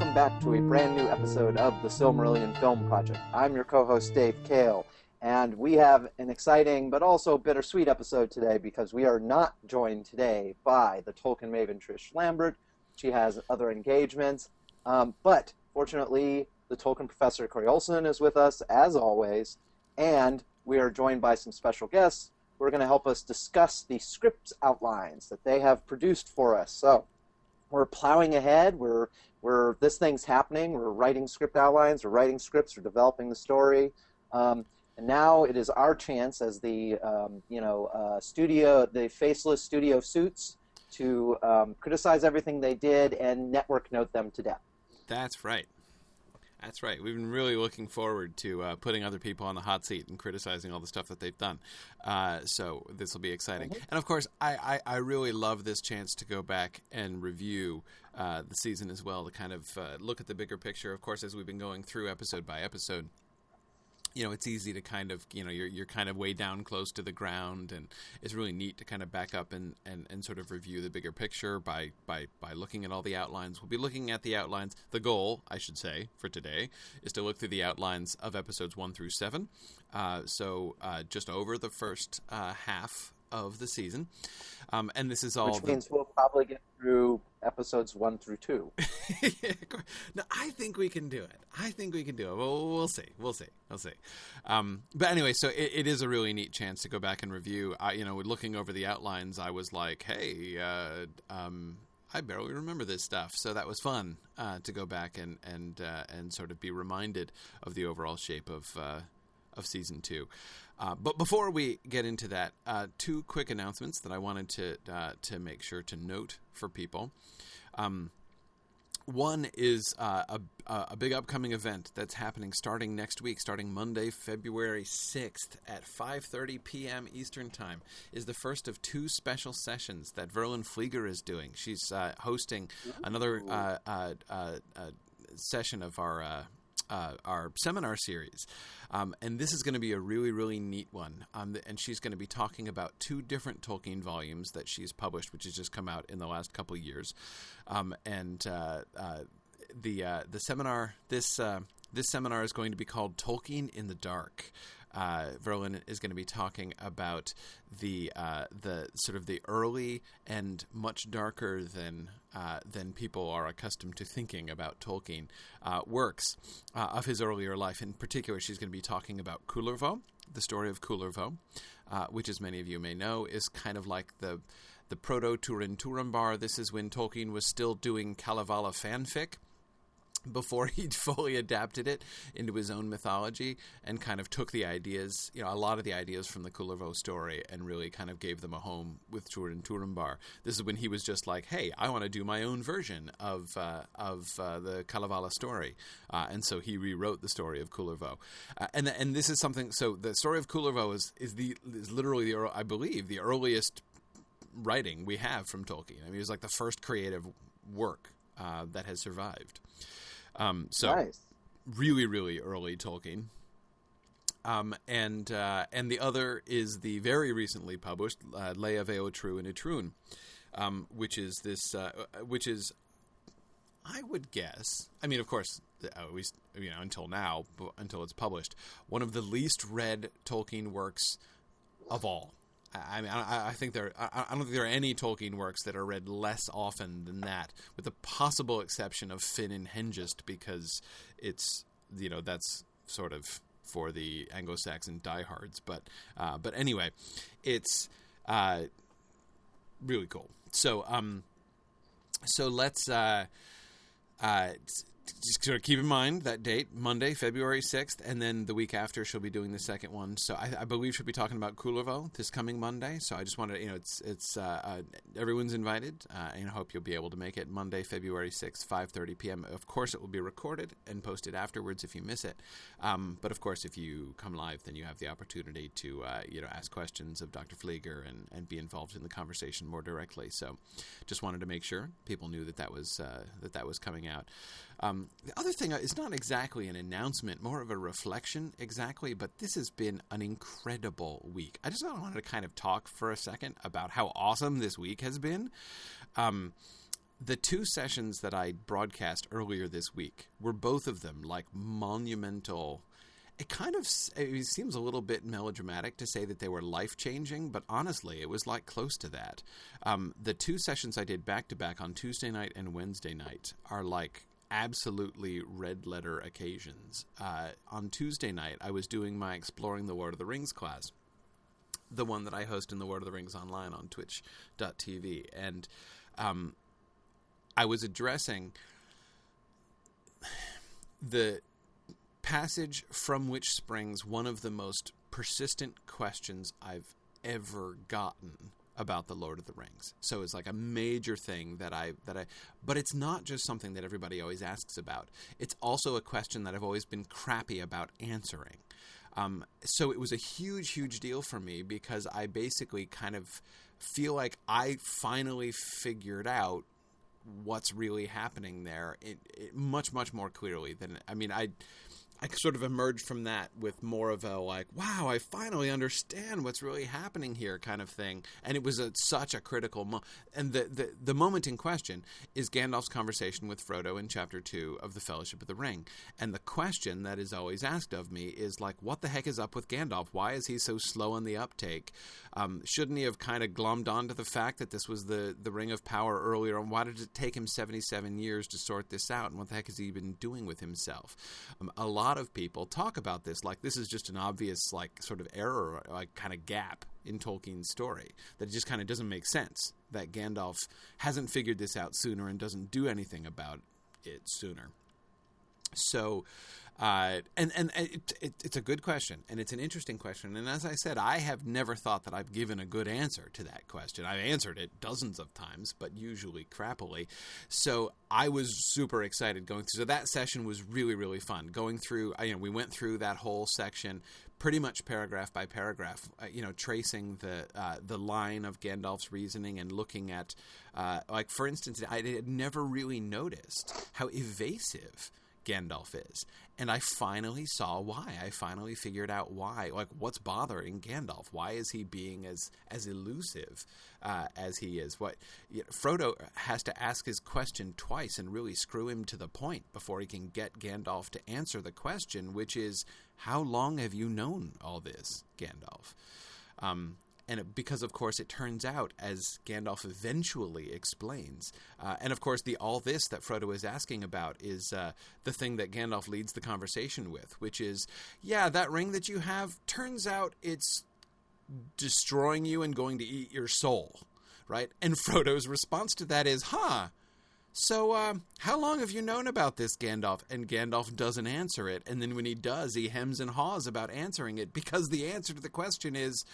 welcome back to a brand new episode of the Silmarillion Film Project. I'm your co host, Dave Kale, and we have an exciting but also bittersweet episode today because we are not joined today by the Tolkien maven Trish Lambert. She has other engagements, um, but fortunately, the Tolkien professor Corey Olsen is with us as always, and we are joined by some special guests who are going to help us discuss the script outlines that they have produced for us. So we're plowing ahead. We're we're this thing's happening. We're writing script outlines. We're writing scripts. We're developing the story. Um, and now it is our chance as the um, you know uh, studio, the faceless studio suits, to um, criticize everything they did and network note them to death. That's right. That's right. We've been really looking forward to uh, putting other people on the hot seat and criticizing all the stuff that they've done. Uh, so this will be exciting. Mm-hmm. And of course, I, I, I, really love this chance to go back and review uh, the season as well, to kind of uh, look at the bigger picture. Of course, as we've been going through episode by episode you know, it's easy to kind of, you know, you're, you're kind of way down close to the ground, and it's really neat to kind of back up and, and, and sort of review the bigger picture by, by, by looking at all the outlines. We'll be looking at the outlines. The goal, I should say, for today is to look through the outlines of episodes one through seven. Uh, so uh, just over the first uh, half of the season. Um, and this is all. Which means the... we'll probably get through episodes one through two. no, I think we can do it. I think we can do it. Well, we'll see. We'll see. We'll see. Um, but anyway, so it, it is a really neat chance to go back and review. I, you know, looking over the outlines, I was like, hey, uh, um, I barely remember this stuff, so that was fun uh, to go back and and uh, and sort of be reminded of the overall shape of uh, of season two. Uh, but before we get into that, uh, two quick announcements that I wanted to uh, to make sure to note for people. Um, one is uh, a, a big upcoming event that's happening starting next week, starting Monday, February 6th at 5:30 p.m. Eastern Time. Is the first of two special sessions that Verlyn Flieger is doing. She's uh, hosting another uh, session of our uh, our seminar series. Um, and this is going to be a really, really neat one. Um, and she's going to be talking about two different Tolkien volumes that she's published, which has just come out in the last couple of years. Um, and uh, uh, the uh, the seminar this uh, this seminar is going to be called Tolkien in the Dark uh, Verlyn is going to be talking about the uh, the sort of the early and much darker than uh, than people are accustomed to thinking about Tolkien uh, works uh, of his earlier life. In particular, she's going to be talking about Kullervo, the story of Kullervo, uh, which, as many of you may know, is kind of like the the proto Turin Turambar. This is when Tolkien was still doing Kalevala fanfic before he'd fully adapted it into his own mythology and kind of took the ideas, you know, a lot of the ideas from the Kullervo story and really kind of gave them a home with Turin Turambar. This is when he was just like, hey, I want to do my own version of uh, of uh, the Kalevala story. Uh, and so he rewrote the story of Kullervo. Uh, and and this is something, so the story of Kullervo is, is, the, is literally, the, I believe, the earliest writing we have from Tolkien. I mean, it was like the first creative work uh, that has survived. Um, so nice. really, really early Tolkien. Um, and uh, and the other is the very recently published uh, Lay of Aotrou and Itroun, um, which is this, uh, which is, I would guess. I mean, of course, at least you know until now, until it's published, one of the least read Tolkien works of all. I mean, I, I think there. I, I, don't think there are any Tolkien works that are read less often than that, with the possible exception of Finn and Hengest, because it's you know that's sort of for the Anglo-Saxon diehards. But uh, but anyway, it's uh, really cool. So um, so let's uh, uh, just sort of keep in mind that date, Monday, February 6th, and then the week after she'll be doing the second one. So I, I believe she'll be talking about Kullervo this coming Monday. So I just wanted to, you know, it's, it's, uh, uh, everyone's invited, uh, and I hope you'll be able to make it Monday, February 6th, 5.30 p.m. Of course, it will be recorded and posted afterwards if you miss it. Um, but of course, if you come live, then you have the opportunity to, uh, you know, ask questions of Dr. Flieger and, and be involved in the conversation more directly. So just wanted to make sure people knew that that was, uh, that that was coming out. Um, the other thing is not exactly an announcement, more of a reflection, exactly, but this has been an incredible week. I just wanted to kind of talk for a second about how awesome this week has been. Um, the two sessions that I broadcast earlier this week were both of them like monumental. It kind of it seems a little bit melodramatic to say that they were life changing, but honestly, it was like close to that. Um, the two sessions I did back to back on Tuesday night and Wednesday night are like absolutely red letter occasions. Uh, on Tuesday night, I was doing my Exploring the Lord of the Rings class, the one that I host in the Lord of the Rings online on Twitch.tv, and um, I was addressing the passage from which springs one of the most persistent questions I've ever gotten about the Lord of the Rings. So it's like a major thing that I that I but it's not just something that everybody always asks about. It's also a question that I've always been crappy about answering. Um, so it was a huge, huge deal for me because I basically kind of feel like I finally figured out what's really happening there it, it, much, much more clearly than I mean I I sort of emerged from that with more of a like, wow, I finally understand what's really happening here kind of thing. And it was a, such a critical moment. And the, the, the moment in question is Gandalf's conversation with Frodo in chapter two of the Fellowship of the Ring. And the question that is always asked of me is like, what the heck is up with Gandalf? Why is he so slow on the uptake? Um, shouldn't he have kind of glommed onto the fact that this was the, the Ring of Power earlier? And why did it take him 77 years to sort this out? And what the heck has he been doing with himself? Um, a lot of people talk about this like this is just an obvious, like, sort of error, like, kind of gap in Tolkien's story. That it just kind of doesn't make sense that Gandalf hasn't figured this out sooner and doesn't do anything about it sooner. So, uh, and and it, it, it's a good question, and it's an interesting question. And as I said, I have never thought that I've given a good answer to that question. I've answered it dozens of times, but usually crappily. So I was super excited going through. So that session was really really fun. Going through, you know, we went through that whole section pretty much paragraph by paragraph, uh, you know, tracing the uh, the line of Gandalf's reasoning and looking at, uh, like for instance, I had never really noticed how evasive Gandalf is. And I finally saw why. I finally figured out why. Like, what's bothering Gandalf? Why is he being as as elusive uh, as he is? What you know, Frodo has to ask his question twice and really screw him to the point before he can get Gandalf to answer the question, which is, "How long have you known all this, Gandalf?" Um, and it, because of course it turns out, as Gandalf eventually explains, uh, and of course the all this that Frodo is asking about is uh, the thing that Gandalf leads the conversation with, which is, yeah, that ring that you have turns out it's destroying you and going to eat your soul, right? And Frodo's response to that is, huh. So, uh, how long have you known about this, Gandalf? And Gandalf doesn't answer it. And then when he does, he hems and haws about answering it because the answer to the question is,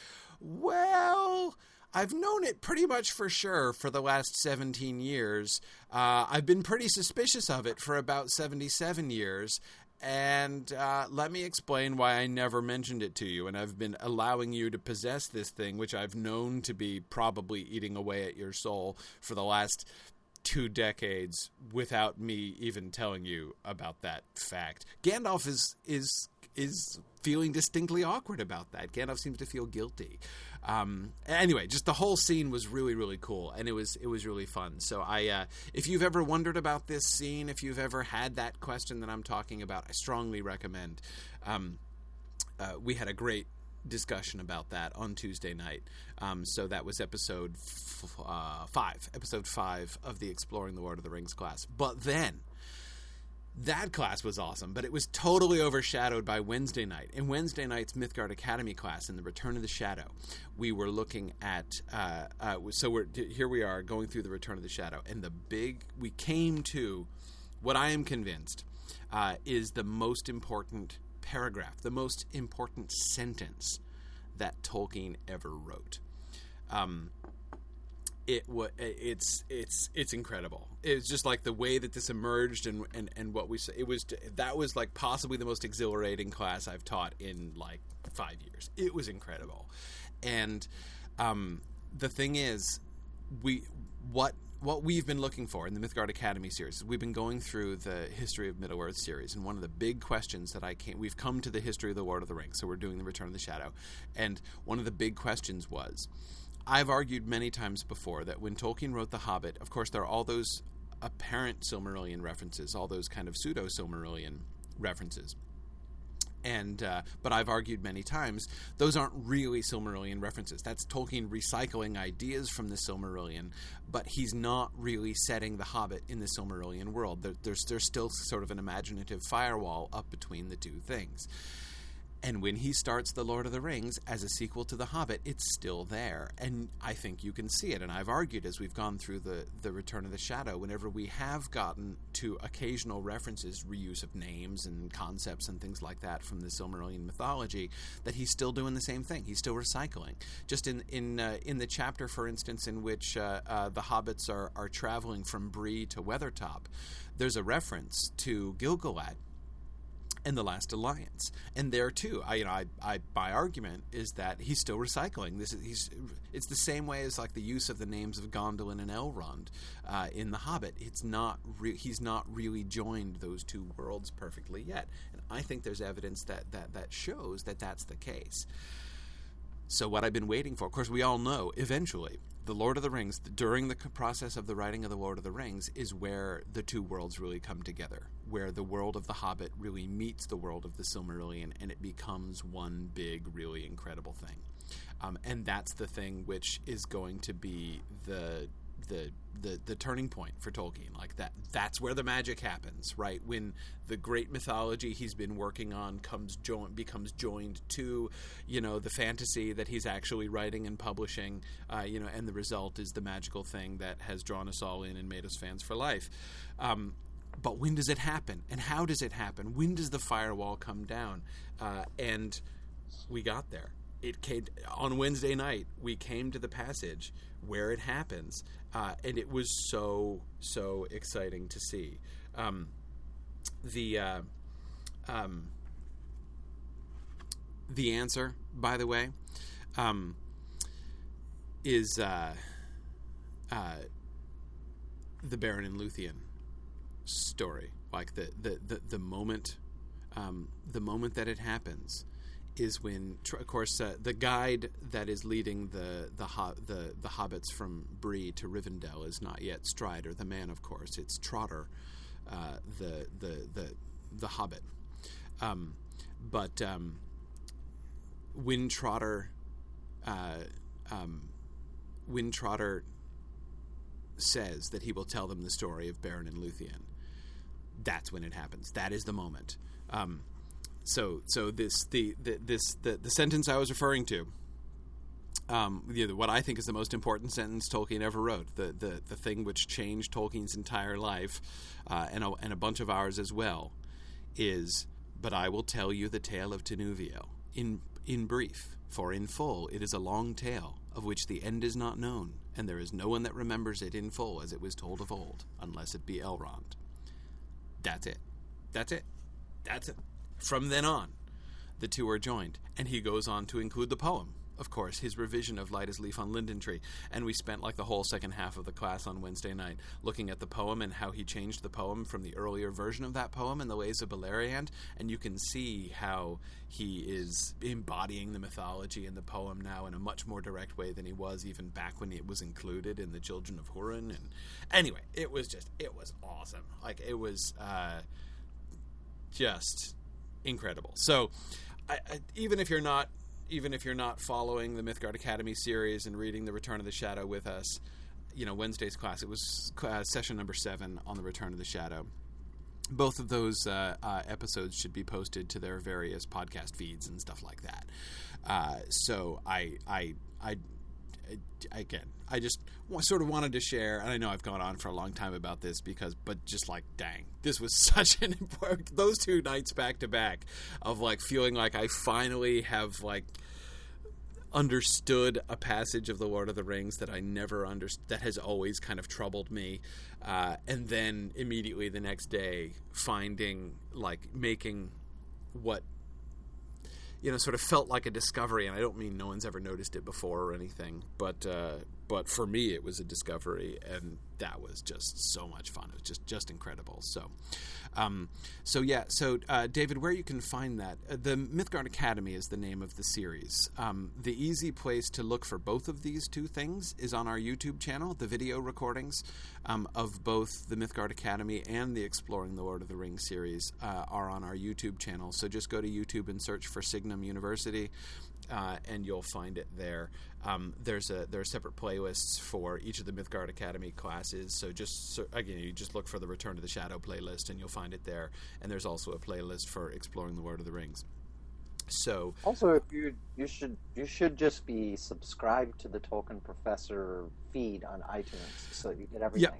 well, I've known it pretty much for sure for the last 17 years. Uh, I've been pretty suspicious of it for about 77 years. And uh, let me explain why I never mentioned it to you. And I've been allowing you to possess this thing, which I've known to be probably eating away at your soul for the last two decades without me even telling you about that fact. Gandalf is is is feeling distinctly awkward about that. Gandalf seems to feel guilty. Um, anyway, just the whole scene was really really cool, and it was it was really fun. So I, uh, if you've ever wondered about this scene, if you've ever had that question that I'm talking about, I strongly recommend. Um, uh, we had a great discussion about that on Tuesday night. Um, so that was episode f- uh, five, episode five of the Exploring the Lord of the Rings class. But then that class was awesome, but it was totally overshadowed by Wednesday night. In Wednesday night's Mythgard Academy class, in the Return of the Shadow, we were looking at. Uh, uh, so we're here. We are going through the Return of the Shadow, and the big we came to what I am convinced uh, is the most important paragraph, the most important sentence that Tolkien ever wrote. Um, it it's it's it's incredible. It's just like the way that this emerged and and and what we it was that was like possibly the most exhilarating class I've taught in like five years. It was incredible, and um, the thing is, we what what we've been looking for in the Mythgard Academy series. We've been going through the history of Middle Earth series, and one of the big questions that I can't. We've come to the history of the Lord of the Rings, so we're doing the Return of the Shadow, and one of the big questions was I've argued many times before that when Tolkien wrote The Hobbit, of course, there are all those apparent Silmarillion references, all those kind of pseudo Silmarillion references. And uh, but I've argued many times those aren't really Silmarillion references. That's Tolkien recycling ideas from the Silmarillion, but he's not really setting the Hobbit in the Silmarillion world. There, there's there's still sort of an imaginative firewall up between the two things. And when he starts The Lord of the Rings as a sequel to The Hobbit, it's still there. And I think you can see it. And I've argued as we've gone through the, the Return of the Shadow, whenever we have gotten to occasional references, reuse of names and concepts and things like that from the Silmarillion mythology, that he's still doing the same thing. He's still recycling. Just in in uh, in the chapter, for instance, in which uh, uh, the hobbits are, are traveling from Bree to Weathertop, there's a reference to Gil-galad and the Last Alliance. And there too, I you know, I, I my argument is that he's still recycling. This is he's it's the same way as like the use of the names of Gondolin and Elrond uh, in The Hobbit. It's not re- he's not really joined those two worlds perfectly yet, and I think there's evidence that that that shows that that's the case. So what I've been waiting for, of course, we all know eventually the Lord of the Rings, during the process of the writing of the Lord of the Rings, is where the two worlds really come together, where the world of the Hobbit really meets the world of the Silmarillion, and it becomes one big, really incredible thing. Um, and that's the thing which is going to be the the the the turning point for Tolkien. Like that that's where the magic happens, right? When the great mythology he's been working on comes join becomes joined to, you know, the fantasy that he's actually writing and publishing, uh, you know, and the result is the magical thing that has drawn us all in and made us fans for life. Um, but when does it happen, and how does it happen? When does the firewall come down? Uh, and we got there. It came on Wednesday night. We came to the passage where it happens, uh, and it was so so exciting to see. Um, the uh, um, the answer, by the way, um, is uh, uh, the Beren and Luthien story. Like the the the, the moment, um, the moment that it happens is when, of course, uh, the guide that is leading the the, ho- the the hobbits from Bree to Rivendell is not yet Strider, the man, of course. It's Trotter, uh, the the the the hobbit. Um, but um, when Trotter, uh, um, when Trotter says that he will tell them the story of Beren and Luthien, that's when it happens. That is the moment. Um, so so this the, the this the, the sentence I was referring to. Um, what I think is the most important sentence Tolkien ever wrote, the the, the thing which changed Tolkien's entire life, uh, and a, and a bunch of ours as well, is "But I will tell you the tale of Tinuviel in in brief, for in full it is a long tale of which the end is not known, and there is no one that remembers it in full as it was told of old, unless it be Elrond." That's it. That's it. That's it. From then on, the two are joined, and he goes on to include the poem. Of course, his revision of Light as Leaf on Linden Tree. And we spent like the whole second half of the class on Wednesday night looking at the poem and how he changed the poem from the earlier version of that poem in the Lays of Beleriand. And you can see how he is embodying the mythology in the poem now in a much more direct way than he was even back when it was included in the Children of Hurin. And anyway, it was just, it was awesome. Like, it was uh, just incredible. So, I, I, even if you're not even if you're not following the Mythgard Academy series and reading the Return of the Shadow with us, you know Wednesday's class it was uh, session number seven on the Return of the Shadow. Both of those uh, uh, episodes should be posted to their various podcast feeds and stuff like that. Uh, so I I I again, I just sort of wanted to share, and I know I've gone on for a long time about this because, but just like, dang, this was such an important, those two nights back to back of like feeling like I finally have like understood a passage of the Lord of the Rings that I never understood, that has always kind of troubled me. Uh, and then immediately the next day, finding, like, making what you know, sort of felt like a discovery, and I don't mean no one's ever noticed it before or anything, but uh, but for me, it was a discovery, and that was just so much fun. It was just just incredible. So, um, so yeah. So uh, David, where you can find that? Uh, the Mythgard Academy is the name of the series. Um, the easy place to look for both of these two things is on our YouTube channel. The video recordings um, of both the Mythgard Academy and the Exploring the Lord of the Rings series uh, are on our YouTube channel. So just go to YouTube and search for Signum University. Uh, and you'll find it there. Um, there's a there are separate playlists for each of the Mythgard Academy classes. So just so, again, you just look for the Return to the Shadow playlist, and you'll find it there. And there's also a playlist for Exploring the Lord of the Rings. So also, if you you should you should just be subscribed to the Tolkien Professor feed on iTunes so you get everything. Yeah.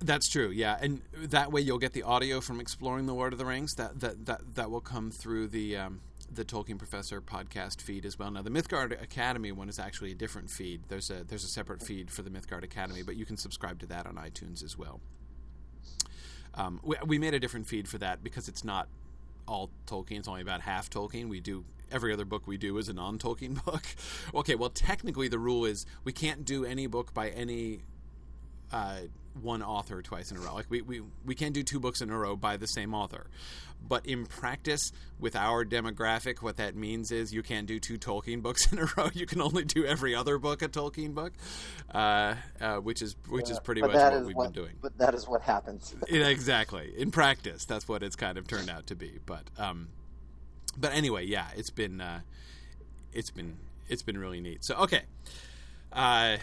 That's true, yeah, and that way you'll get the audio from exploring the Lord of the Rings. That that that, that will come through the um, the Tolkien Professor podcast feed as well. Now, the Mythgard Academy one is actually a different feed. There's a there's a separate feed for the Mythgard Academy, but you can subscribe to that on iTunes as well. Um, we, we made a different feed for that because it's not all Tolkien. It's only about half Tolkien. We do every other book we do is a non-Tolkien book. okay, well, technically the rule is we can't do any book by any uh, one author twice in a row. Like we, we, we can't do two books in a row by the same author. But in practice, with our demographic, what that means is you can't do two Tolkien books in a row. You can only do every other book a Tolkien book, uh, uh, which is which yeah, is pretty much what we've what, been doing. But that is what happens. exactly. In practice, that's what it's kind of turned out to be. But um, but anyway, yeah, it's been uh, it's been it's been really neat. So okay. Uh,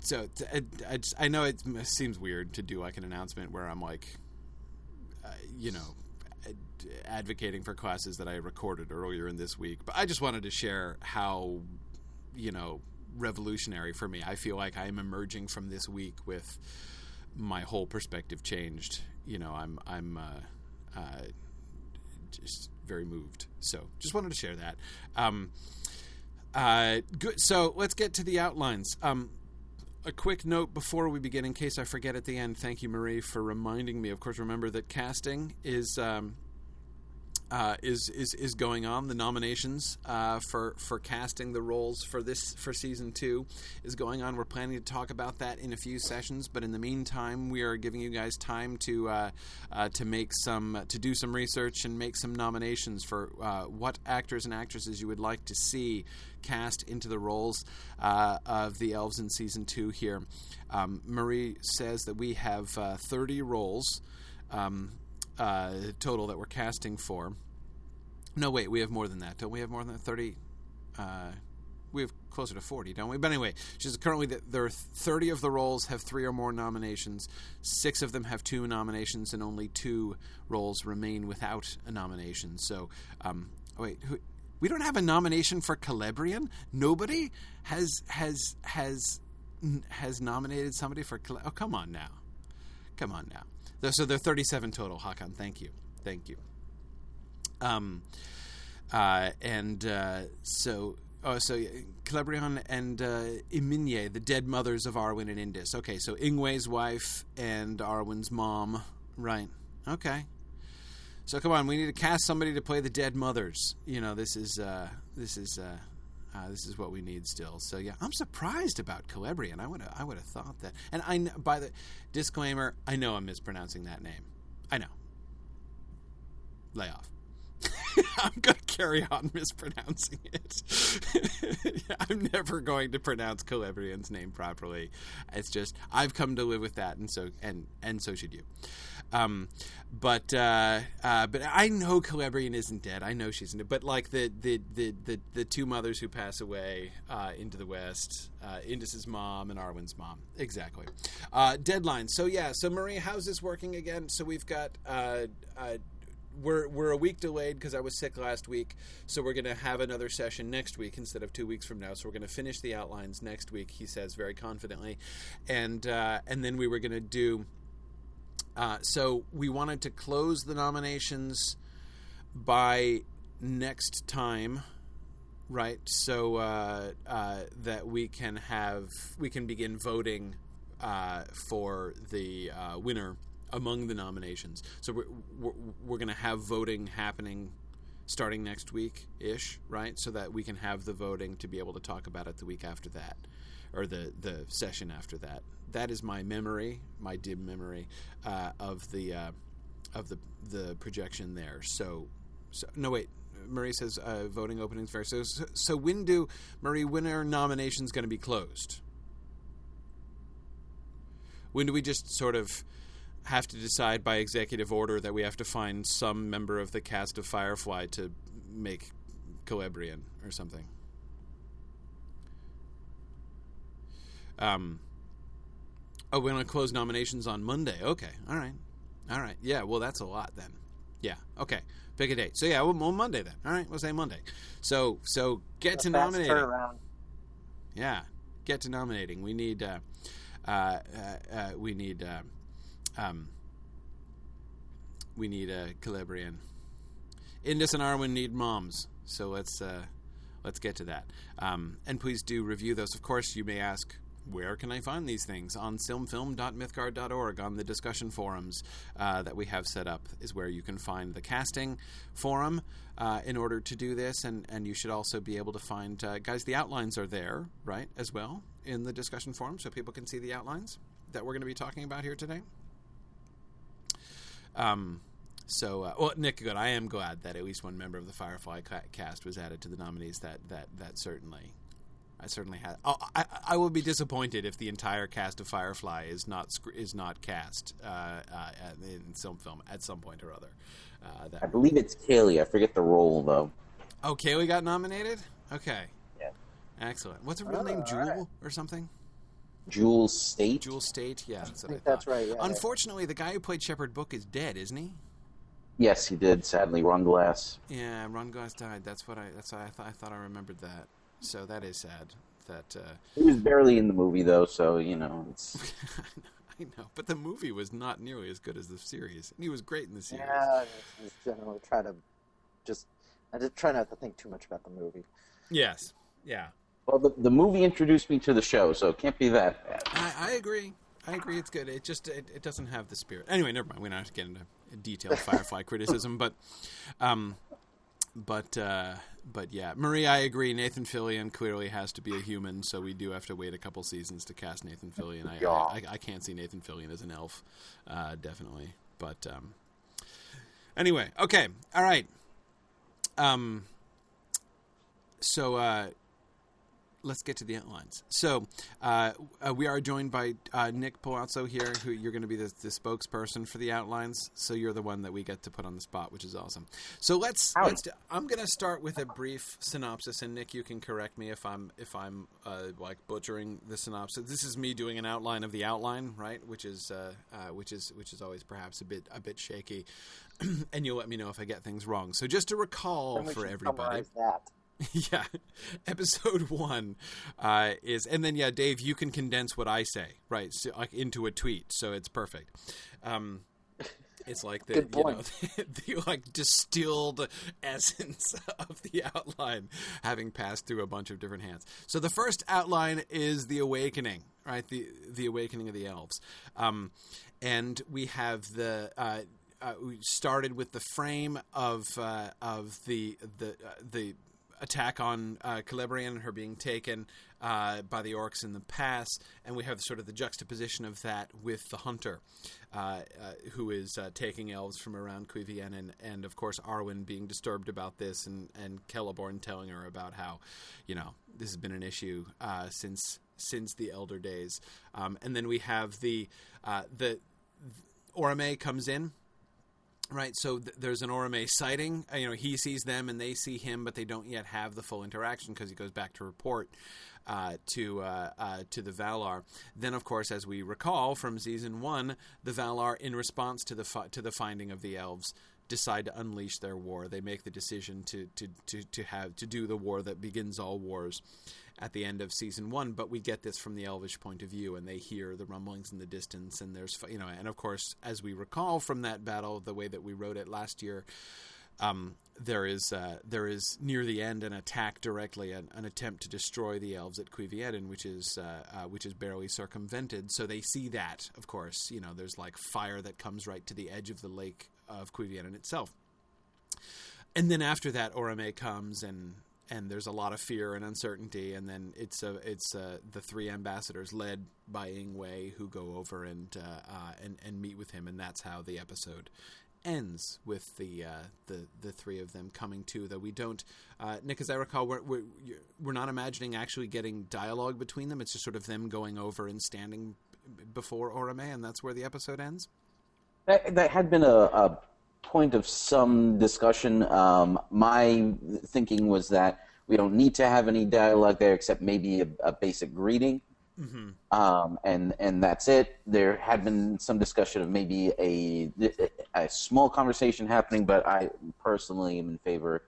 so I, I, just, I, know it seems weird to do like an announcement where I'm like, uh, you know, advocating for classes that I recorded earlier in this week, but I just wanted to share how, you know, revolutionary for me. I feel like I am emerging from this week with my whole perspective changed. You know, I'm I'm uh, uh, just very moved. So just wanted to share that. Um, uh, good. So let's get to the outlines. Um, a quick note before we begin, in case I forget at the end. Thank you, Marie, for reminding me. Of course, remember that casting is um, uh, is is is going on. The nominations uh, for for casting the roles for this for season two is going on. We're planning to talk about that in a few sessions, but in the meantime, we are giving you guys time to uh, uh to make some to do some research and make some nominations for uh, what actors and actresses you would like to see cast into the roles uh, of the elves in season two. Here, um, Marie says that we have 30 roles. Um, uh, total that we're casting for. No, wait, we have more than that. Don't we have more than 30? Uh, we have closer to 40, don't we? But anyway, she's currently there are 30 of the roles have three or more nominations. Six of them have two nominations, and only two roles remain without a nomination. So, um, wait, who, we don't have a nomination for Celebrian. Nobody has has has has nominated somebody for. Oh, come on now, come on now. So there are 37 total. Hakan, thank you, thank you. Um, uh, and uh, so, oh, so Celebrian and uh, Eminye, the dead mothers of Arwen and Indis. Okay, so Ingwe's wife and Arwen's mom. Right. Okay. So come on, we need to cast somebody to play the dead mothers. You know, this is uh, this is uh, uh, this is what we need still. So yeah, I'm surprised about Celebrian. I would I would have thought that. And I by the disclaimer, I know I'm mispronouncing that name. I know. Lay off. I'm going to carry on mispronouncing it. I'm never going to pronounce Celebrian's name properly. It's just I've come to live with that, and so and and so should you. Um, but uh, uh, but I know Celebrian isn't dead. I know she's dead. But like the the, the, the, the two mothers who pass away uh, into the West, uh, Indis's mom and Arwen's mom. Exactly. Uh, deadline. So yeah. So Marie, how's this working again? So we've got. Uh, uh, we're we're a week delayed because I was sick last week, so we're going to have another session next week instead of two weeks from now. So we're going to finish the outlines next week. He says very confidently, and and then we were going to do uh, so we wanted to close the nominations by next time, right? So uh, uh, that we can have we can begin voting uh, for the uh, winner among the nominations. So we're we're, we're going to have voting happening starting next week ish, right? So that we can have the voting to be able to talk about it the week after that or the the session after that. That is my memory, my dim memory uh, of the uh, of the the projection there. So, so no wait. Marie says uh, voting openings fair. So, so, when do Marie? When are nominations going to be closed? When do we just sort of have to decide by executive order that we have to find some member of the cast of Firefly to make Celebrian or something? Um. Oh, we're going to close nominations on Monday. Okay. All right. All right. Yeah. Well, that's a lot then. Yeah. Okay. Pick a date. So yeah, well, Monday then. All right. We'll say Monday. So so get to nominating. turnaround. Yeah. Get to nominating. We need. Uh, uh, uh, uh, we need. Uh, um. We need a Celebrian. Indis and Arwen need moms. So let's uh, let's get to that. Um, and please do review those. Of course, you may ask, where can I find these things? On silmfilm.mythgard.org, on the discussion forums uh, that we have set up, is where you can find the casting forum uh, in order to do this. And, and you should also be able to find, uh, guys, the outlines are there, right, as well, in the discussion forum, so people can see the outlines that we're going to be talking about here today. Um, so, uh, well, Nick, good. I am glad that at least one member of the Firefly cast was added to the nominees. That that that certainly, I certainly had. Oh, I, I will be disappointed if the entire cast of Firefly is not is not cast uh, uh, in some film at some point or other. Uh, I believe it's Kaylee. I forget the role though. oh, Kaylee got nominated. Okay, Yeah. excellent. What's her real name? all Jewel right. or something? Jewel Staite. Jewel Staite. Yeah, that's I I that's right. Yeah, yeah. Unfortunately, the guy who played Shepard Book is dead, isn't he? Yes, he did. Sadly, Ron Glass. Yeah, Ron Glass died. That's what I. That's what I. I thought I remembered that. So that is sad. That uh, He was barely in the movie though, so you know it's. I know, but the movie was not nearly as good as the series, and he was great in the series. Yeah, I just generally try to just. I just try not to think too much about the movie. Yes. Yeah. Well, the, the movie introduced me to the show, so it can't be that bad. I, I agree. I agree. It's good. It just it, it doesn't have the spirit. Anyway, never mind. We're not have to get into detailed Firefly criticism, but um, but uh, but yeah, Marie, I agree. Nathan Fillion clearly has to be a human, so we do have to wait a couple seasons to cast Nathan Fillion. I Yeah. I, I, can't see Nathan Fillion as an elf, uh, definitely. But um, anyway, okay, all right. Um, so uh, let's get to the outlines. So uh, uh, we are joined by uh, Nick Palazzo here, who you're going to be the, the spokesperson for the outlines. So you're the one that we get to put on the spot, which is awesome. So let's. Howdy. let's do- I'm going to start with a brief synopsis, and Nick, you can correct me if I'm if I'm uh, like butchering the synopsis. This is me doing an outline of the outline, right? Which is uh, uh, which is which is always perhaps a bit a bit shaky. and you'll let me know if I get things wrong. So just to recall for everybody, that. yeah episode one uh, is and then yeah dave you can condense what i say right so, like into a tweet so it's perfect. Um, it's like the, you know, point. the like distilled essence of the outline having passed through a bunch of different hands. So the first outline is the awakening right the the awakening of the elves. Um, and we have the uh, uh, we started with the frame of uh, of the the uh, the attack on uh, Celebrian and her being taken uh, by the orcs in the pass, and we have sort of the juxtaposition of that with the hunter, uh, uh, who is uh, taking elves from around Cuivien, and, and of course Arwen being disturbed about this, and and Celeborn telling her about how, you know, this has been an issue uh, since since the Elder Days, um, and then we have the uh, the Orome comes in Right, so th- there's an Orome sighting. Uh, you know, he sees them and they see him, but they don't yet have the full interaction because he goes back to report uh, to uh, uh, to the Valar. Then, of course, as we recall from season one, the Valar, in response to the to the finding of the elves, decide to unleash their war. They make the decision to to, to, to have to do the war that begins all wars at the end of season one, but we get this from the elvish point of view, and they hear the rumblings in the distance, and there's you know, and of course, as we recall from that battle, the way that we wrote it last year, um, there is uh, there is near the end an attack directly, an, an attempt to destroy the elves at Cuiviénen, which is uh, uh, which is barely circumvented. So they see that, of course, you know, there's like fire that comes right to the edge of the lake of Cuiviénen itself, and then after that, Orome comes and and there's a lot of fear and uncertainty, and then it's a, it's uh, the three ambassadors led by Ingwe who go over and uh, uh, and and meet with him, and that's how the episode ends with the uh, the the three of them coming to. Though we don't, uh, Nick, as I recall, we're, we're we're not imagining actually getting dialogue between them. It's just sort of them going over and standing before Orome, and that's where the episode ends. That, that had been a, a point of some discussion. Um, my thinking was that we don't need to have any dialogue there except maybe a, a basic greeting. Mm-hmm. Um, and and that's it. There had been some discussion of maybe a a small conversation happening, but I personally am in favor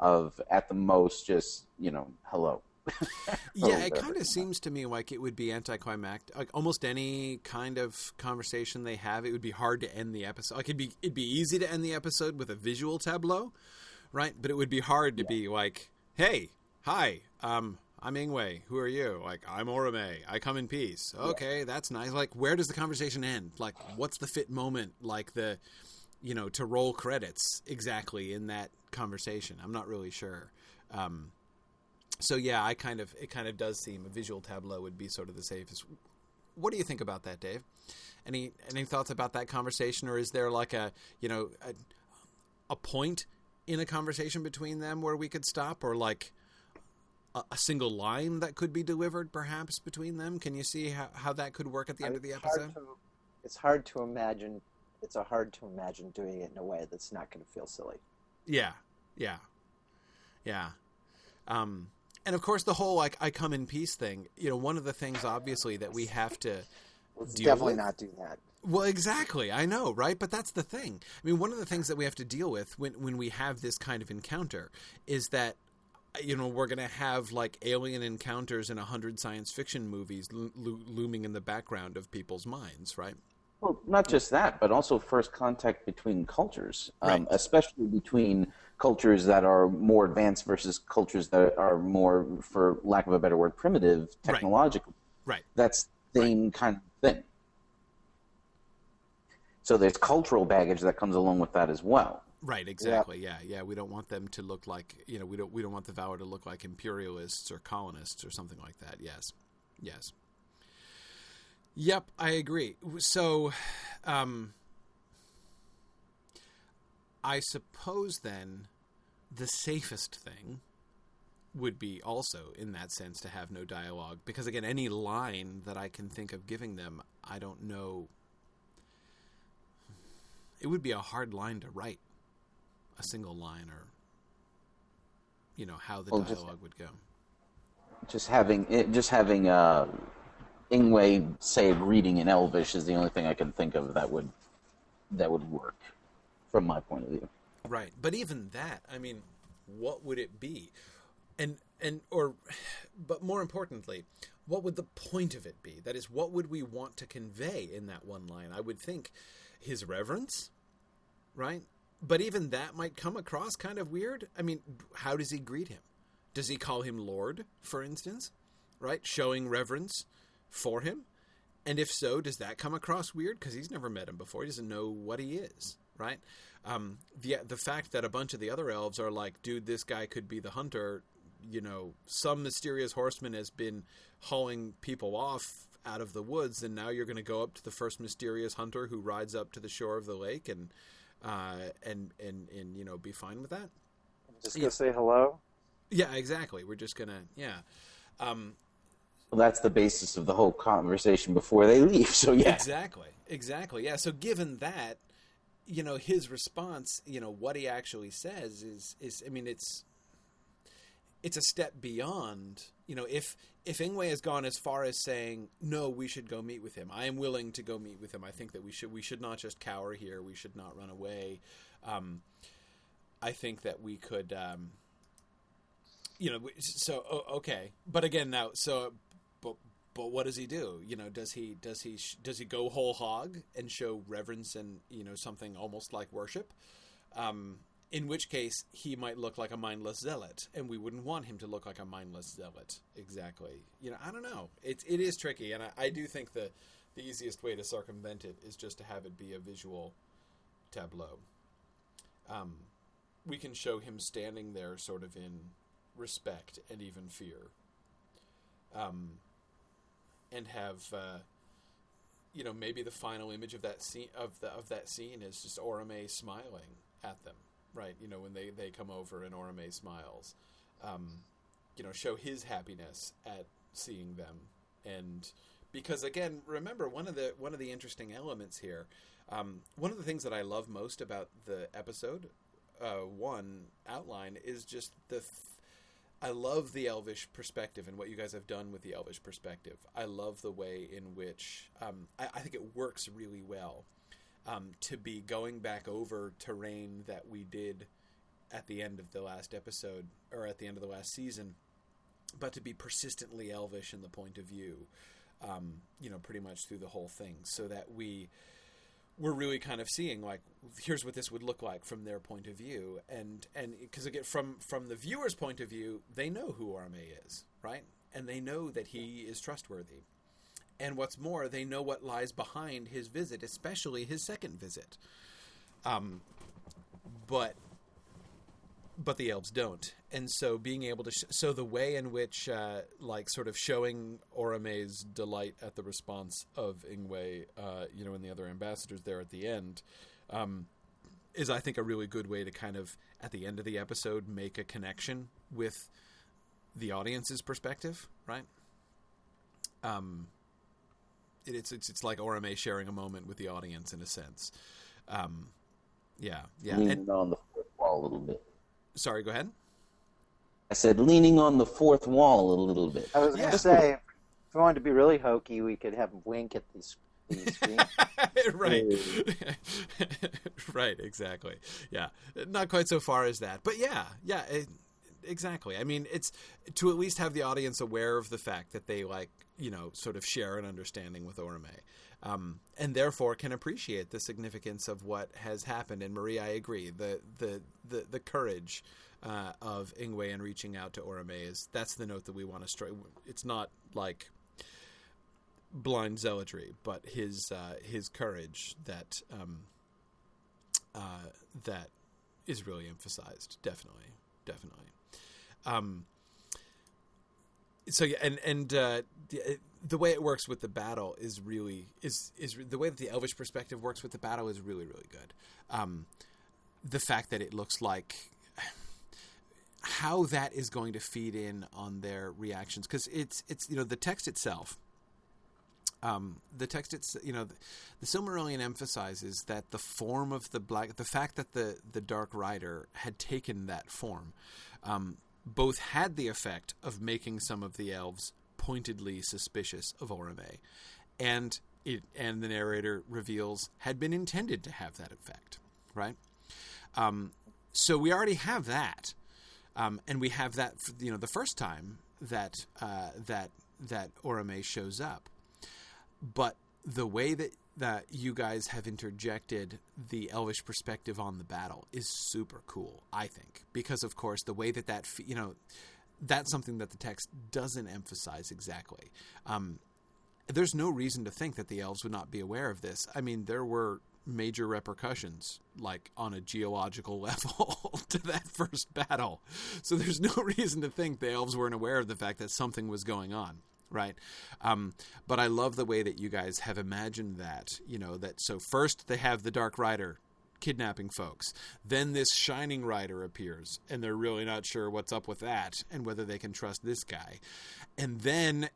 of at the most just you know hello. yeah, it kind of seems to me like it would be anticlimactic. Like almost any kind of conversation they have, it would be hard to end the episode. Like it'd be it'd be easy to end the episode with a visual tableau, right? But it would be hard to yeah. be like, "Hey, hi, um, I'm Ingwe. Who are you? Like, I'm Orome. I come in peace. Okay, yeah. that's nice. Like, where does the conversation end? Like, what's the fit moment? Like the, you know, to roll credits exactly in that conversation. I'm not really sure. Um, so yeah, I kind of it kind of does seem a visual tableau would be sort of the safest. What do you think about that, Dave? Any any thoughts about that conversation, or is there like a you know a, a point in a conversation between them where we could stop, or like a, a, single line that could be delivered perhaps between them? Can you see how, how that could work at the end of the episode? To, it's hard to imagine. It's a hard to imagine doing it in a way that's not going to feel silly. Yeah, yeah, yeah. Um, and of course, the whole like "I come in peace" thing. You know, one of the things obviously that we have to definitely with, not do that. Well, exactly. I know, right? But that's the thing. I mean, one of the things that we have to deal with when when we have this kind of encounter is that you know we're going to have like alien encounters in a hundred science fiction movies lo- lo- looming in the background of people's minds, right? Well, not just that, but also first contact between cultures, um, right. especially between cultures that are more advanced versus cultures that are more, for lack of a better word, primitive technologically. Right. right. That's the same right. kind of thing. So there's cultural baggage that comes along with that as well. Right, exactly. Yeah. yeah, yeah. We don't want them to look like you know we don't we don't want the Valar to look like imperialists or colonists or something like that. Yes, yes. Yep, I agree. So, um, I suppose then the safest thing would be also in that sense to have no dialogue. Because again any line that I can think of giving them I don't know. It would be a hard line to write a single line or you know how the well, dialogue just, would go. Just having it just having uh Ingwe say a greeting in Elvish is the only thing I can think of that would that would work from my point of view. Right, but even that, I mean, what would it be? And and or, but more importantly, what would the point of it be? That is, what would we want to convey in that one line? I would think his reverence, right? But even that might come across kind of weird. I mean, how does he greet him? Does he call him Lord, for instance? Right, showing reverence for him? And if so, does that come across weird? Because he's never met him before. He doesn't know what he is, right? Um, the the fact that a bunch of the other elves are like, dude, this guy could be the hunter. You know, some mysterious horseman has been hauling people off out of the woods, and now you're going to go up to the first mysterious hunter who rides up to the shore of the lake and uh, and and and you know be fine with that. Just gonna yeah. say hello. Yeah, exactly. We're just gonna yeah. Um, well, that's the basis of the whole conversation before they leave. So yeah, exactly, exactly. Yeah. So given that, you know, his response, you know, what he actually says is is I mean, it's it's a step beyond. You know, if if Ingwe has gone as far as saying no, we should go meet with him. I am willing to go meet with him. I think that we should we should not just cower here. We should not run away. Um, I think that we could. Um, you know, so okay, but again, now so but what does he do? You know, does he does he does he go whole hog and show reverence and you know something almost like worship? Um, in which case, he might look like a mindless zealot, and we wouldn't want him to look like a mindless zealot. Exactly. You know, I don't know. It it is tricky, and I, I do think the the easiest way to circumvent it is just to have it be a visual tableau. Um, we can show him standing there, sort of in respect and even fear. Um, and have uh, you know maybe the final image of that scene of the of that scene is just Orome smiling at them, right? You know when they they come over and Orome smiles, um, you know show his happiness at seeing them and because again remember one of the one of the interesting elements here um, one of the things that I love most about the episode uh, one outline is just the. I love the Elvish perspective and what you guys have done with the Elvish perspective. I love the way in which um, I, I, think it works really well um, to be going back over terrain that we did at the end of the last episode or at the end of the last season, but to be persistently Elvish in the point of view, um, you know, pretty much through the whole thing, so that we we're really kind of seeing like here's what this would look like from their point of view. And and because again from from the viewer's point of view they know who Orome is right? And they know that he is trustworthy. And what's more they know what lies behind his visit especially his second visit. Um but but the elves don't and so being able to sh- so the way in which uh, like sort of showing Orome's delight at the response of Ingwe, uh, you know, and the other ambassadors there at the end, um, is I think a really good way to kind of at the end of the episode make a connection with the audience's perspective, right? Um, it, it's it's it's like Orome sharing a moment with the audience in a sense. Um, yeah, yeah, and, on the wall a little bit. Sorry, go ahead. I said leaning on the fourth wall a little bit. I was going to say, if we wanted to be really hokey, we could have wink at these. right, right, exactly. Yeah, not quite so far as that, but yeah, yeah, it, exactly. I mean, it's to at least have the audience aware of the fact that they like, you know, sort of share an understanding with Orome, um, and therefore can appreciate the significance of what has happened. And Marie, I agree. The the the, the courage uh, of Ingwe and reaching out to Orome is that's the note that we want to strike. It's not like blind zealotry, but his uh, his courage that um, uh, that is really emphasized. Definitely, definitely. Um, so yeah, and and uh, the, the way it works with the battle is really is is the way that the Elvish perspective works with the battle is really really good. Um, the fact that it looks like how that is going to feed in on their reactions because it's it's you know the text itself um, the text it's you know the, the Silmarillion emphasizes that the form of the black the fact that the the dark rider had taken that form um, both had the effect of making some of the elves pointedly suspicious of Orome. And it and the narrator reveals had been intended to have that effect right? Um, so we already have that. Um, and we have that, you know, the first time that uh, that that Orome shows up. But the way that that you guys have interjected the Elvish perspective on the battle is super cool, I think, because of course the way that that you know that's something that the text doesn't emphasize exactly. Um, there's no reason to think that the elves would not be aware of this. I mean, there were major repercussions, like on a geological level, to that first battle. So there's no reason to think the elves weren't aware of the fact that something was going on. Right. Um, but I love the way that you guys have imagined that, you know, that so first they have the Dark Rider kidnapping folks. Then this Shining Rider appears, and they're really not sure what's up with that and whether they can trust this guy. And then,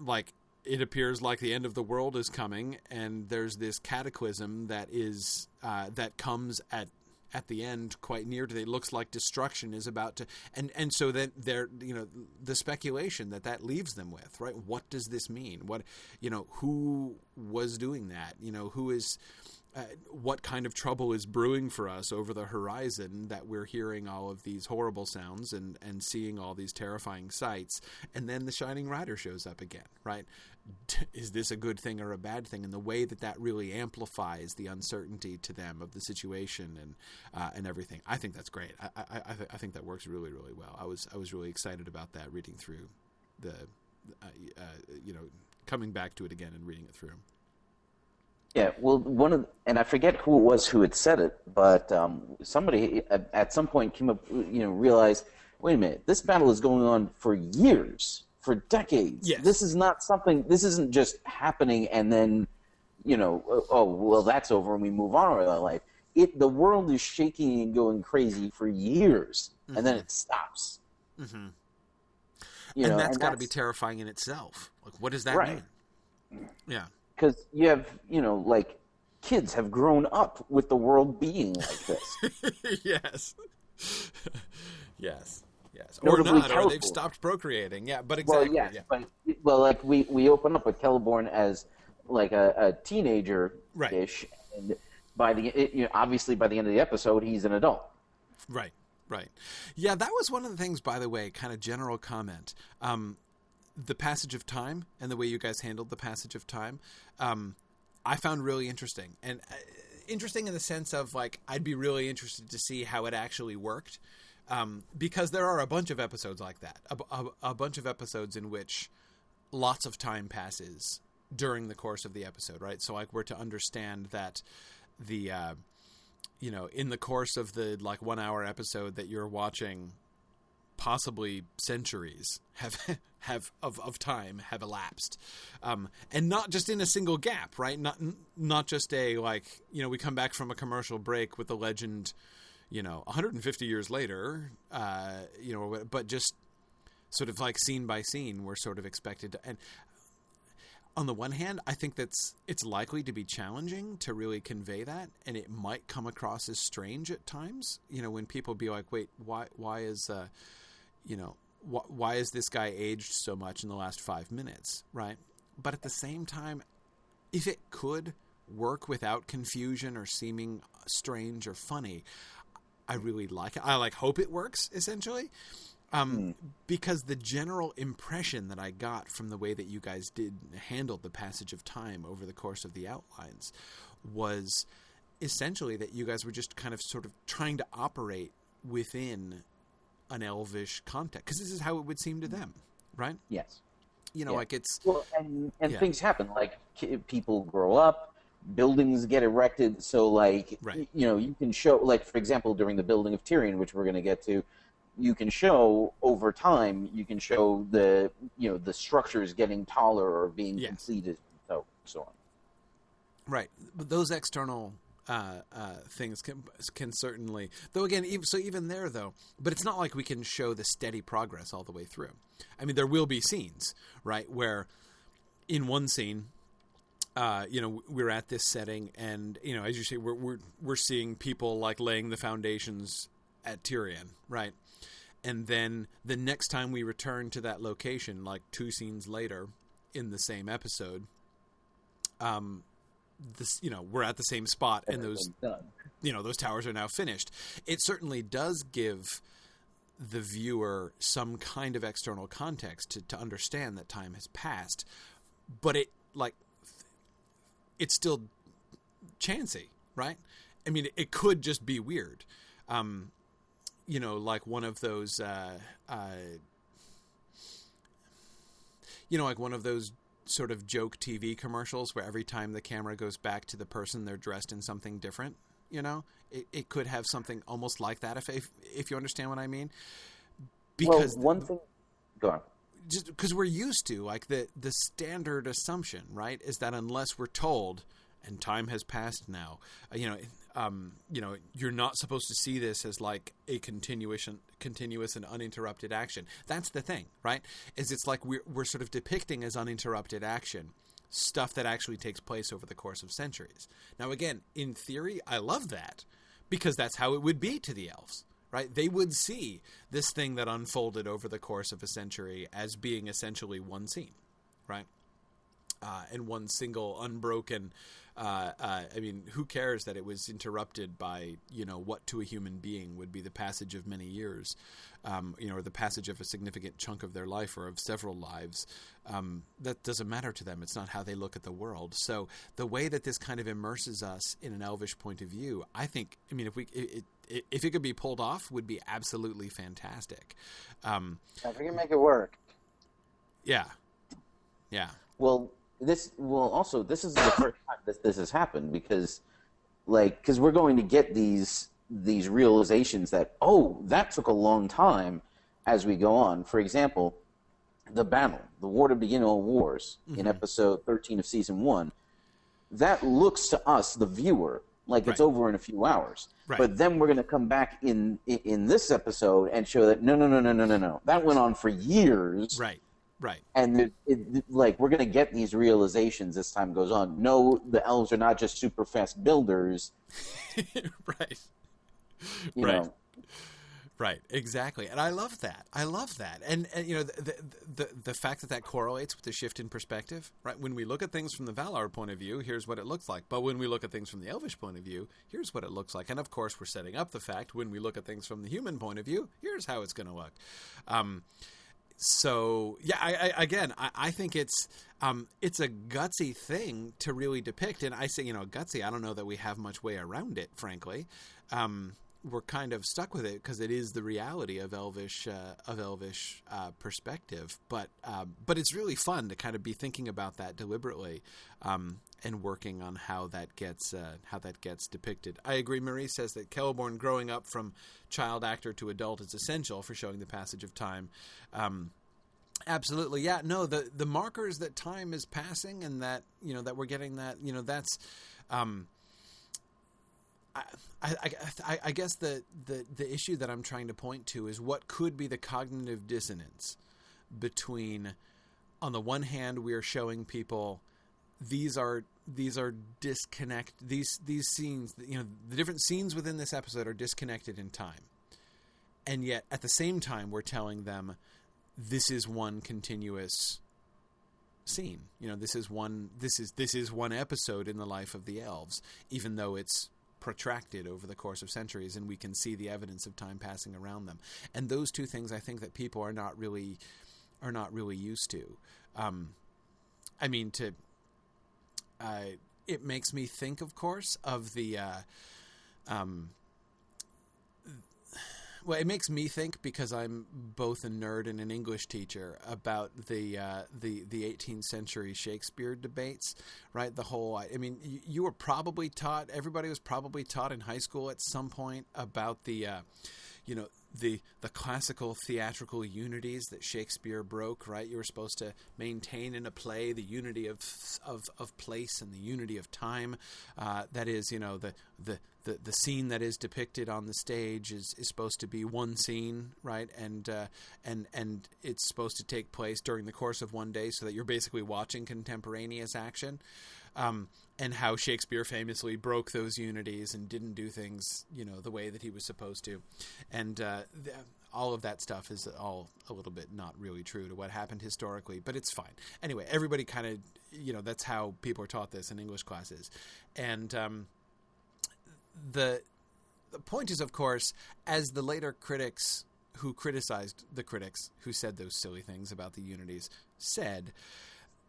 like, it appears like the end of the world is coming, and there's this cataclysm that is uh, that comes at at the end quite near to it looks like destruction is about to and and so then there you know the speculation that that leaves them with right what does this mean what you know who was doing that you know who is uh, what kind of trouble is brewing for us over the horizon that we're hearing all of these horrible sounds and, and seeing all these terrifying sights. And then the Shining Rider shows up again, right? Is this a good thing or a bad thing? And the way that that really amplifies the uncertainty to them of the situation and uh, and everything. I think that's great. I, I, I, th- I, think that works really, really well. I was I was really excited about that reading through the, uh, uh you know, coming back to it again and reading it through. Yeah, well, one of and I forget who it was who had said it, but um, somebody at, at, some point came up, you know, realized wait a minute, this battle is going on for years, for decades. Yes. This is not something. This isn't just happening and then, you know, oh, oh well, that's over and we move on with our life. It the world is shaking and going crazy for years, and then it stops. Mhm. You and know, that's got to be terrifying in itself. Like, what does that Right. mean? Yeah. because you have you know like kids have grown up with the world being like this yes. yes. Or not, or they've stopped procreating. Yeah, but well exactly. yes yeah. but well like we we open up with Celeborn as like a, a teenager Right. ish and by the it, you know, obviously by the end of the episode he's an adult Right, right. Yeah, that was one of the things, by the way, kind of general comment. Um, the passage of time and the way you guys handled the passage of time, um, I found really interesting. And uh, interesting in the sense of, like, I'd be really interested to see how it actually worked. Um, because there are a bunch of episodes like that, a, a, a bunch of episodes in which lots of time passes during the course of the episode, right? So, like, we're to understand that the. Uh, you know, in the course of the like one hour episode that you're watching, possibly centuries have have of, of time have elapsed, um, and not just in a single gap, right? Not not just a like you know we come back from a commercial break with the legend, you know, 150 years later, uh, you know, but just sort of like scene by scene, we're sort of expected to and on the one hand, I think that's it's likely to be challenging to really convey that, and it might come across as strange at times. You know, when people be like, "Wait, why? Why is, uh, you know, wh- why is this guy aged so much in the last five minutes?" Right? But at the same time, if it could work without confusion or seeming strange or funny, I really like it. I like hope it works essentially. Um, because the general impression that I got from the way that you guys did handle the passage of time over the course of the outlines was essentially that you guys were just kind of sort of trying to operate within an elvish context because this is how it would seem to them, right? yes You know, Yeah. like it's well and and Yeah. things happen like people grow up buildings get erected so like Right. you know you can show like for example during the building of Tirion which we're going to get to you can show over time you can show the you know the structures getting taller or being Yes. completed so so on Right, but those external uh, uh, things can can certainly, though again, even, so even there though, but it's not like we can show the steady progress all the way through. I mean, there will be scenes, right, where in one scene, uh, you know, we're at this setting, and you know, as you say, we're we're we're seeing people like laying the foundations at Tirion, right, and then the next time we return to that location, like two scenes later in the same episode, um, this you know we're at the same spot and those you know those towers are now finished. It certainly does give the viewer some kind of external context to, to understand that time has passed but it like it's still chancy right i mean it could just be weird um you know like one of those uh uh you know like one of those sort of joke TV commercials where every time the camera goes back to the person, they're dressed in something different. You know, it, it could have something almost like that if if, if you understand what I mean. Because well, one thing. Go on. Just because we're used to like the the standard assumption, right, is that unless we're told and time has passed now, uh, you know, um, you know, you're not supposed to see this as like a continuous, continuous and uninterrupted action. That's the thing, right? Is it's like we're we're sort of depicting as uninterrupted action stuff that actually takes place over the course of centuries. Now, again, in theory, I love that because that's how it would be to the elves right? They would see this thing that unfolded over the course of a century as being essentially one scene, right? Uh, and one single unbroken. Uh, uh, I mean, who cares that it was interrupted by you know what to a human being would be the passage of many years, um, you know, or the passage of a significant chunk of their life or of several lives. Um, that doesn't matter to them. It's not how they look at the world. So the way that this kind of immerses us in an elvish point of view, I think. I mean, if we it, it, if it could be pulled off, would be absolutely fantastic. Um, If we can make it work. yeah, yeah, Well, this well also this is the first time that this has happened because, like, because we're going to get these these realizations that oh that took a long time, as we go on. For example, the battle, the war to begin all wars, Mm-hmm. in episode 13 of season one, that looks to us, the viewer, like it's over in a few hours. Right. But then we're going to come back in in this episode and show that no, no, no, no, no, no, no, that went on for years, Right. Right. and it, it, like we're going to get these realizations as time goes on. No, the elves are not just super fast builders. right. You Right. know, Right, exactly, and I love that. I love that, and, and you know the, the the the fact that that correlates with the shift in perspective. Right, when we look at things from the Valar point of view, here's what it looks like. But when we look at things from the Elvish point of view, here's what it looks like. And of course, we're setting up the fact when we look at things from the human point of view, here's how it's going to look. Um, so yeah, I, I, again, I, I think it's um, it's a gutsy thing to really depict, and I say you know gutsy. I don't know that we have much way around it, frankly. Um, we're kind of stuck with it because it is the reality of Elvish uh, of Elvish uh, perspective. But um, but it's really fun to kind of be thinking about that deliberately um, and working on how that gets uh, how that gets depicted. I agree. Marie says that Celeborn growing up from child actor to adult is essential for showing the passage of time. Um, Absolutely, yeah. No, the the markers that time is passing and that you know that we're getting that you know that's, um, I, I, I, guess the, the the issue that I'm trying to point to is what could be the cognitive dissonance between, on the one hand, we are showing people these are these are disconnect these these scenes you know the different scenes within this episode are disconnected in time, and yet at the same time we're telling them this is one continuous scene. You know, this is one this is this is one episode in the life of the elves, even though it's protracted over the course of centuries and we can see the evidence of time passing around them. And those two things I think that people are not really are not really used to. Um, I mean to uh, it makes me think of course of the uh, um, well, it makes me think because I'm both a nerd and an English teacher about the uh, the the 18th century Shakespeare debates, right? The whole, I mean, you, you were probably taught, everybody was probably taught in high school at some point about the, uh, you know, the the classical theatrical unities that Shakespeare broke, right? You were supposed to maintain in a play the unity of of, of place and the unity of time. Uh, that is, you know, the the the, the scene that is depicted on the stage is, is supposed to be one scene, right? And uh, and and it's supposed to take place during the course of one day, so that you're basically watching contemporaneous action. Um, and how Shakespeare famously broke those unities and didn't do things, you know, the way that he was supposed to, and uh, th- all of that stuff is all a little bit not really true to what happened historically, but it's fine. Anyway, everybody kind of, you know, that's how people are taught this in English classes, and um, the the point is, of course, as the later critics who criticized the critics who said those silly things about the unities said,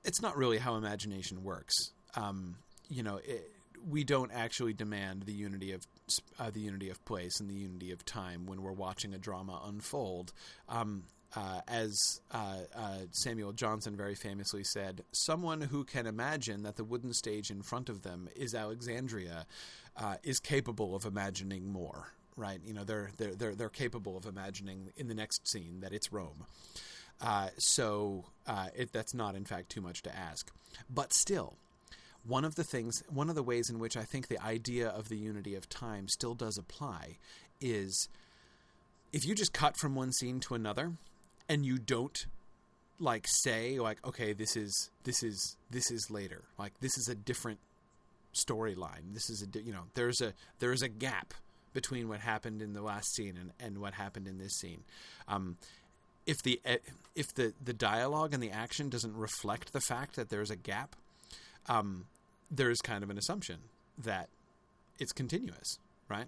it's not really how imagination works. Um, you know, it, we don't actually demand the unity of uh, the unity of place and the unity of time when we're watching a drama unfold. Um, uh, as uh, uh, Samuel Johnson very famously said, someone who can imagine that the wooden stage in front of them is Alexandria uh, is capable of imagining more. Right? You know, they're they're they're they're capable of imagining in the next scene that it's Rome. Uh, so uh, it, that's not, in fact, too much to ask. But still, one of the things, one of the ways in which I think the idea of the unity of time still does apply is if you just cut from one scene to another and you don't like say like okay this is this is this is later like this is a different storyline this is a you know there's a there's a gap between what happened in the last scene and, and what happened in this scene. Um, if the eh, if the the dialogue and the action doesn't reflect the fact that there's a gap um, there's kind of an assumption that it's continuous right?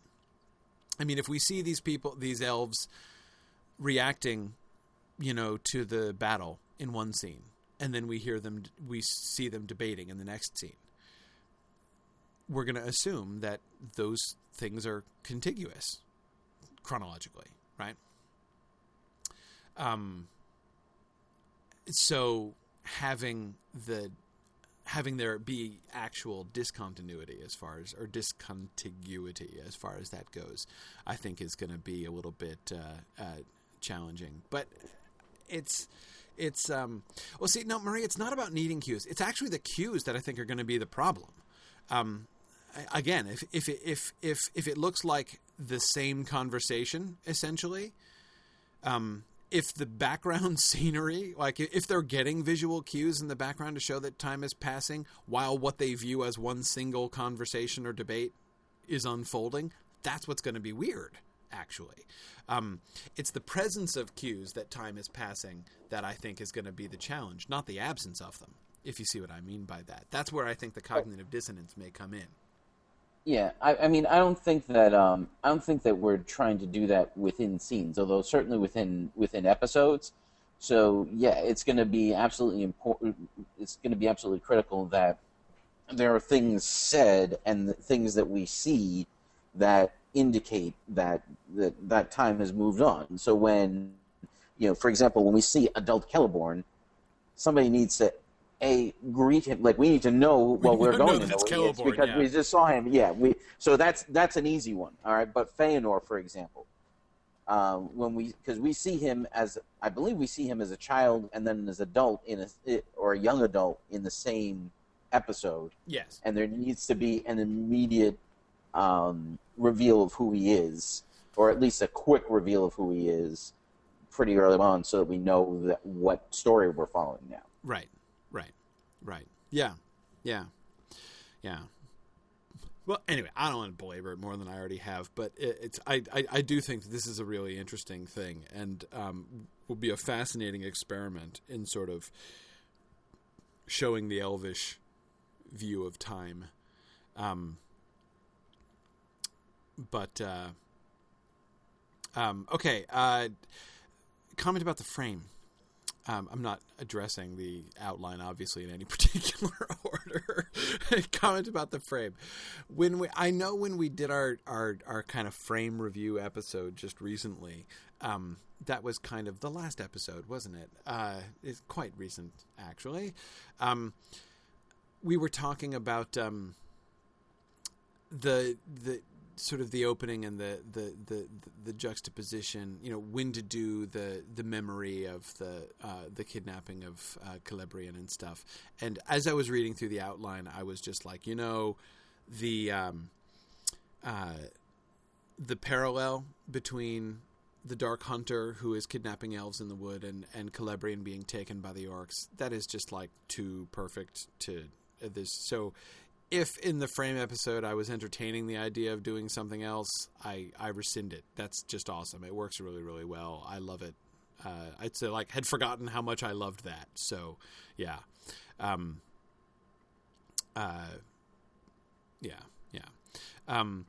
I mean if we see these people these elves reacting you know to the battle in one scene and then we hear them we see them debating in the next scene we're going to assume that those things are contiguous chronologically right? Um so having the having there be actual discontinuity as far as or discontiguity as far as that goes, I think is going to be a little bit uh, uh, challenging. But it's it's um well see no Marie it's not about needing cues. It's actually the cues that I think are going to be the problem. Um again, if if if if if it looks like the same conversation essentially, um if the background scenery, like if they're getting visual cues in the background to show that time is passing while what they view as one single conversation or debate is unfolding, that's what's going to be weird, actually. Um, it's the presence of cues that time is passing that I think is going to be the challenge, not the absence of them, if you see what I mean by that. That's where I think the cognitive dissonance may come in. Yeah, I, I mean, I don't think that um, I don't think that we're trying to do that within scenes, although certainly within within episodes. So yeah, it's going to be absolutely important. It's going to be absolutely critical that there are things said and things that we see that indicate that that that time has moved on. So when you know, for example, when we see adult Celeborn, somebody needs to a greet him like we need to know what we are going to know it's because yeah. we just saw him. Yeah, we so that's that's an easy one. All right, but Feanor, for example, um, when we because we see him as I believe we see him as a child and then as adult in a or a young adult in the same episode. Yes, and there needs to be an immediate um, reveal of who he is, or at least a quick reveal of who he is, pretty early on, so that we know that what story we're following now. Right. Right. Yeah. Yeah. Yeah. Well, anyway, I don't want to belabor it more than I already have, but it, it's I, I, I do think that this is a really interesting thing, and um, will be a fascinating experiment in sort of showing the elvish view of time. Um, but uh, um, okay, uh, comment about the frame. Um, I'm not addressing the outline, obviously, in any particular order. Comment about the frame. When we, I know when we did our, our, our kind of frame review episode just recently, um, that was kind of the last episode, wasn't it? Uh, it's quite recent, actually. Um, we were talking about um, the the sort of the opening and the, the the, the, juxtaposition, you know, when to do the the memory of the uh, the kidnapping of uh, Celebrian and stuff. And as I was reading through the outline, I was just like, you know, the um, uh, the parallel between the Dark Hunter who is kidnapping elves in the wood and and Celebrian being taken by the orcs. That is just like too perfect to uh, this. So if in the frame episode I was entertaining the idea of doing something else, I, I rescind it. That's just awesome. It works really, really well. I love it. Uh, I'd say like had forgotten how much I loved that. So yeah. Um, uh, yeah, yeah. Um,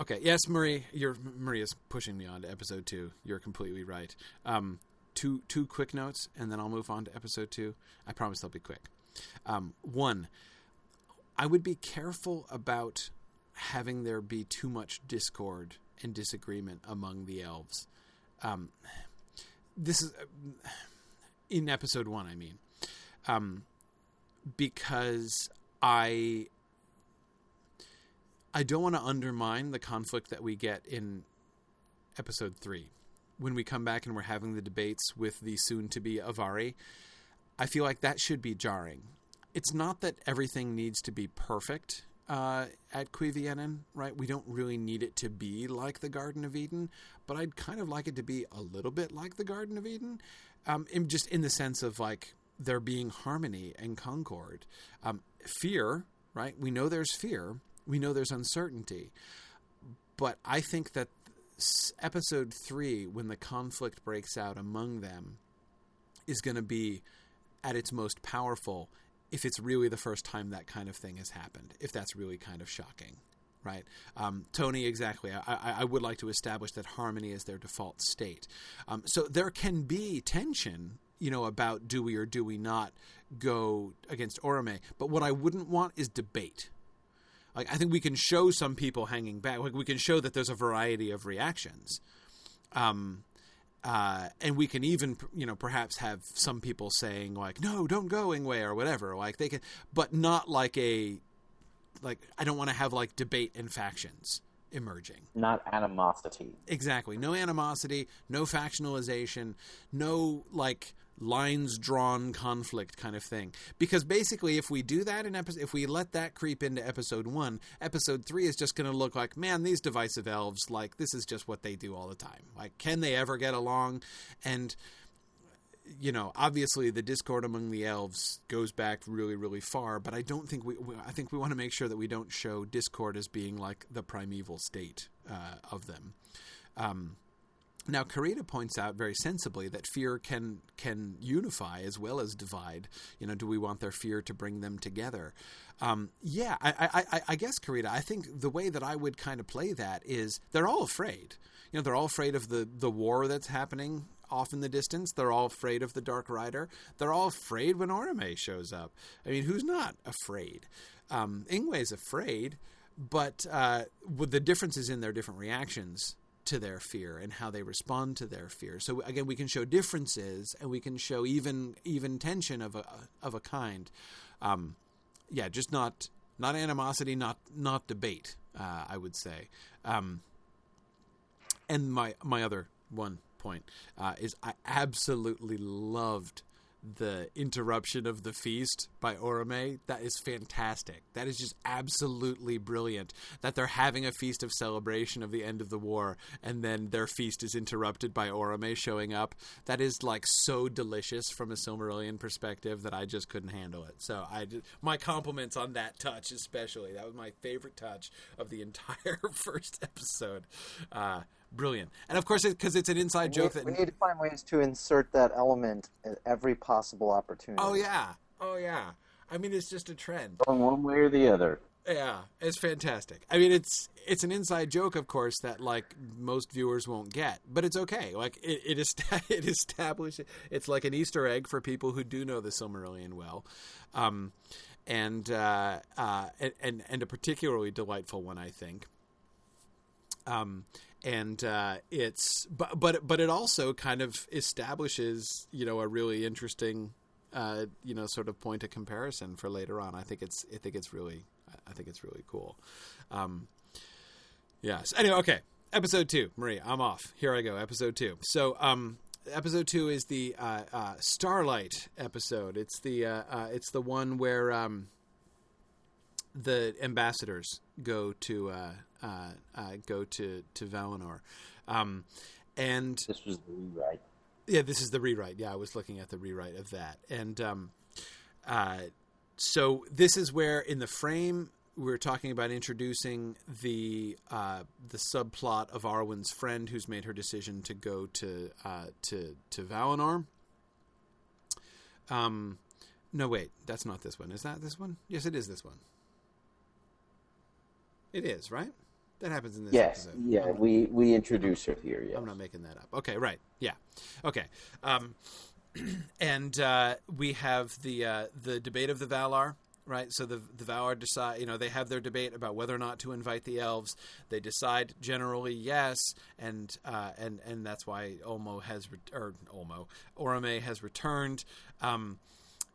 okay. Yes, Marie, you're Marie is pushing me on to episode two. You're completely right. Um, two two quick notes, and then I'll move on to episode two. I promise they'll be quick. Um, one, I would be careful about having there be too much discord and disagreement among the elves. Um, this is uh, in episode one, I mean, um, because I I don't want to undermine the conflict that we get in episode three when we come back and we're having the debates with the soon to be Avari. I feel like that should be jarring it's not that everything needs to be perfect uh, at Cuiviénen, right? We don't really need it to be like the Garden of Eden, but I'd kind of like it to be a little bit like the Garden of Eden, um, in, just in the sense of like there being harmony and concord. Um, fear, right? We know there's fear, we know there's uncertainty, but I think that episode three, when the conflict breaks out among them, is going to be at its most powerful if it's really the first time that kind of thing has happened, if that's really kind of shocking, right? Um, Tony, exactly. I, I, would like to establish that harmony is their default state. Um, so there can be tension, you know, about do we or do we not go against Orome. But what I wouldn't want is debate. Like I think we can show some people hanging back. Like we can show that there's a variety of reactions. Um, uh, and we can even, you know, perhaps have some people saying like, "No, don't go Ingwe" or whatever. Like they can, but not like a, like I don't want to have like debate and factions emerging. Not animosity. Exactly. No animosity, no factionalization, no like lines drawn conflict kind of thing. Because basically, if we do that in episode, if we let that creep into episode one, episode three is just going to look like, man, these divisive elves, like this is just what they do all the time. Like, can they ever get along? And you know, obviously the discord among the elves goes back really, really far, but I don't think we. I think we want to make sure that we don't show discord as being like the primeval state uh, of them. Um, now, Karita points out very sensibly that fear can can unify as well as divide. You know, do we want their fear to bring them together? Um, yeah, I, I, I guess Karita. I think the way that I would kind of play that is they're all afraid. You know, they're all afraid of the the war that's happening off in the distance. They're all afraid of the Dark Rider. They're all afraid when Orome shows up. I mean, who's not afraid? Um, Ingwe's afraid, but uh, the difference is in their different reactions to their fear and how they respond to their fear. So again, we can show differences and we can show even even tension of a of a kind. Um, yeah, just not not animosity, not not debate. Uh, I would say. Um, and my my other one point uh, is I absolutely loved the interruption of the feast by Orome. That is fantastic. That is just absolutely brilliant. That they're having a feast of celebration of the end of the war, and then their feast is interrupted by Orome showing up. That is like so delicious from a Silmarillion perspective that I just couldn't handle it. So I just, my compliments on that touch, especially. That was my favorite touch of the entire first episode. Uh, brilliant. And of course, because it, it's an inside we joke need, that we need to find ways to insert that element at every possible opportunity. Oh yeah, oh yeah. I mean, it's just a trend. Going one way or the other. Yeah, it's fantastic. I mean, it's it's an inside joke, of course, that like most viewers won't get, but it's okay. Like it it, est- it establishes it's like an Easter egg for people who do know the Silmarillion well, um, and uh, uh, and and a particularly delightful one, I think. Um, and uh, it's but but but it also kind of establishes you know a really interesting uh, you know sort of point of comparison for later on. I think it's I think it's really I think it's really cool. Um, yes. Anyway, okay. Episode two, Marie. I'm off. Here I go. Episode two. So, um, episode two is the uh, uh, Starlight episode. It's the uh, uh, it's the one where um, the ambassadors go to uh, uh, uh, go to to Valinor, um, and This was the rewrite. yeah, this is the rewrite. Yeah, I was looking at the rewrite of that, and um, uh, so this is where in the frame we're talking about introducing the uh, the subplot of Arwen's friend who's made her decision to go to uh, to to Valinor. Um, no, wait, that's not this one. Is that this one? Yes, it is this one. It is right. That happens in this Yes, episode. yeah, we we introduce her here. Yes. I'm not making that up. Okay, right. Yeah. Okay. Um, and uh, we have the uh, the debate of the Valar. Right, so the the Valar decide. You know, they have their debate about whether or not to invite the elves. They decide generally yes, and uh, and and that's why Ulmo has re- or Ulmo Orome has returned. Um,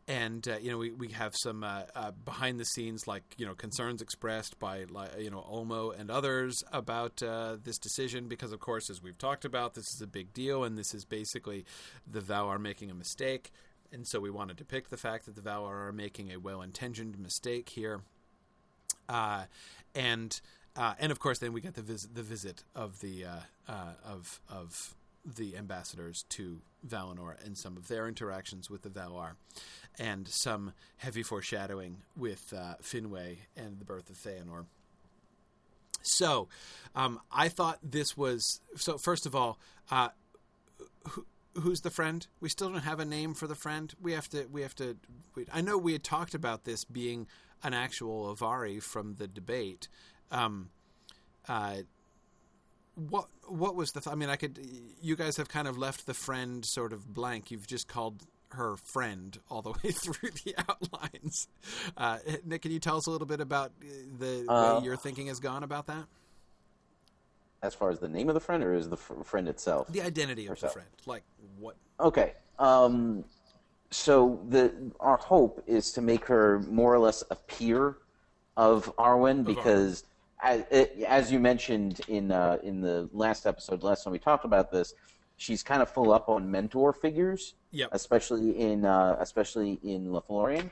and uh, you know we, we have some uh, uh, behind the scenes like you know concerns expressed by you know Ulmo and others about uh, this decision because of course as we've talked about this is a big deal and this is basically the Valar making a mistake. And so we want to depict the fact that the Valar making a well-intentioned mistake here. Uh, and uh, and of course then we get the visit the visit of the of of the ambassadors to Valinor and some of their interactions with the Valar, and some heavy foreshadowing with uh, and the birth of Feanor. So, um, I thought this was so. First of all, uh, who, who's the friend? We still don't have a name for the friend. We have to. We have to. We, I know we had talked about this being an actual Avari from the debate. Um, uh, what what was the? Th- I mean, I could. You guys have kind of left the friend sort of blank. You've just called her friend all the way through the outlines. Uh, Nick, can you tell us a little bit about the Uh, way your thinking has gone about that? As far as the name of the friend, or is the f- friend itself? The identity of the friend, like what? Okay. Um, so the our hope is to make her more or less a peer of Arwen because as, as you mentioned in uh, in the last episode, last time we talked about this, she's kind of full up on mentor figures, Yep. especially in uh, especially in Lothlorien.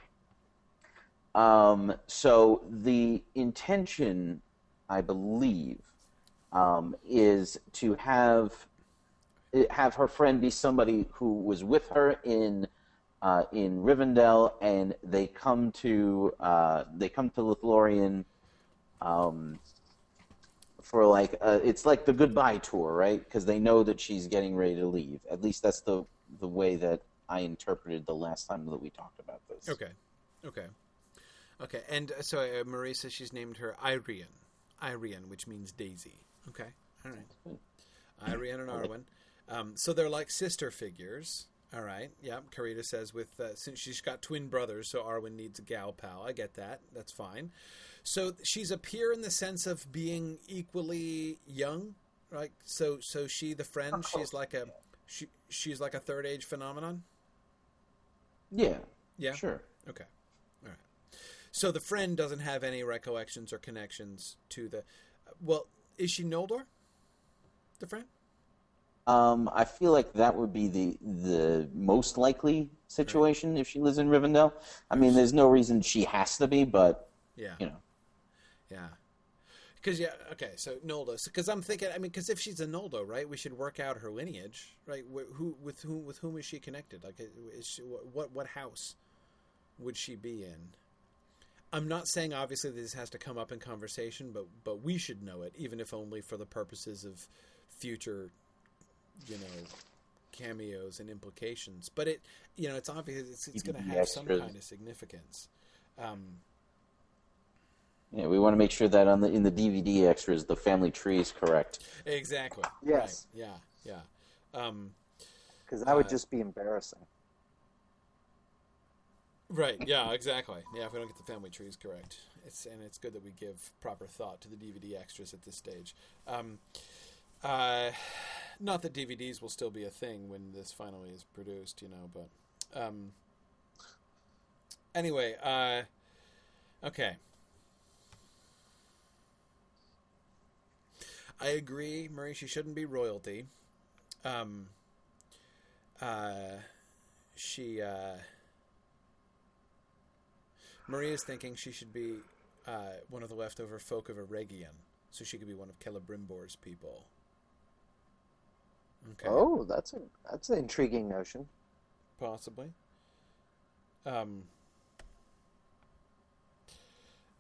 Um, so the intention, I believe, um, is to have have her friend be somebody who was with her in uh, in Rivendell, and they come to uh, they come to Lothlorien um, for like uh, it's like the goodbye tour, right? Because they know that she's getting ready to leave. At least that's the the way that I interpreted the last time that we talked about this. Okay. Okay. Okay. And uh, so uh, Marie says she's named her Eirien. Eirien, which means daisy. Okay. All right. Eirien and Arwen. Um, so they're like sister figures. All right. Yeah. Karita says with uh, since she's got twin brothers, so Arwen needs a gal pal. I get that. That's fine. So she's a peer in the sense of being equally young, right? So so she the friend, she's like a she she's like a third age phenomenon. Yeah. Yeah. Sure. Okay. All right. So the friend doesn't have any recollections or connections to the. Well, is she Noldor? The friend? Um, I feel like that would be the the most likely situation if she lives in Rivendell. I mean, there's no reason she has to be, but Yeah. you know, Yeah. Because yeah, okay. So Noldo. Because I'm thinking. I mean, because if she's a Noldo, right, we should work out her lineage, right? Wh- Who with whom with whom is she connected? Like, is she, what what house would she be in? I'm not saying obviously this has to come up in conversation, but but we should know it, even if only for the purposes of future, you know, cameos and implications. But it, you know, it's obvious it's, it's going to have some kind of significance. Um, yeah, we want to make sure that on the in the DVD extras, the family tree is correct. exactly. Yes. Right. Yeah. Yeah. Um, Because that would Uh, just be embarrassing. Right. Yeah. Exactly. Yeah. If we don't get the family trees correct, it's and it's good that we give proper thought to the DVD extras at this stage. Um, uh, not that DVDs will still be a thing when this finally is produced, you know. But um, anyway, uh, okay. I agree, Murray. She shouldn't be royalty. Um, uh, she. Uh, Maria's thinking she should be uh, one of the leftover folk of Eregion, so she could be one of Celebrimbor's people. Okay, Oh, that's a that's an intriguing notion. possibly. Um.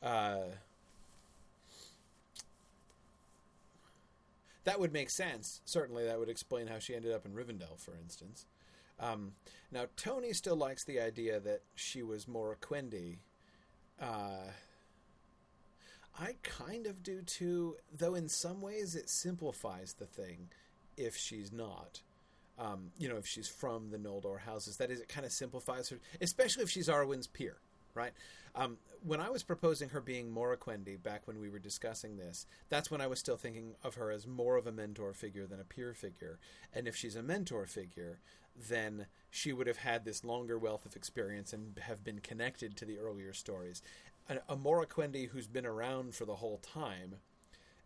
Uh. That would make sense. Certainly, that would explain how she ended up in Rivendell, for instance. Um, now, Tony still likes the idea that she was Moriquendi. Uh, I kind of do too, though in some ways it simplifies the thing if she's not. Um, you know, if she's from the Noldor houses. That is, it kind of simplifies her, especially if she's Arwen's peer, right? Um, when I was proposing her being Quendi back when we were discussing this, that's when I was still thinking of her as more of a mentor figure than a peer figure. And if she's a mentor figure, then she would have had this longer wealth of experience and have been connected to the earlier stories. A, a Quendi who's been around for the whole time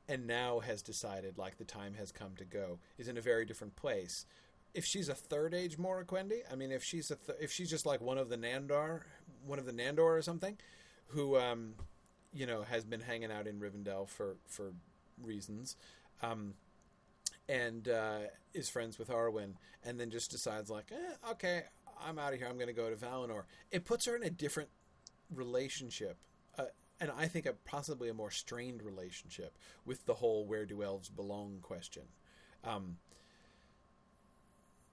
and now has decided like the time has come to go is in a very different place. If she's a third age Moriquendi, I mean, if she's a th- if she's just like one of the Nandor, one of the Nandor or something, who um, you know has been hanging out in Rivendell for for reasons, um, and uh, is friends with Arwen, and then just decides like, eh, okay, I'm out of here. I'm going to go to Valinor. It puts her in a different relationship, uh, and I think a possibly a more strained relationship with the whole "where do elves belong" question. Um,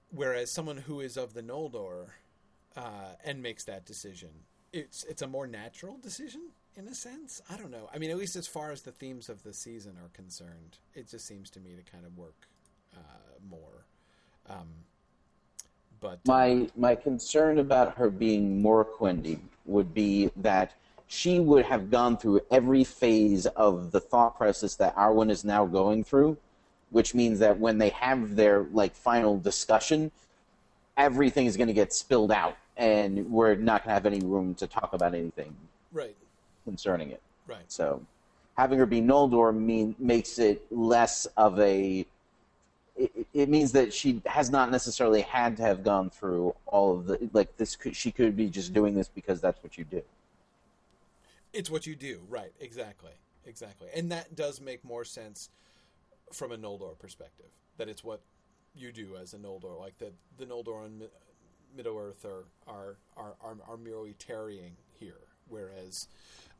whereas someone who is of the Noldor uh, and makes that decision, it's it's a more natural decision in a sense. I don't know. I mean, at least as far as the themes of the season are concerned, it just seems to me to kind of work uh, more. Um, but My my concern about her being Moriquendi would be that she would have gone through every phase of the thought process that Arwen is now going through, which means that when they have their like final discussion, everything is going to get spilled out, and we're not going to have any room to talk about anything right, concerning it. right. So, having her be Noldor mean makes it less of a. It, it means that she has not necessarily had to have gone through all of the like this. Could, she could be just doing this because that's what you do. It's what you do, right? Exactly, exactly, and that does make more sense from a Noldor perspective. That it's what you do as a Noldor, like the the Noldor and Middle Earth are are, are are are merely tarrying here, whereas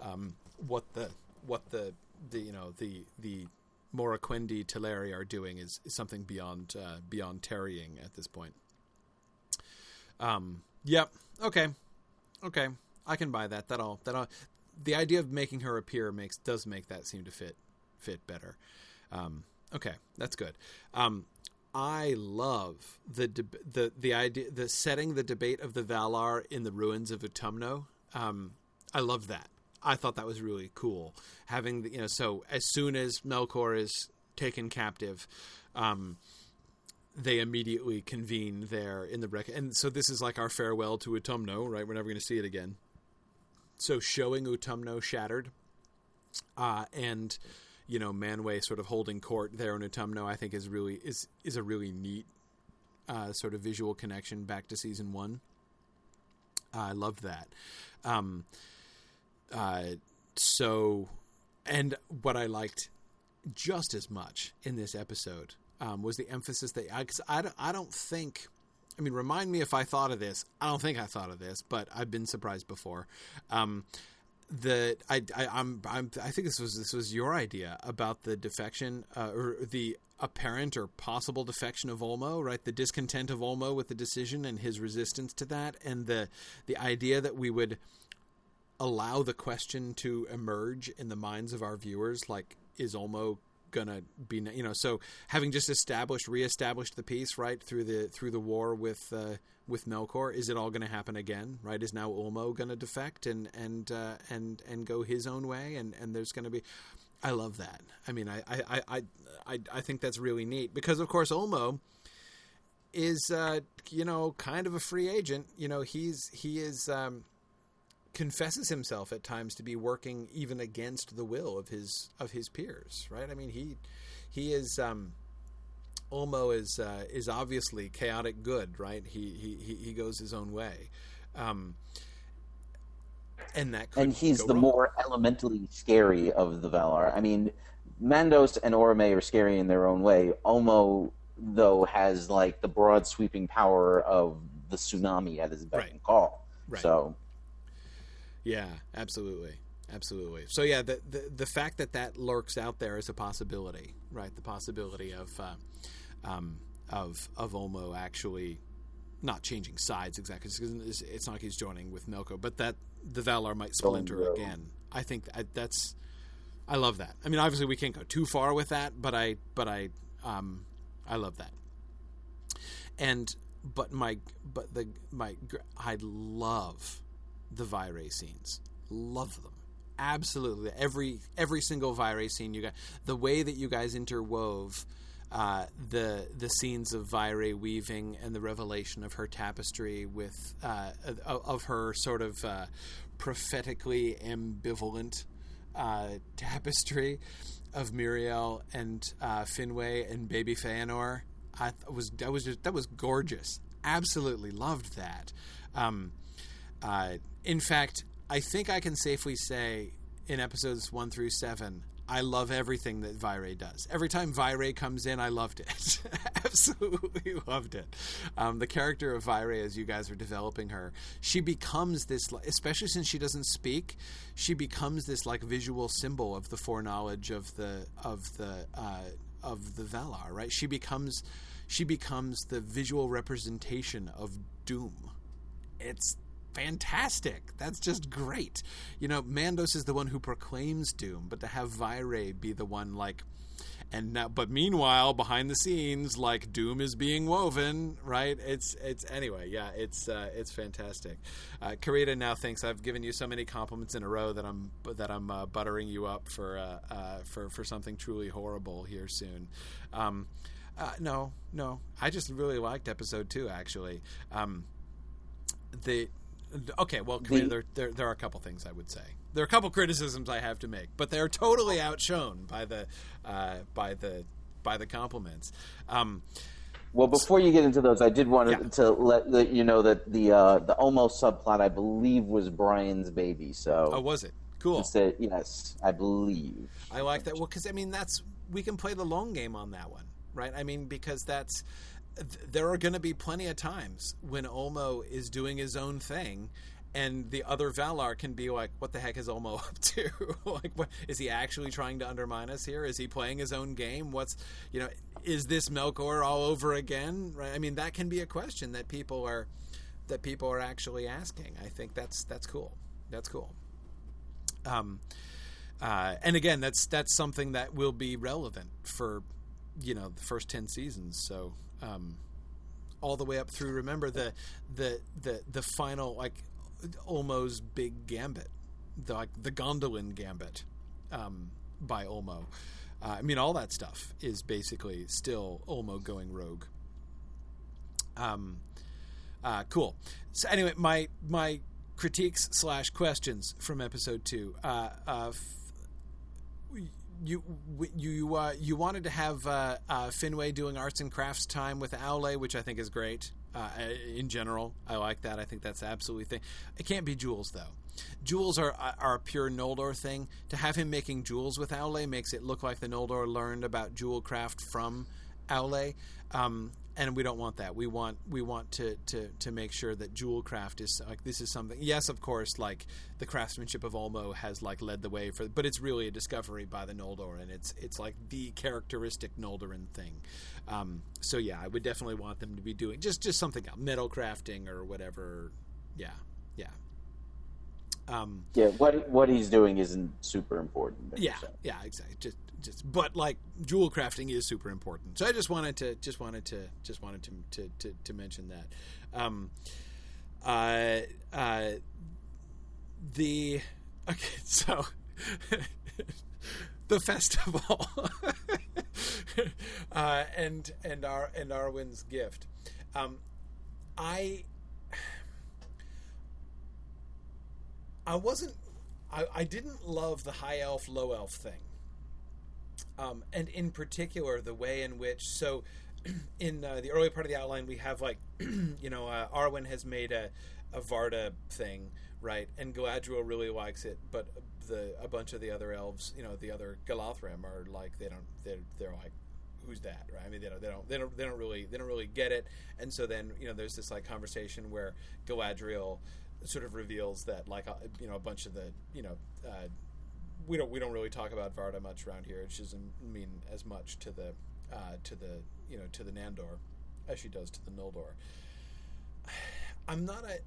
um, what the what the the you know the the Moriquendi Teleri are doing is, is something beyond uh, beyond tarrying at this point. Um. Yep. Okay. Okay. I can buy that. That all. That all. The idea of making her appear makes does make that seem to fit fit better. Um, okay, that's good. Um, I love the the the idea the setting the debate of the Valar in the ruins of Utumno. Um, I love that. I thought that was really cool. Having the, you know, so as soon as Melkor is taken captive, um, they immediately convene there in the wreck. And so this is like our farewell to Utumno, right? We're never going to see it again. So showing Utumno shattered, uh, and you know Manwë sort of holding court there in Utumno, I think is really is is a really neat uh, sort of visual connection back to season one. Uh, I loved that. Um, uh, so, and what I liked just as much in this episode um, was the emphasis that I, cause I, I don't think. I mean, remind me if I thought of this. I don't think I thought of this, but I've been surprised before. Um, the I, I I'm, I'm I think this was this was your idea about the defection uh, or the apparent or possible defection of Ulmo, right? The discontent of Ulmo with the decision and his resistance to that, and the the idea that we would allow the question to emerge in the minds of our viewers, like is Ulmo gonna be you know so having just established reestablished the peace right through the through the war with uh, with Melkor is it all going to happen again right? Is now Ulmo going to defect and and uh, and and go his own way? And and there's going to be I love that. I mean I I, I I I think that's really neat because of course Ulmo is uh, you know kind of a free agent. You know he's he is um, confesses himself at times to be working even against the will of his of his peers. Right? I mean, he he is. Um, Ulmo is uh, is obviously chaotic good, right? He he he goes his own way, um, and that and he's the wrong. more elementally scary of the Valar. I mean, Mandos and Orome are scary in their own way. Ulmo, though, has like the broad sweeping power of the tsunami at his beck Right. and call. Right. So Yeah, absolutely, absolutely. So yeah, the, the the fact that that lurks out there is a possibility, right? The possibility of uh, um, of of Ulmo actually not changing sides exactly. It's, it's not like he's joining with Melko, but that the Valar might splinter again. I think I, that's I love that. I mean, obviously we can't go too far with that, but I but I um, I love that. And but my but the my I love the Vairë scenes. Love them. Absolutely. Every every single Vairë scene you got the way that you guys interwove uh, the the scenes of Vairë weaving and the revelation of her tapestry with uh, of her sort of uh, prophetically ambivalent uh, tapestry of Míriel and uh, Finwë and Baby Feanor. I th- was that was just that was gorgeous. Absolutely loved that. Um, uh, in fact, I think I can safely say in episodes one through seven, I love everything that Vairë does. Every time Vairë comes in, I loved it. Absolutely loved it. Um, the character of Vairë, as you guys are developing her, she becomes this, especially since she doesn't speak, she becomes this like visual symbol of the foreknowledge of the of the uh, of the Valar. Right? She becomes she becomes the visual representation of doom. It's fantastic. That's just great. You know, Mandos is the one who proclaims doom, but to have Vairë be the one like and now but meanwhile behind the scenes like doom is being woven right? It's it's anyway yeah it's uh, it's fantastic. Uh, Karita now thinks I've given you so many compliments in a row that I'm that I'm uh, buttering you up for uh, uh, for for something truly horrible here soon. Um, uh, no no. I just really liked episode two actually. Um, the Okay, well, Commander, there, there there are a couple things I would say. There are a couple criticisms I have to make, but they are totally outshone by the uh, by the by the compliments. Um, Well, before you get into those, I did want Yeah. to let, let you know that the uh, the Ulmo subplot, I believe, was Brian's baby. So oh, was it cool? Instead- yes, I believe. I like that. Well, because I mean, that's we can play the long game on that one, right? I mean, because that's th- there are going to be plenty of times when Ulmo is doing his own thing, and the other Valar can be like, "What the heck is Ulmo up to? like, what is he actually trying to undermine us here? Is he playing his own game? What's you know, is this Melkor all over again? Right? I mean, that can be a question that people are that people are actually asking. I think that's that's cool. That's cool. Um, uh, and again, that's that's something that will be relevant for you know the first ten seasons. So um, all the way up through. Remember the the the the final like Ulmo's big gambit, the like the Gondolin gambit um, by Ulmo. Uh, I mean, all that stuff is basically still Ulmo going rogue. Um, uh, cool. So anyway, my my critiques slash questions from episode two. Uh, uh, f- you you you uh, you wanted to have uh, uh, Finwë doing arts and crafts time with Aule, which I think is great. Uh, in general, I like that. I think that's absolutely thing. It can't be jewels though. Jewels are are a pure Noldor thing. To have him making jewels with Aule makes it look like the Noldor learned about jewel craft from Aule, um, and we don't want that. We want we want to, to to make sure that jewel craft is like this is something. Yes, of course, like the craftsmanship of Ulmo has like led the way for, but it's really a discovery by the Noldor, and it's it's like the characteristic Noldoran thing. Um, so yeah, I would definitely want them to be doing just just something else, metal crafting or whatever. Yeah, yeah. Um, Yeah, what what he's doing isn't super important. yeah, so. yeah, exactly. Just, but like jewel crafting is super important. So I just wanted to, just wanted to, just wanted to, to, to, to mention that. Um, uh, uh, the okay, so the festival, uh, and and our and Arwen's gift. Um, I I wasn't. I, I didn't love the high elf low elf thing, um, and in particular the way in which so. In uh, the early part of the outline, we have like, you know, uh, Arwen has made a, a Varda thing, right? And Galadriel really likes it, but the a bunch of the other elves, you know, the other Galadhrim are like they don't they're they're like who's that right i mean they don't they don't they don't they don't really they don't really get it and so then you know there's this like conversation where galadriel sort of reveals that like uh, you know a bunch of the you know uh, we don't we don't really talk about varda much around here she doesn't mean as much to the uh, to the you know to the nandor as she does to the noldor i'm not a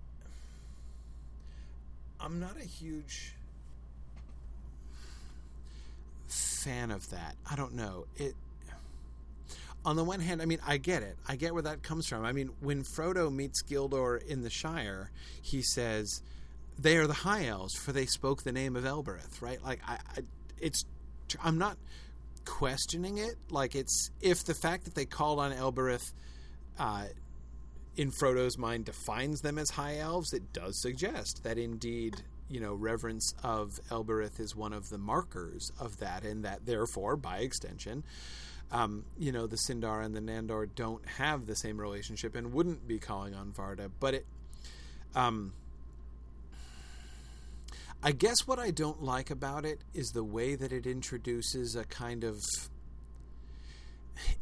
i'm not a huge fan of that i don't know it on the one hand, I mean, I get it. I get where that comes from. I mean, when Frodo meets Gildor in the Shire, he says, "They are the High Elves, for they spoke the name of Elbereth." Right? Like, I, I it's, I'm not questioning it. Like, it's if the fact that they called on Elbereth, uh, in Frodo's mind, defines them as High Elves, it does suggest that indeed. You know, reverence of Elbereth is one of the markers of that, and that therefore, by extension, um, you know, the Sindar and the Nandor don't have the same relationship and wouldn't be calling on Varda. But it, um, I guess what I don't like about it is the way that it introduces a kind of.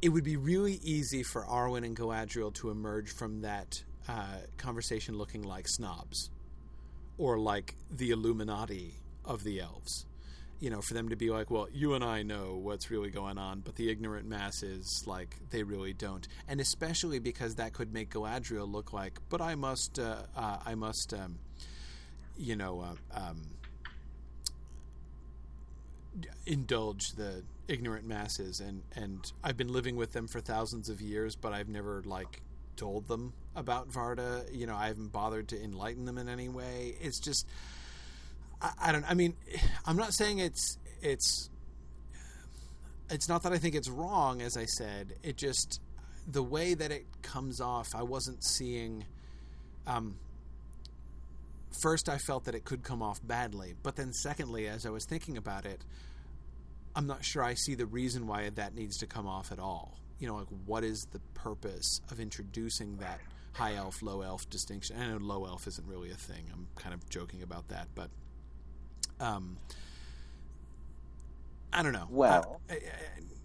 It would be really easy for Arwen and Galadriel to emerge from that uh, conversation looking like snobs, or like the Illuminati of the elves you know, for them to be like, well, you and I know what's really going on, but the ignorant masses, like, they really don't. And especially because that could make Galadriel look like, but I must, uh, uh, I must, um, you know, uh, um, indulge the ignorant masses. And, and I've been living with them for thousands of years, but I've never, like, told them about Varda. You know, I haven't bothered to enlighten them in any way. It's just. I, I don't. I mean, I'm not saying it's it's. It's not that I think it's wrong, as I said. It just the way that it comes off. I wasn't seeing. Um, first I felt that it could come off badly, but then secondly, as I was thinking about it, I'm not sure I see the reason why that needs to come off at all. You know, like what is the purpose of introducing that high elf, low elf distinction? I know low elf isn't really a thing. I'm kind of joking about that, but um, I don't know. Well, I,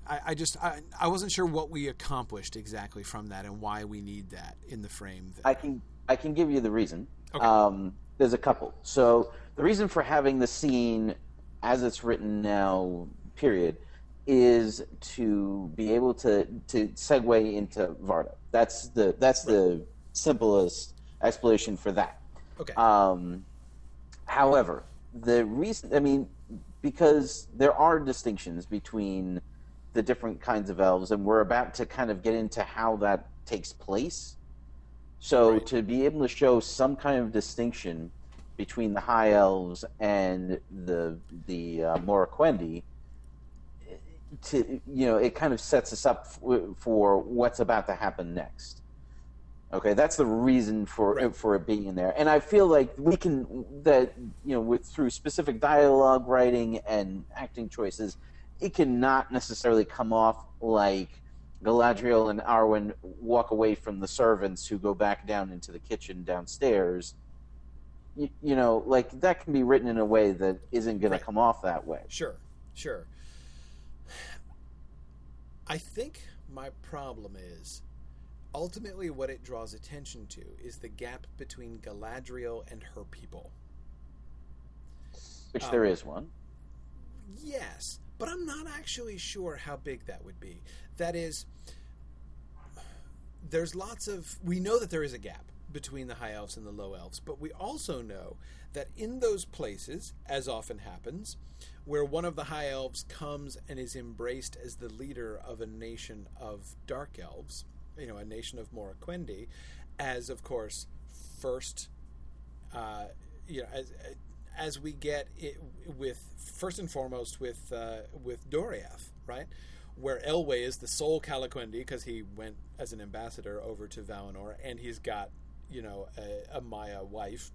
I, I just I, I wasn't sure what we accomplished exactly from that and why we need that in the frame. That, I can I can give you the reason. Okay. Um, there's a couple. So the reason for having the scene as it's written now, period, is to be able to to segue into Varda. That's the that's the simplest explanation for that. okay. Um, however, the reason, I mean, because there are distinctions between the different kinds of elves, and we're about to kind of get into how that takes place. So, Right. to be able to show some kind of distinction between the high elves and the the uh, Moriquendi, to you know, it kind of sets us up for, for what's about to happen next. Okay, that's the reason for Right. for it being in there, and I feel like we can that you know with through specific dialogue writing and acting choices, it cannot necessarily come off like Galadriel and Arwen walk away from the servants who go back down into the kitchen downstairs. You, you know, like that can be written in a way that isn't going Right. to come off that way. Sure, sure. I think my problem is ultimately what it draws attention to is the gap between Galadriel and her people. Which Um, there is one. Yes, but I'm not actually sure how big that would be. That is, there's lots of. We know that there is a gap between the high elves and the low elves, but we also know that in those places, as often happens, where one of the high elves comes and is embraced as the leader of a nation of dark elves, you know, a nation of Moriquendi, as of course, first uh, you know, as as we get it with first and foremost with uh, with Doriath, right, where Elwë is the sole Calaquendi because he went as an ambassador over to Valinor, and he's got you know a, a Maia wife,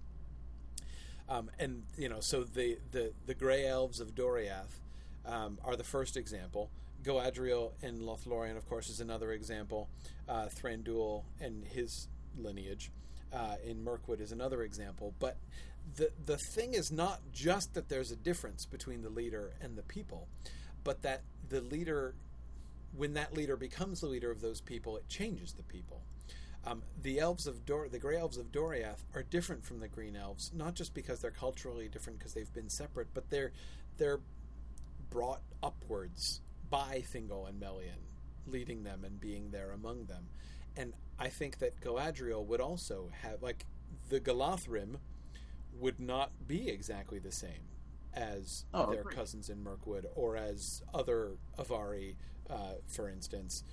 um, and you know so the the the Grey Elves of Doriath um, are the first example. Galadriel and Lothlorien, of course, is another example. Uh, Thranduil and his lineage uh, in Mirkwood is another example. But the the thing is not just that there's a difference between the leader and the people, but that the leader, when that leader becomes the leader of those people, it changes the people. Um, the elves of Dor- the gray elves of Doriath are different from the green elves, not just because they're culturally different because they've been separate, but they're they're brought upwards by Thingol and Melian, leading them and being there among them. And I think that Galadriel would also have like the Galadhrim would not be exactly the same as Oh, their agreed. cousins in Mirkwood or as other Avari, uh, for instance,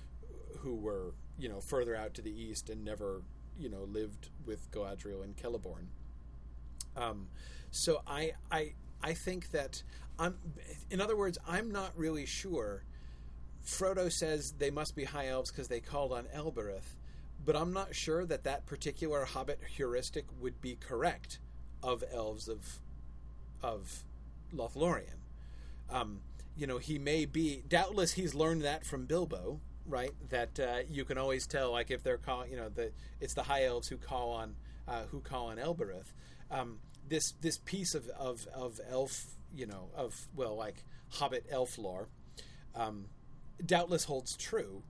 who were you know further out to the east and never you know lived with Galadriel and Celeborn. Um, so I I I think that I'm in other words I'm not really sure. Frodo says they must be high elves because they called on Elbereth, but I'm not sure that that particular Hobbit heuristic would be correct of elves of of Lothlorien. Um, you know, he may be doubtless he's learned that from Bilbo, right? That uh, you can always tell, like if they're calling, you know, the it's the high elves who call on uh, who call on Elbereth. Um, this this piece of, of of elf, you know, of well, like Hobbit elf lore, um, doubtless holds true.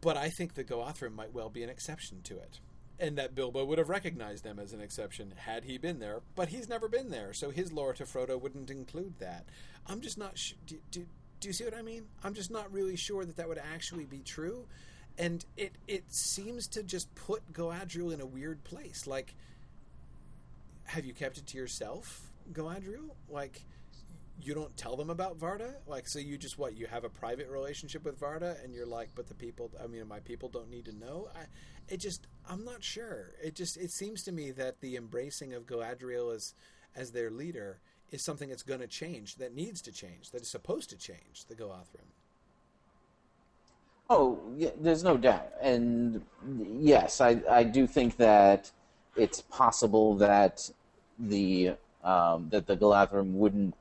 But I think the Galadhrim might well be an exception to it. And that Bilbo would have recognized them as an exception had he been there, but he's never been there, so his lore to Frodo wouldn't include that. I'm just not. Sh- do, do, do you see what I mean? I'm just not really sure that that would actually be true, and it it seems to just put Galadriel in a weird place. Like, have you kept it to yourself, Galadriel? Like, you don't tell them about Varda? Like, so you just what? You have a private relationship with Varda, and you're like, but the people, I mean, my people don't need to know. I, it just, I'm not sure. It just, it seems to me that the embracing of Galadriel as, as their leader is something that's going to change, that needs to change, that is supposed to change the Galadhrim. Oh, yeah, there's no doubt, and yes, I I do think that it's possible that the um, that the Galadhrim wouldn't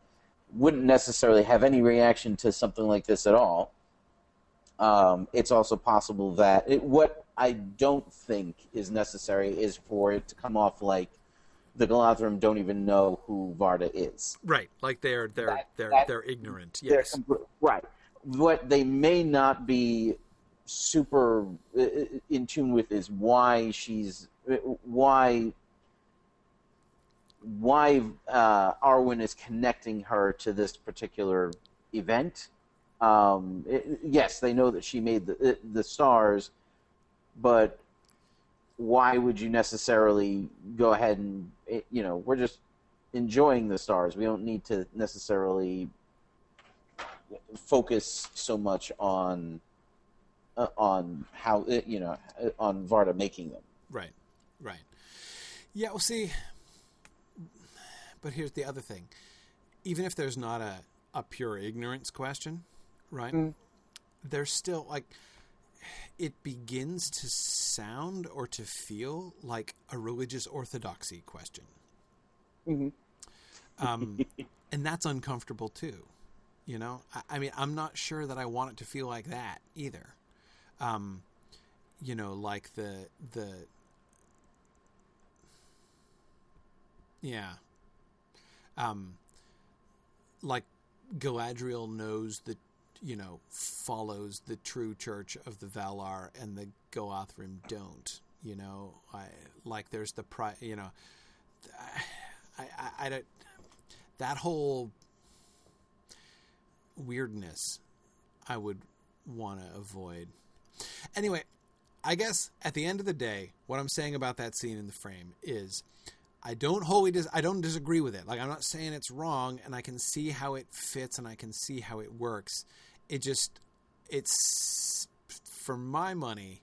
wouldn't necessarily have any reaction to something like this at all. Um, it's also possible that it, what I don't think is necessary is for it to come off like the Galadhrim don't even know who Varda is. Right, like they're they're That- they're that- they're ignorant. They're Yes, compl- right. What they may not be super in tune with is why she's why why uh, Arwen is connecting her to this particular event. Um, it- yes, they know that she made the the stars, but why would you necessarily go ahead and eh, you know we're just enjoying the stars. We don't need to necessarily focus so much on uh, on how uh, you know on Varda making them. right, right. Yeah, well, see, but here's the other thing: even if there's not a a pure ignorance question, right? Mm. There's still like it begins to sound or to feel like a religious orthodoxy question. Mhm. Um, and that's uncomfortable too. You know, I, I mean, I'm not sure that I want it to feel like that either. Um, you know, like the the yeah, um, like Galadriel knows the you know follows the true church of the Valar, and the Galadhrim don't. You know, I like there's the pri you know, I I, I don't that whole weirdness I would want to avoid. Anyway, I guess at the end of the day, what I'm saying about that scene in the frame is I don't wholly dis- I don't disagree with it. Like I'm not saying it's wrong and I can see how it fits and I can see how it works. It just it's for my money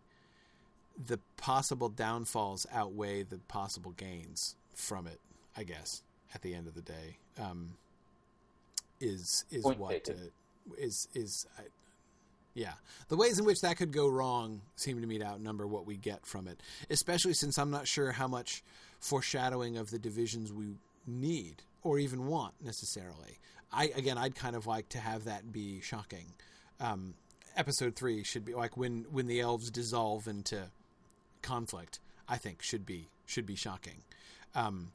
the possible downfalls outweigh the possible gains from it, I guess, at the end of the day. Um, is is Point what uh, is is I, yeah the ways in which that could go wrong seem to me to outnumber what we get from it especially since i'm not sure how much foreshadowing of the divisions we need or even want necessarily. I again i'd kind of like to have that be shocking. Um, episode three should be like when when the elves dissolve into conflict i think should be should be shocking. Um,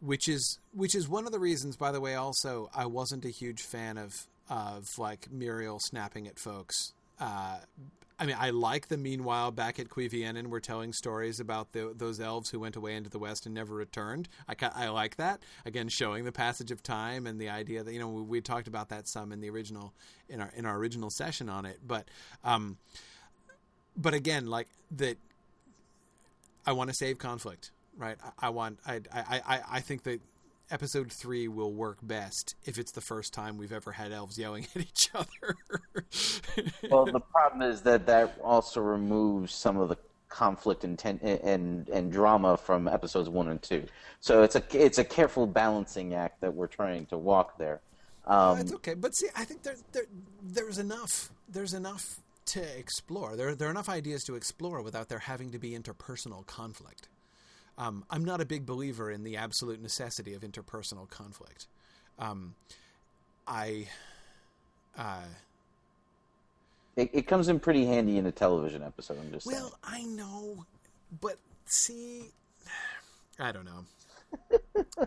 which is which is one of the reasons by the way also I wasn't a huge fan of of like Míriel snapping at folks uh, I mean I like the meanwhile back at Cuiviénen we're telling stories about the, those elves who went away into the west and never returned. I I like that. Again showing the passage of time and the idea that you know we, we talked about that some in the original in our in our original session on it. But um but again like that I want to save conflict, right? I, I want I, I I I think that episode three will work best if it's the first time we've ever had elves yelling at each other. Well, the problem is that that also removes some of the conflict and ten- and and drama from episodes one and two. So it's a it's a careful balancing act that we're trying to walk there. Um, it's okay, but see, I think there, there there's enough. There's enough to explore. There there are enough ideas to explore without there having to be interpersonal conflict. Um, I'm not a big believer in the absolute necessity of interpersonal conflict. Um, I. Uh, it, it comes in pretty handy in a television episode. I'm just saying. Well, I know, but see, I don't know.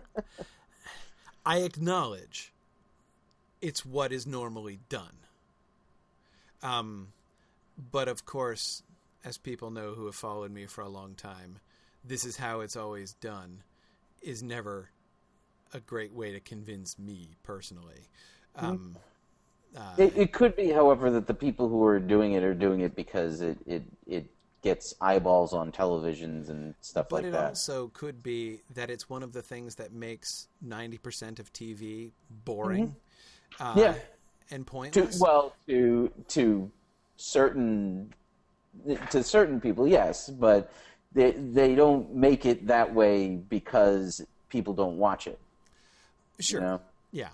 I acknowledge it's what is normally done. Um, but of course, as people know who have followed me for a long time, this is how it's always done is never a great way to convince me personally. Um, uh, It, it could be, however, that the people who are doing it are doing it because it it, it gets eyeballs on televisions and stuff But like it that. also could be that it's one of the things that makes 90% of TV boring uh, Yeah. and to, pointless. well, to to certain to certain people, yes, but they they don't make it that way because people don't watch it. sure. You know? Yeah.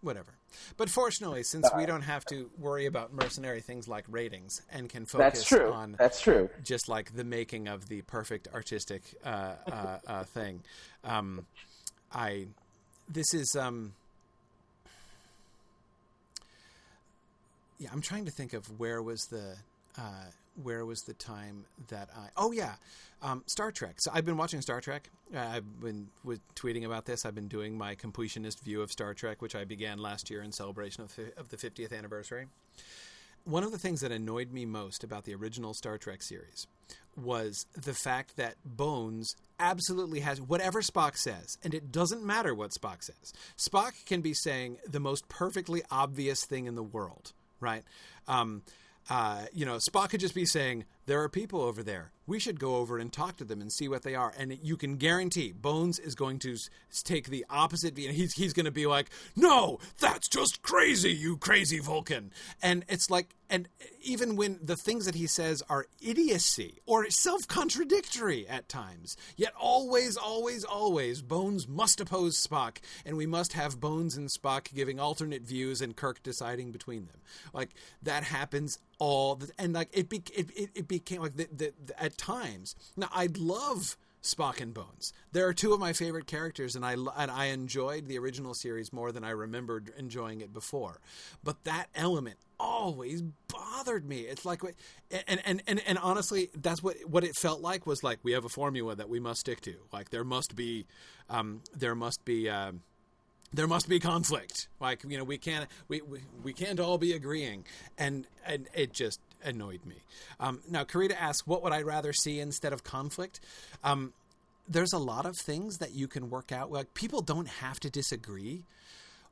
Whatever. But fortunately, since we don't have to worry about mercenary things like ratings and can focus That's true. on That's true. just like the making of the perfect artistic uh, uh, uh, thing, um, I this is um, yeah. I'm trying to think of where was the uh, where was the time that I oh yeah um, Star Trek. So I've been watching Star Trek. Uh, I've been with tweeting about this. I've been doing my completionist view of Star Trek, which I began last year in celebration of, of the 50th anniversary. One of the things that annoyed me most about the original Star Trek series was the fact that Bones absolutely has whatever Spock says, and it doesn't matter what Spock says. Spock can be saying the most perfectly obvious thing in the world, right? Um, uh, you know, Spock could just be saying, There are people over there. We should go over and talk to them and see what they are. And you can guarantee Bones is going to take the opposite view. He's, he's going to be like, No, that's just crazy, you crazy Vulcan. And it's like, and even when the things that he says are idiocy or self contradictory at times, yet always, always, always, Bones must oppose Spock, and we must have Bones and Spock giving alternate views and Kirk deciding between them. Like, that happens all the and like it be, it, it, it became like the, the, the, at times. Now i'd love spock and bones. There are two of my favorite characters and i and i enjoyed the original series more than i remembered enjoying it before. But that element always bothered me. It's like and and and, and honestly that's what what it felt like was like we have a formula that we must stick to. Like there must be um there must be um there must be conflict. Like you know, we can't we, we, we can't all be agreeing, and and it just annoyed me. Um, now, Karita asks, what would I rather see instead of conflict? Um, there's a lot of things that you can work out. Like people don't have to disagree.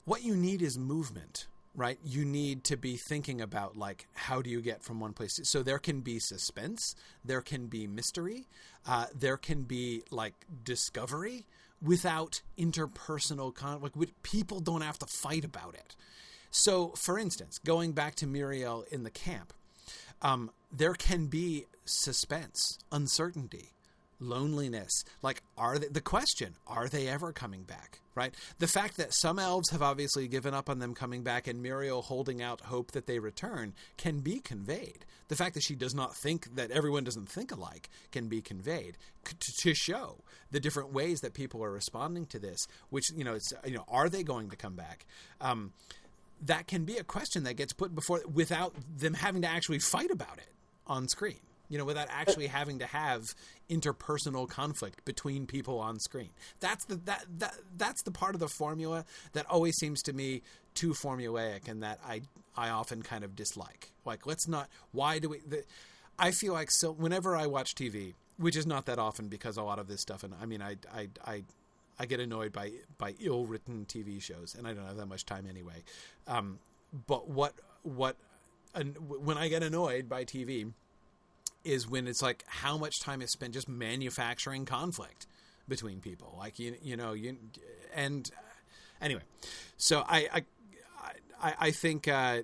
What you need is movement. Right, you need to be thinking about like how do you get from one place. To, so there can be suspense, there can be mystery, uh, there can be like discovery, without interpersonal conflict. Like, people don't have to fight about it. So, for instance, going back to Míriel in the camp, um, there can be suspense, uncertainty, loneliness. Like, are they, the question, are they ever coming back? Right? The fact that some elves have obviously given up on them coming back and Míriel holding out hope that they return can be conveyed. The fact that she does not think that everyone doesn't think alike can be conveyed to, to show the different ways that people are responding to this. Which you know, it's you know, are they going to come back? Um, that can be a question that gets put before without them having to actually fight about it on screen. You know, without actually having to have interpersonal conflict between people on screen. That's the that, that that's the part of the formula that always seems to me too formulaic and that I I often kind of dislike. Like, let's not. Why do we? The, I feel like so. Whenever I watch TV, which is not that often because a lot of this stuff, and I mean, I I I I get annoyed by by ill written TV shows, and I don't have that much time anyway. Um, but what what when I get annoyed by TV is when it's like how much time is spent just manufacturing conflict between people, like you you know you and anyway. So I I I, I think uh,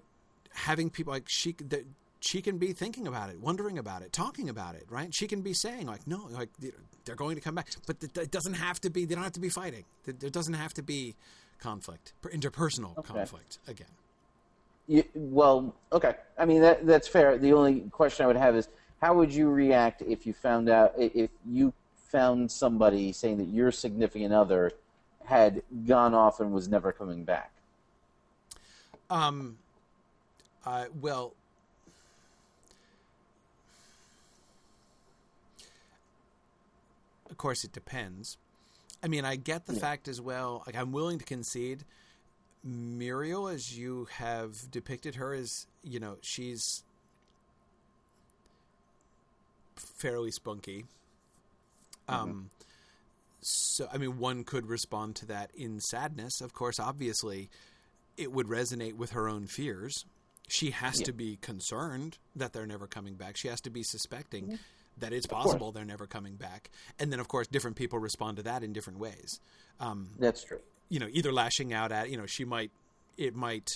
having people like she that she can be thinking about it, wondering about it, talking about it, right? She can be saying like, no, like they're going to come back, but it doesn't have to be. They don't have to be fighting. There doesn't have to be conflict, interpersonal okay. conflict again. You, well, okay. I mean that that's fair. The only question I would have is how would you react if you found out if you found somebody saying that your significant other had gone off and was never coming back? Um. Uh, well, of course, it depends. I mean, I get the yeah. fact as well. Like, I'm willing to concede. Muriel, as you have depicted her, is you know she's fairly spunky. Mm-hmm. Um, so I mean, one could respond to that in sadness. Of course, obviously, it would resonate with her own fears. She has yeah. to be concerned that they're never coming back. She has to be suspecting. Mm-hmm that it's possible they're never coming back. And then, of course, different people respond to that in different ways. Um, That's true. You know, either lashing out at, you know, she might, it might,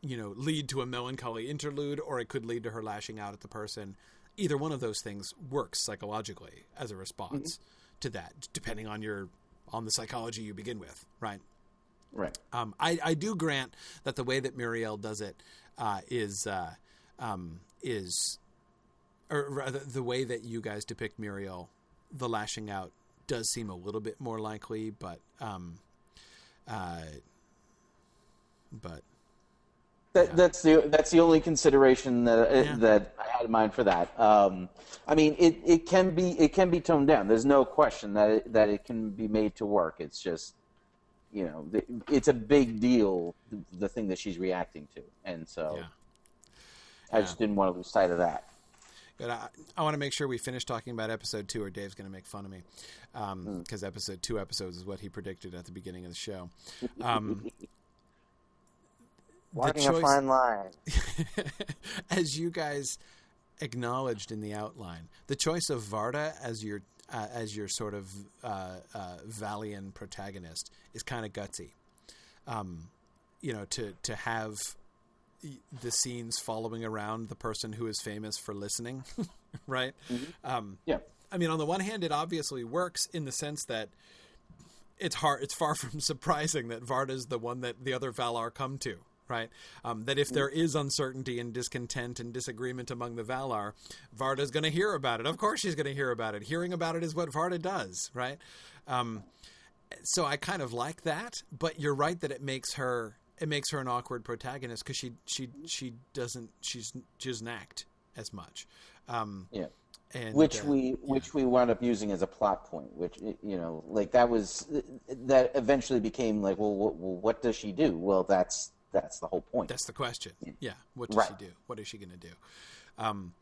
you know, lead to a melancholy interlude, or it could lead to her lashing out at the person. Either one of those things works psychologically as a response mm-hmm. to that, depending on your, on the psychology you begin with, right? Right. Um, I, I do grant that the way that Míriel does it uh, is uh, um, is, or rather, the way that you guys depict Muriel, the lashing out does seem a little bit more likely, but um, uh, but That, That's the that's the only consideration that Yeah. that I had in mind for that. Um, I mean, it, it can be it can be toned down. There's no question that it, that it can be made to work. It's just, you know, it's a big deal. The, the thing that she's reacting to, and so yeah. I just didn't want to lose sight of that. But I, I want to make sure we finish talking about episode two, or Dave's going to make fun of me. Because episode two episodes is what he predicted at the beginning of the show. Um, Walking choice- a fine line. as you guys acknowledged in the outline, the choice of Varda as your uh, as your sort of uh, uh, Valian protagonist is kind of gutsy. Um, you know, to to have the scenes following around the person who is famous for listening, right? Um, Yeah. I mean, on the one hand, it obviously works in the sense that it's hard. It's far from surprising that Varda is the one that the other Valar come to, right? Um, that if there is uncertainty and discontent and disagreement among the Valar, Varda's going to hear about it. Of course, she's going to hear about it. Hearing about it is what Varda does, right? Um, so I kind of like that, but you're right that it makes her it makes her an awkward protagonist because she she she doesn't she's she doesn't act as much. Um, Yeah. and which uh, we which we wound up using as a plot point which you know like that was that eventually became like well what, well, what does she do well that's that's the whole point That's the question. Yeah. What does Right. she do? What is she going to do? Um,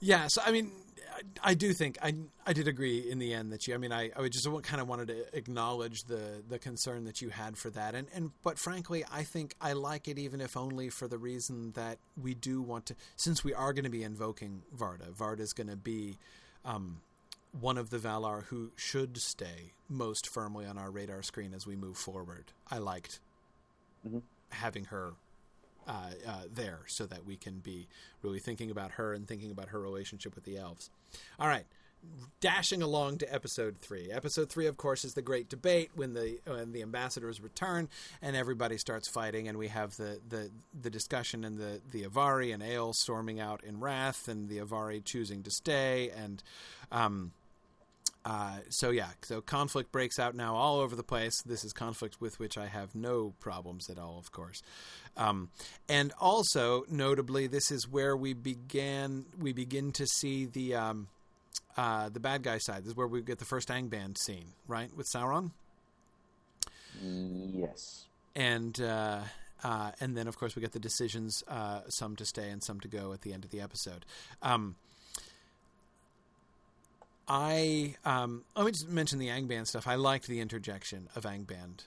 yeah. So I mean, I, I do think I I did agree in the end that you. I mean, I I just kind of wanted to acknowledge the the concern that you had for that, and and but frankly, I think I like it even if only for the reason that we do want to, since we are going to be invoking Varda. Varda is going to be. Um, one of the Valar who should stay most firmly on our radar screen as we move forward. I liked having her uh, uh, there so that we can be really thinking about her and thinking about her relationship with the elves. All right. Dashing along to episode three. Episode three, of course, is the great debate when the when the ambassadors return and everybody starts fighting, and we have the the, the discussion and the the Avari and Ael storming out in wrath, and the Avari choosing to stay, and um, uh, so yeah, so conflict breaks out now all over the place. This is conflict with which I have no problems at all, of course. Um, and also, notably, this is where we began. We begin to see the um, uh, the bad guy side. This is where we get the first Angband scene, right, with Sauron, yes and uh, uh, and then of course we get the decisions, uh, some to stay and some to go at the end of the episode. Um, I um, let me just mention the Angband stuff. I liked the interjection of Angband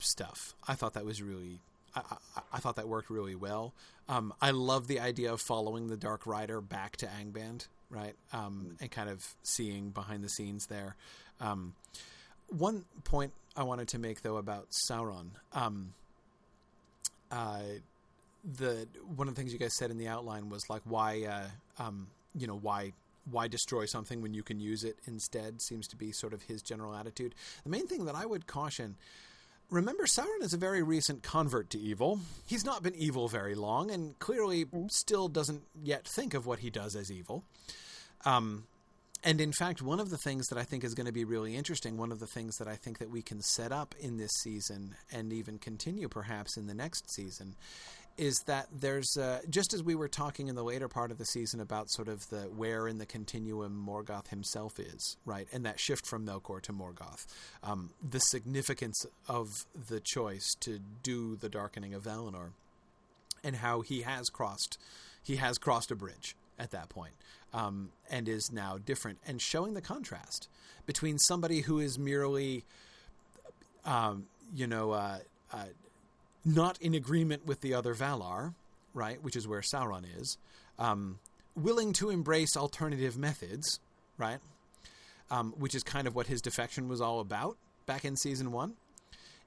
stuff. I thought that was really. I, I, I thought that worked really well. Um, I love the idea of following the Dark Rider back to Angband, right? Um, and kind of seeing behind the scenes there. Um, one point I wanted to make though about Sauron. Um, uh, the one of the things you guys said in the outline was like why uh, um, you know why why destroy something when you can use it instead seems to be sort of his general attitude. The main thing that I would caution remember Sauron is a very recent convert to evil. He's not been evil very long and clearly still doesn't yet think of what he does as evil. Um, and in fact, one of the things that I think is going to be really interesting, one of the things that I think that we can set up in this season and even continue perhaps in the next season is that there's uh, just as we were talking in the later part of the season about sort of the where in the continuum Morgoth himself is, right, and that shift from Melkor to Morgoth, um, the significance of the choice to do the darkening of Valinor, and how he has crossed, he has crossed a bridge at that point, um, and is now different, and showing the contrast between somebody who is merely, um, you know. Uh, uh, not in agreement with the other Valar, right, which is where Sauron is, um, willing to embrace alternative methods, right, um, which is kind of what his defection was all about back in season one.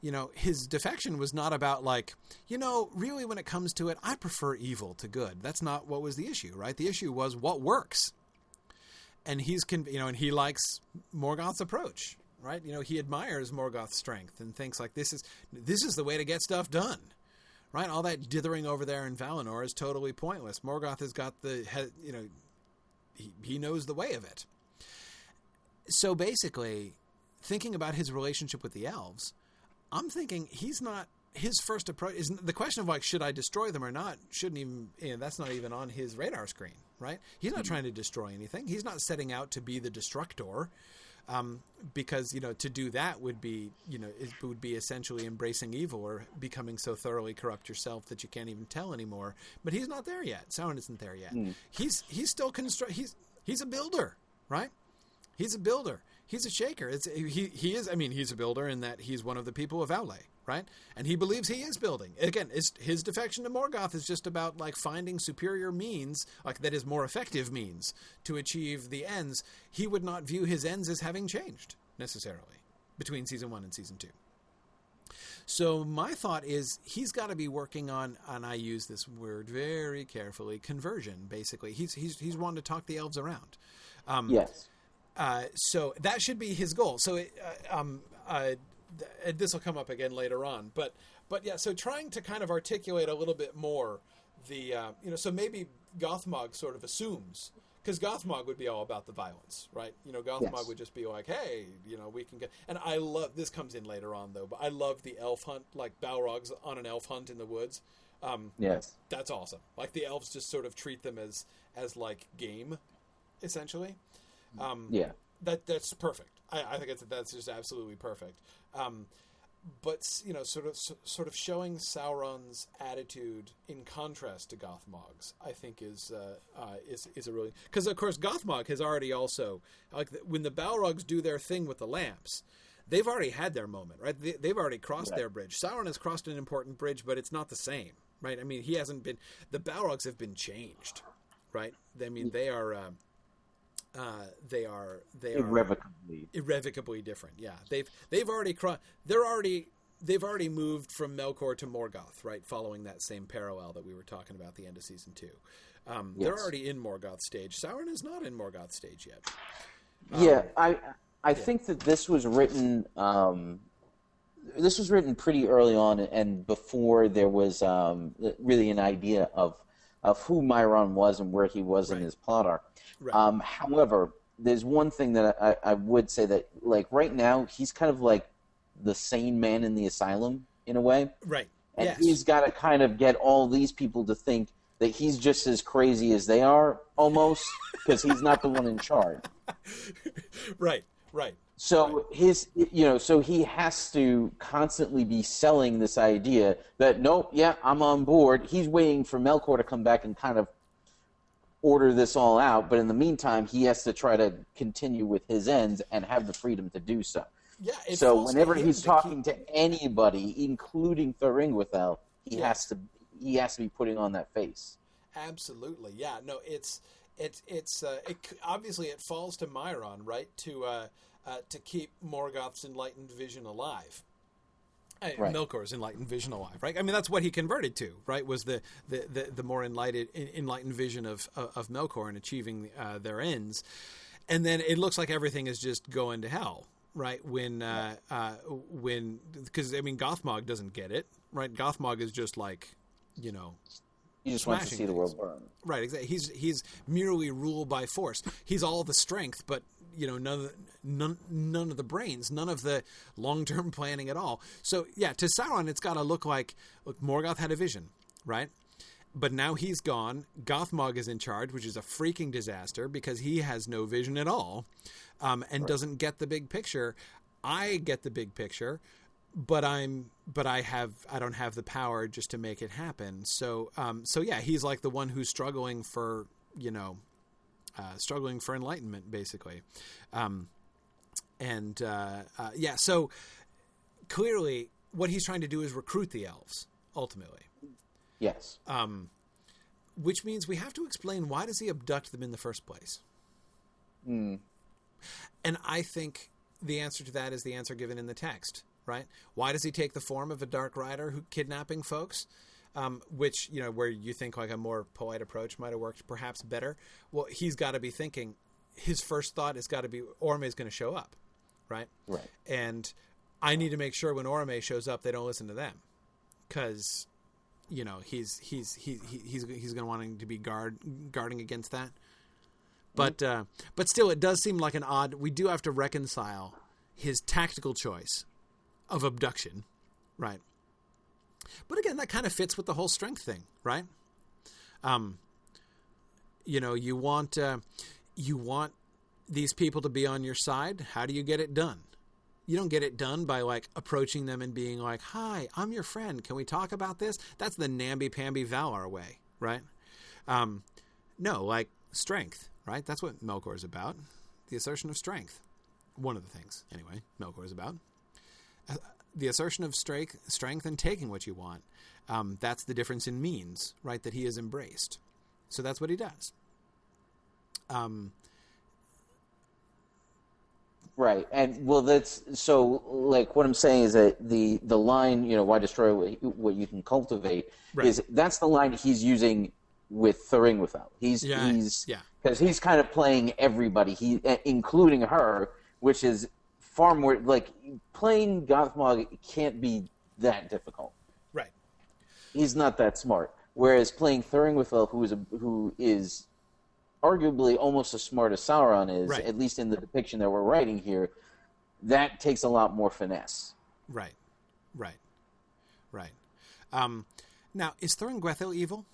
You know, his defection was not about like, you know, really when it comes to it, I prefer evil to good. That's not what was the issue, right? The issue was what works. And he's, you know, and he likes Morgoth's approach, right? You know, he admires Morgoth's strength and thinks like this is this is the way to get stuff done, right? All that dithering over there in Valinor is totally pointless. Morgoth has got the you know he, he knows the way of it. So basically, thinking about his relationship with the elves, I'm thinking he's not his first approach is the question of like should I destroy them or not shouldn't even you know, that's not even on his radar screen, right? He's not mm-hmm. trying to destroy anything. He's not setting out to be the destructor. Um, because you know to do that would be you know it would be essentially embracing evil or becoming so thoroughly corrupt yourself that you can't even tell anymore. But he's not there yet. Sauron isn't there yet. Mm. He's he's still construct. He's he's a builder, right? He's a builder. He's a shaker. It's he he is. I mean, he's a builder in that he's one of the people of Aule, right? And he believes he is building. Again, his defection to Morgoth is just about like finding superior means, like that is more effective means to achieve the ends. He would not view his ends as having changed necessarily between season one and season two. So my thought is he's got to be working on, and I use this word very carefully, conversion. Basically, he's he's he's wanting to talk the elves around. Um, yes. Uh, so that should be his goal. So it, uh, um, uh, and this will come up again later on. But but yeah, so trying to kind of articulate a little bit more the uh, you know so maybe Gothmog sort of assumes because Gothmog would be all about the violence, right? You know, Gothmog yes. would just be like, hey, you know, we can get. And I love this comes in later on though, but I love the elf hunt, like Balrogs on an elf hunt in the woods. Um, yes, that's awesome. Like the elves just sort of treat them as as like game, essentially. Um, yeah, that that's perfect. I, I think it's, that's just absolutely perfect. Um, but you know, sort of sort of showing Sauron's attitude in contrast to Gothmog's, I think is uh, uh, is is a really because of course Gothmog has already also like when the Balrogs do their thing with the lamps, they've already had their moment, right? They, have already crossed right. their bridge. Sauron has crossed an important bridge, but it's not the same, right? I mean, he hasn't been. The Balrogs have been changed, right? I mean, they are. Uh, uh, they are they irrevocably are irrevocably different. Yeah, they've they've already cro- they're already they've already moved from Melkor to Morgoth, right? Following that same parallel that we were talking about at the end of season two. Um, yes. They're already in Morgoth stage. Sauron is not in Morgoth stage yet. Um, yeah, I I yeah. think that this was written. Um, this was written pretty early on, and before there was um, really an idea of of who Mairon was and where he was right. in his plot arc. Right. Um, however, there's one thing that I, I would say that like right now he's kind of like the sane man in the asylum in a way. Right. And yes. he's got to kind of get all these people to think that he's just as crazy as they are almost because he's not the one in charge. Right. Right. So his, you know, so he has to constantly be selling this idea that nope, yeah, I'm on board. He's waiting for Melkor to come back and kind of order this all out, but in the meantime, he has to try to continue with his ends and have the freedom to do so. Yeah. So whenever he's talking to anybody, including Thuringwethil, he yeah. has to he has to be putting on that face. Absolutely. Yeah. No. It's it's it's uh, it, obviously it falls to Mairon, right, to uh, uh, to keep Morgoth's enlightened vision alive right. Melkor's enlightened vision alive, right? I mean, that's what he converted to, right? Was the the, the, the more enlightened enlightened vision of of Melkor and achieving uh, their ends, and then it looks like everything is just going to hell, right? When uh, uh, when because I mean, Gothmog doesn't get it, right? Gothmog is just like, you know, he just wants to see things. the world burn. Right, exactly. He's he's merely ruled by force. He's all the strength, but you know none of the, none none of the brains, none of the long term planning at all. So yeah, to Sauron, it's got to look like look. Morgoth had a vision, right? But now he's gone. Gothmog is in charge, which is a freaking disaster because he has no vision at all, um, and right. doesn't get the big picture. I get the big picture, but I'm but I have I don't have the power just to make it happen. So um, so yeah, he's like the one who's struggling for you know uh, struggling for enlightenment, basically. Um, and uh, uh, yeah, so clearly, what he's trying to do is recruit the elves ultimately. Yes. Um, which means we have to explain why does he abduct them in the first place. Hmm. And I think the answer to that is the answer given in the text. Right? Why does he take the form of a dark rider who kidnapping folks? um, which you know where you think like a more polite approach might have worked perhaps better. Well, he's got to be thinking his first thought has got to be Oromë is going to show up, right? Right. And I need to make sure when Oromë shows up, they don't listen to them, because you know he's he's he, he he's he's going to wanting to be guard guarding against that. But uh, but still, it does seem like an odd. We do have to reconcile his tactical choice of abduction, right? But again, that kind of fits with the whole strength thing, right? Um, you know, you want uh, you want these people to be on your side. How do you get it done? You don't get it done by like approaching them and being like, "Hi, I'm your friend. Can we talk about this?" That's the namby-pamby Valar way, right? Um, no, like strength, right? That's what Melkor is about. The assertion of strength. One of the things, anyway, Melkor is about. The assertion of strength, strength and taking what you want. Um, that's the difference in means, right? That he has embraced. So that's what he does. Um, Right, and well, that's so. Like what I'm saying is that the the line, you know, why destroy what, you can cultivate Right. is that's the line he's using with Thuringwethil. He's Yeah, he's yeah. because he's kind of playing everybody, he uh, including her, which is far more like playing Gothmog can't be that difficult. right. He's not that smart. Whereas playing Thuringwethil, who is a, who is arguably almost as smart as Sauron is, Right. at least in the depiction that we're writing here, that takes a lot more finesse. Right, right, right. Um, now, is Thuringwethil evil,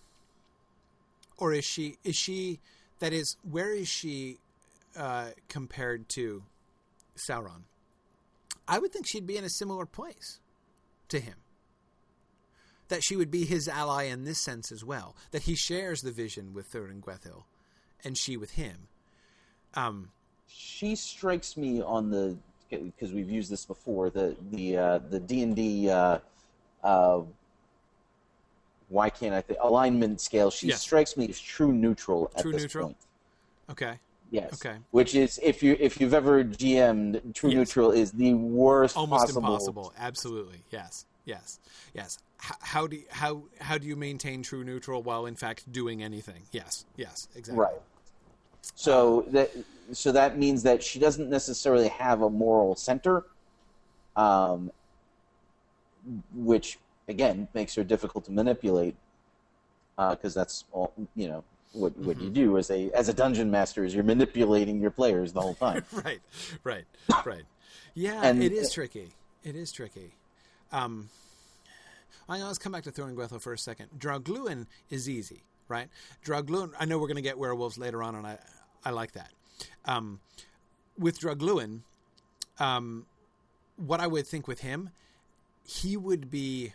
or is she? Is she? That is, where is she uh, compared to Sauron? I would think she'd be in a similar place to him. That she would be his ally in this sense as well. That he shares the vision with Thuringwethil, and she with him. Um, She strikes me on the because we've used this before the the uh, the D and D. Uh, uh, why can't I think alignment scale? She Yes. strikes me as true neutral at True this neutral? point. okay, Yes. Okay. Which is if you if you've ever GM'd, true Yes. neutral is the worst almost possible. impossible. Absolutely, yes, yes, yes. H- how do you, how how do you maintain true neutral while in fact doing anything? Yes, yes, exactly. Right. So that so that means that she doesn't necessarily have a moral center, um, which again makes her difficult to manipulate, because that's all you know. What what Mm-hmm. you do as a as a dungeon master is you're manipulating your players the whole time. right, right, right. Yeah, And- it is tricky. It is tricky. Um, I let's come back to Thuringwethil for a second. Draugluin is easy, right? Draugluin. I know we're going to get werewolves later on, and I I like that. Um, with Draugluin, um, what I would think with him, he would be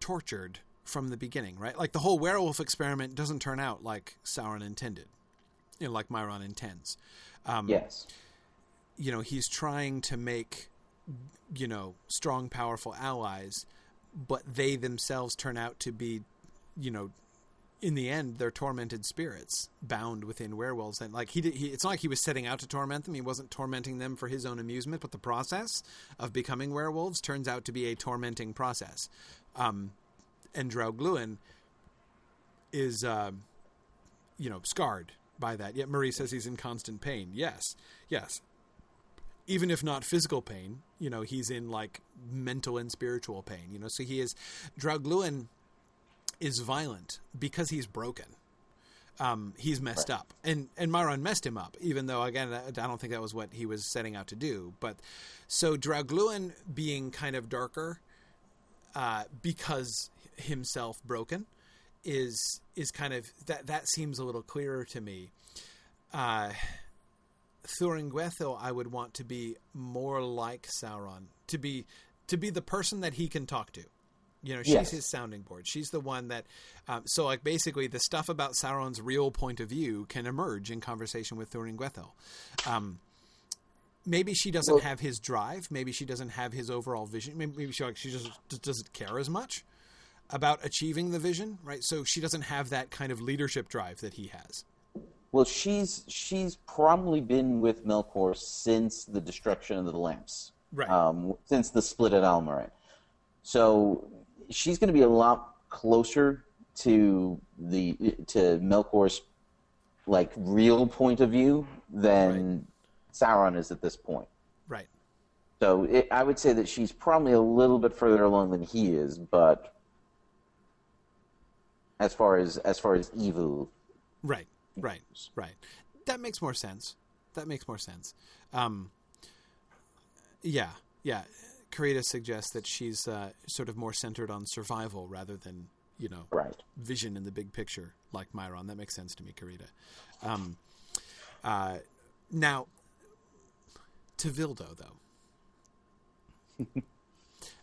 tortured from the beginning, right? Like the whole werewolf experiment doesn't turn out like Sauron intended, you know, like Mairon intends. Um, yes. you know he's trying to make you know strong powerful allies but they themselves turn out to be you know in the end they're tormented spirits bound within werewolves and like he, did, he it's not like he was setting out to torment them he wasn't tormenting them for his own amusement but the process of becoming werewolves turns out to be a tormenting process um and Draugluin is uh, you know scarred by that yet Marie says he's in constant pain yes yes even if not physical pain, you know, he's in like mental and spiritual pain, you know. So he is Draugluin is violent because he's broken. Um, he's messed up, and and Mairon messed him up. Even though, again, I I don't think that was what he was setting out to do. But so Draugluin being kind of darker uh, because himself broken is is kind of that that seems a little clearer to me. Uh, Thuringwethil, I would want to be more like Sauron, to be to be the person that he can talk to. You know, she's Yes. his sounding board. She's the one that. Um, so, like, basically, the stuff about Sauron's real point of view can emerge in conversation with Thuringwethil. Um, maybe she doesn't Well- have his drive. Maybe she doesn't have his overall vision. Maybe, maybe she like she just just doesn't care as much about achieving the vision, right? So she doesn't have that kind of leadership drive that he has. Well, she's she's probably been with Melkor since the destruction of the lamps, Right. Um, since the split at Almaren. So she's going to be a lot closer to the to Melkor's like real point of view than Sauron is at this point. right. So it, I would say that she's probably a little bit further along than he is, but as far as as far as evil, Right, right, right. That makes more sense. That makes more sense. Um, yeah, yeah. Karita suggests that she's uh, sort of more centered on survival rather than you know right? vision in the big picture like Mairon. That makes sense to me, Karita. Um, uh, now, Tevildo, though.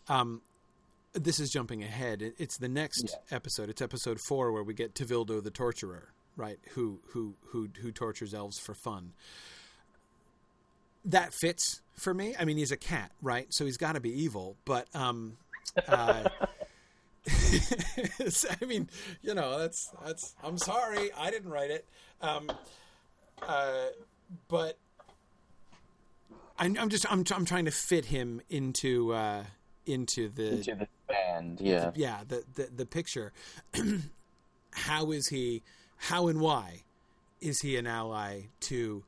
um, this is jumping ahead. It's the next Yeah. episode. It's episode four where we get Tevildo the torturer, right? Who who who who tortures elves for fun. That fits for me. I mean, he's a cat, right? So he's got to be evil. But um, uh, I mean, you know, that's that's. I'm sorry, I didn't write it. Um, uh, but I'm, I'm just I'm I'm trying to fit him into uh, into the Into the band, yeah. yeah the the, the picture. how is he? How and why is he an ally to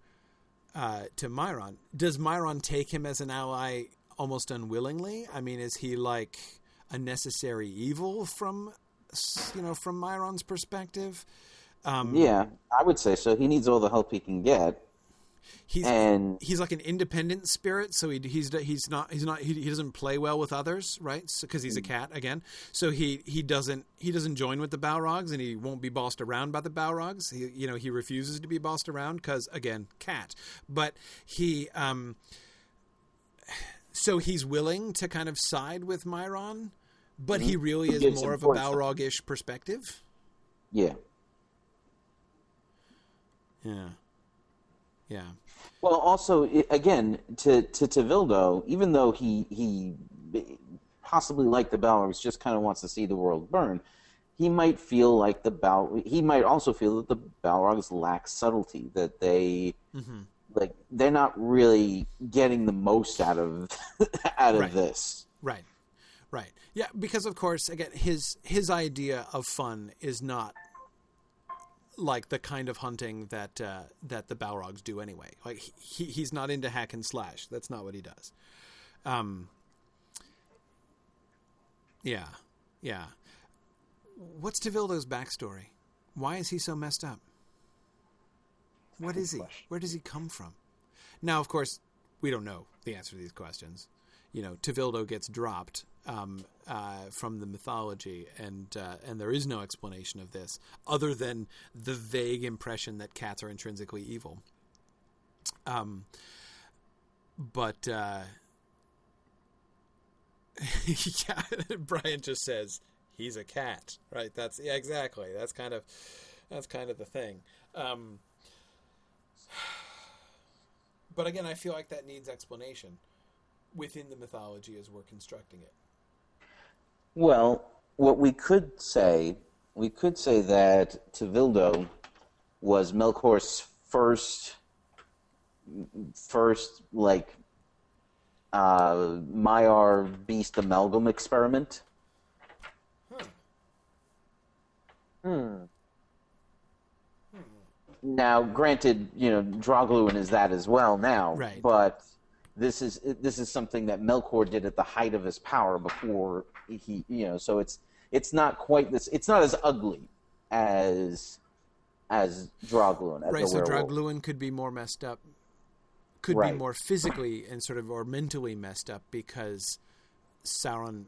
uh, to Mairon? Does Mairon take him as an ally almost unwillingly? I mean, is he like a necessary evil from you know from Mairon's perspective? Um, Yeah, I would say so. He needs all the help he can get, he's and he's like an independent spirit, so he, he's he's not he's not he, he doesn't play well with others, right? Because he's a cat again, so he he doesn't he doesn't join with the Balrogs, and he won't be bossed around by the Balrogs. He, you know, he refuses to be bossed around because again, cat. But he um, so he's willing to kind of side with Mairon, but he really is more of a. Balrog-ish perspective. yeah. Yeah, yeah, Well, also again to to Tevildo, even though he he possibly like the Balrogs, just kind of wants to see the world burn. He might feel like the Bal. He might also feel that the Balrogs lack subtlety. That they mm-hmm. like they're not really getting the most out of out of Right. this. Right. Right. Yeah, because of course, again, his his idea of fun is not like the kind of hunting that uh, that the Balrogs do anyway. Like he he's not into hack and slash. That's not what he does. Um. Yeah. Yeah. What's Tevildo's backstory? Why is he so messed up? What is he? Where does he come from? Now, of course, we don't know the answer to these questions. You know, Tevildo gets dropped um, uh, from the mythology, and uh, and there is no explanation of this other than the vague impression that cats are intrinsically evil. Um, but uh, yeah, Brian just says he's a cat, right? That's yeah, exactly. That's kind of that's kind of the thing. Um, but again, I feel like that needs explanation within the mythology as we're constructing it. Well, what we could say, we could say that Tevildo was Melkor's first, first like, uh, Maiar Beast amalgam experiment. Hmm. Now, granted, you know, Draugluin is that as well now, Right. but this is this is something that Melkor did at the height of his power before he, you know, so it's it's not quite this. It's not as ugly as as Draugluin as right, so werewolf. Draugluin could be more messed up, could be more physically and sort of or mentally messed up because Sauron,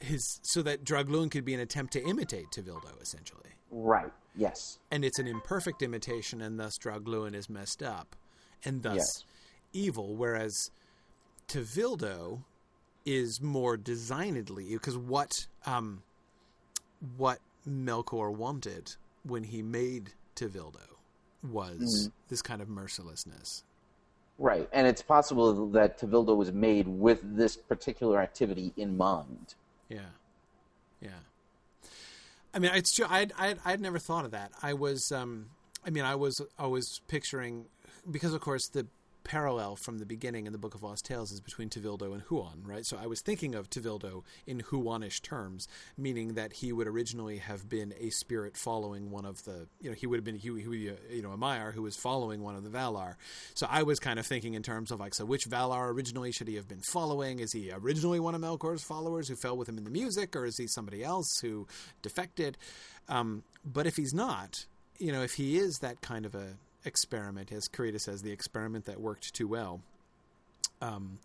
his so that Draugluin could be an attempt to imitate Tevildo essentially, Right. Yes. and it's an imperfect imitation, and thus Draugluin is messed up, and thus Yes. evil, whereas Tevildo is more designedly because what um, what Melkor wanted when he made Tevildo was this kind of mercilessness. Right. And it's possible that Tevildo was made with this particular activity in mind. Yeah, yeah. I mean, it's true. I'd, I'd I'd never thought of that. I was, um, I mean, I was I was picturing because of course the parallel from the beginning in the Book of Lost Tales is between Tevildo and Huan, right? So I was thinking of Tevildo in Huanish terms, meaning that he would originally have been a spirit following one of the, you know, he would have been, he, he you know, a Maiar who was following one of the Valar. So I was kind of thinking in terms of like, so which Valar originally should he have been following? Is he originally one of Melkor's followers who fell with him in the music, or is he somebody else who defected? Um, but if he's not, you know, if he is that kind of a experiment, as Karita says, the experiment that worked too well, um,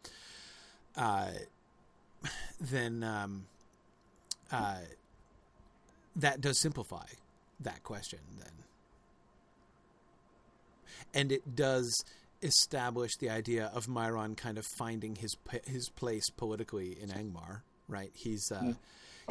uh, then um, uh, that does simplify that question then. And it does establish the idea of Mairon kind of finding his his place politically in Angmar, right? He's uh, mm.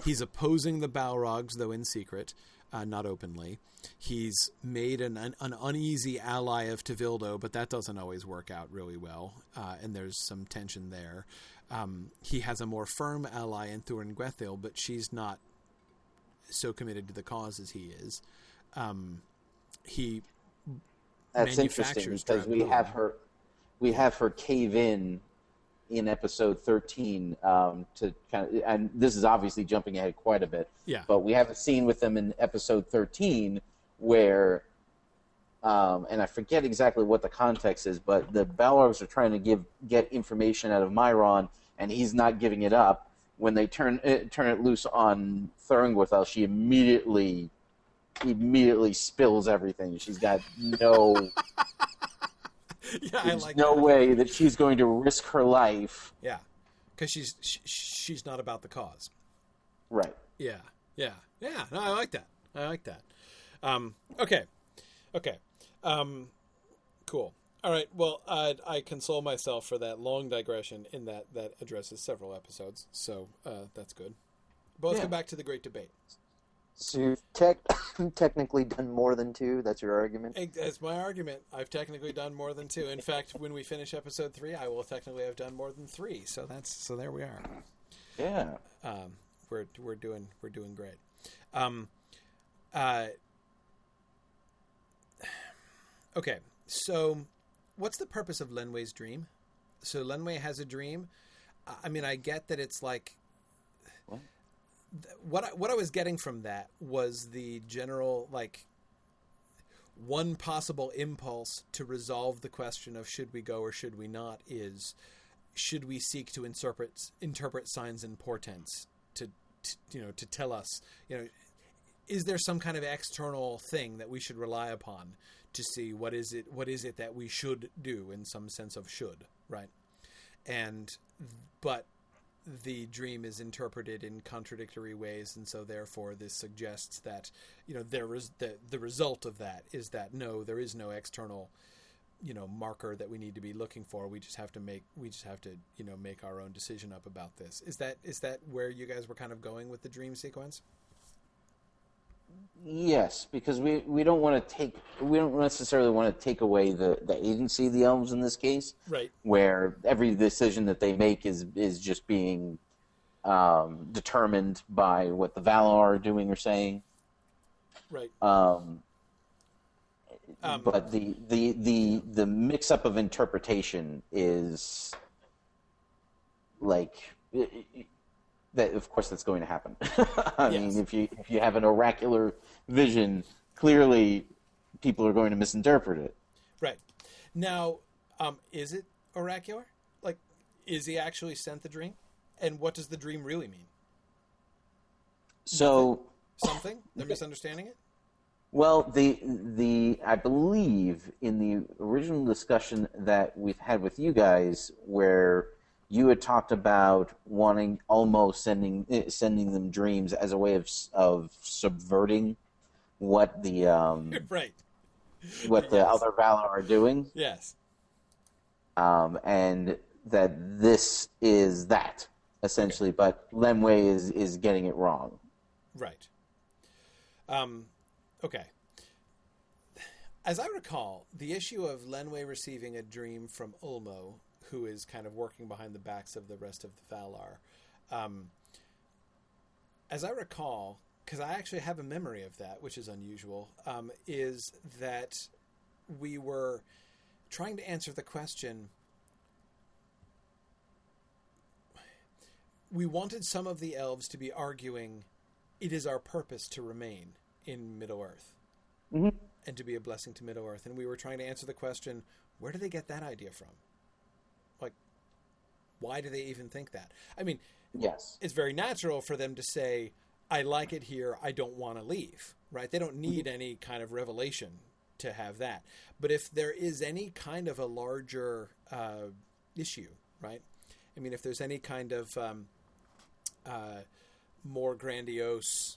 he's opposing the Balrogs, though in secret, uh, not openly. He's made an, an, an, uneasy ally of Tevildo, but that doesn't always work out really well, uh, and there's some tension there. Um, he has a more firm ally in Thuringwethil, but she's not so committed to the cause as he is. Um, he that's interesting because we have her we have her cave in in episode 13 um, to kind of, and this is obviously jumping ahead quite a bit. Yeah. But we have a scene with them in episode 13 where, um, and I forget exactly what the context is, but the Balrogs are trying to give get information out of Mairon, and he's not giving it up. When they turn it, uh, turn it loose on Thuringwethil, she immediately immediately spills everything. She's got no yeah, There's like no that. way that she's going to risk her life. Yeah, because she's she, she's not about the cause. Right. Yeah. Yeah. Yeah. No, I like that. I like that. Um, okay. Okay. Um, cool. All right. Well, I, I console myself for that long digression in that that addresses several episodes, so uh, that's good. But let's yeah. go back to the great debate. So you've tech, technically done more than two. That's your argument. That's my argument. I've technically done more than two. In fact, when we finish episode three, I will technically have done more than three. So that's so there we are. Yeah. Um, we're we're doing we're doing great. Um, uh, okay, so what's the purpose of Lenwë's dream? So Lenwë has a dream. I mean, I get that it's like what I, what I was getting from that was the general like one possible impulse to resolve the question of should we go or should we not is should we seek to interpret interpret signs and portents to, to you know to tell us you know is there some kind of external thing that we should rely upon to see what is it what is it that we should do in some sense of should right? And but the dream is interpreted in contradictory ways, and so therefore this suggests that you know there is the the result of that is that no, there is no external you know marker that we need to be looking for. We just have to make we just have to you know make our own decision up about this. Is that is that where you guys were kind of going with the dream sequence? Yes, because we, we don't want to take we don't necessarily want to take away the, the agency of the elves in this case, right? Where every decision that they make is is just being um, determined by what the Valar are doing or saying, right? Um, um, but the, the the the mix up of interpretation is like that of course that's going to happen. I yes. mean, if you if you have an oracular vision, clearly people are going to misinterpret it. Right. Now, um, is it oracular? Like, is he actually sent the dream? And what does the dream really mean? So something they're misunderstanding it. Well, the the I believe in the original discussion that we've had with you guys, where you had talked about wanting almost sending eh, sending them dreams as a way of of subverting what the um, right what the other Valar are doing. Yes. Um, and that this is that essentially, okay. but Lenwë is is getting it wrong. Right. Um, okay. As I recall, the issue of Lenwë receiving a dream from Ulmo who is kind of working behind the backs of the rest of the Valar. Um, as I recall, because I actually have a memory of that, which is unusual, um, is that we were trying to answer the question. We wanted some of the elves to be arguing, "It is our purpose to remain in Middle Earth." Mhm. and to be a blessing to Middle Earth. And we were trying to answer the question where do they get that idea from? Why do they even think that? I mean, Yes. it's very natural for them to say, I like it here, I don't want to leave, right? They don't need any kind of revelation to have that. But if there is any kind of a larger uh, issue, right? I mean, if there's any kind of um, uh, more grandiose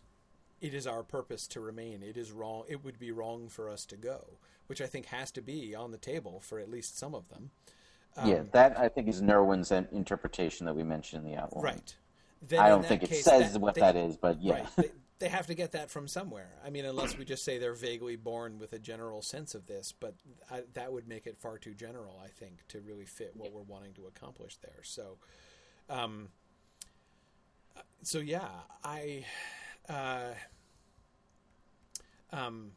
it is our purpose to remain. It is wrong. It would be wrong for us to go, which I think has to be on the table for at least some of them. Yeah, that I think is Nerwin's interpretation that we mentioned in the outline. Right. Then I don't think it case, says that- what they- that is, but yeah. Right. They, they have to get that from somewhere. I mean, unless we just say they're vaguely born with a general sense of this, but I, that would make it far too general, I think, to really fit what we're wanting to accomplish there. So, um, so yeah, I, uh, um,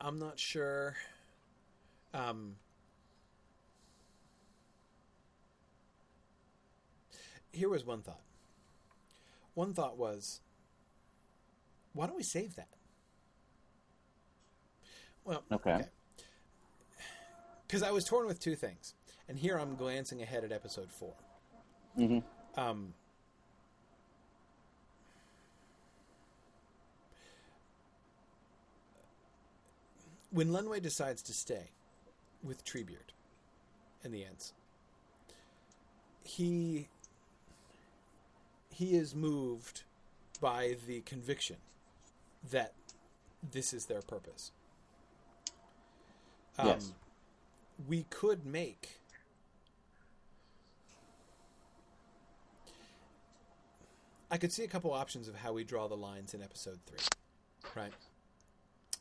I'm not sure. Um, here was one thought. One thought was, why don't we save that? Well, Okay. Because I was torn with two things, and here I'm glancing ahead at episode 4 hmm Um, when Lenwë decides to stay with Treebeard and the Ents, he he is moved by the conviction that this is their purpose. Um, Yes. We could make I could see a couple options of how we draw the lines in episode three. Right.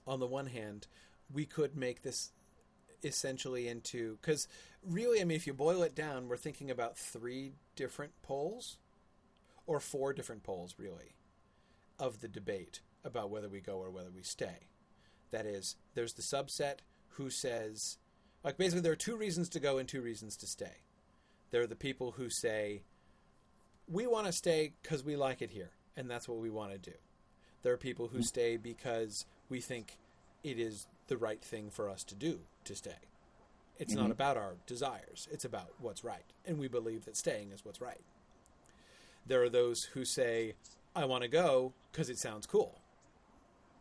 On the one hand, we could make this essentially into because really, I mean, if you boil it down, we're thinking about three different poles or four different poles, really, of the debate about whether we go or whether we stay. That is, there's the subset who says, like, basically, there are two reasons to go and two reasons to stay. There are the people who say, we want to stay because we like it here, and that's what we want to do. There are people who stay because we think it is the right thing for us to do to stay. It's not Mhm. about our desires, it's about what's right, and we believe that staying is what's right. There are those who say, I want to go because it sounds cool.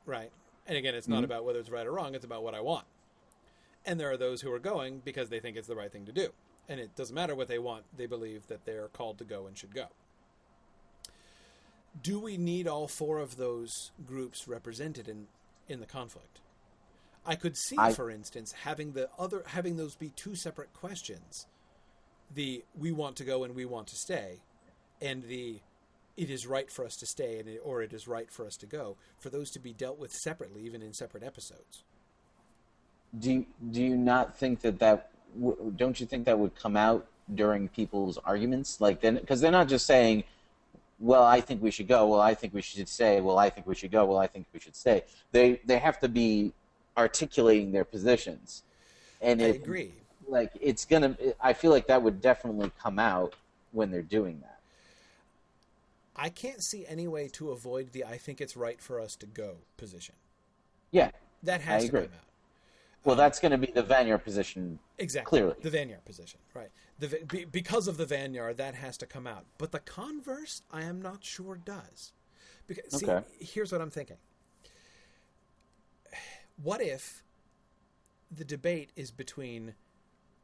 Right? And again, it's not Mhm. about whether it's right or wrong, it's about what I want. And there are those who are going because they think it's the right thing to do. And it doesn't matter what they want, they believe that they're called to go and should go. Do we need all four of those groups represented in, in the conflict? I could see, I- for instance, having the other having those be two separate questions. The we want to go and we want to stay, and the it is right for us to stay and it, or it is right for us to go. For those to be dealt with separately, even in separate episodes. Do you, do you not think that that don't you think that would come out during people's arguments like then because they're not just saying well I think we should go well I think we should stay well I think we should go well I think we should stay they they have to be articulating their positions and I if, agree. like it's gonna I feel like that would definitely come out when they're doing that I can't see any way to avoid the "I think it's right for us to go" position. yeah That has I to agree. come out. well um, that's going to be the Vanyar position Exactly. Clearly. The Vanyar position, right. The, be, because of the Vanyar, that has to come out. But the converse, I am not sure does. Because, see, here's what I'm thinking. What if the debate is between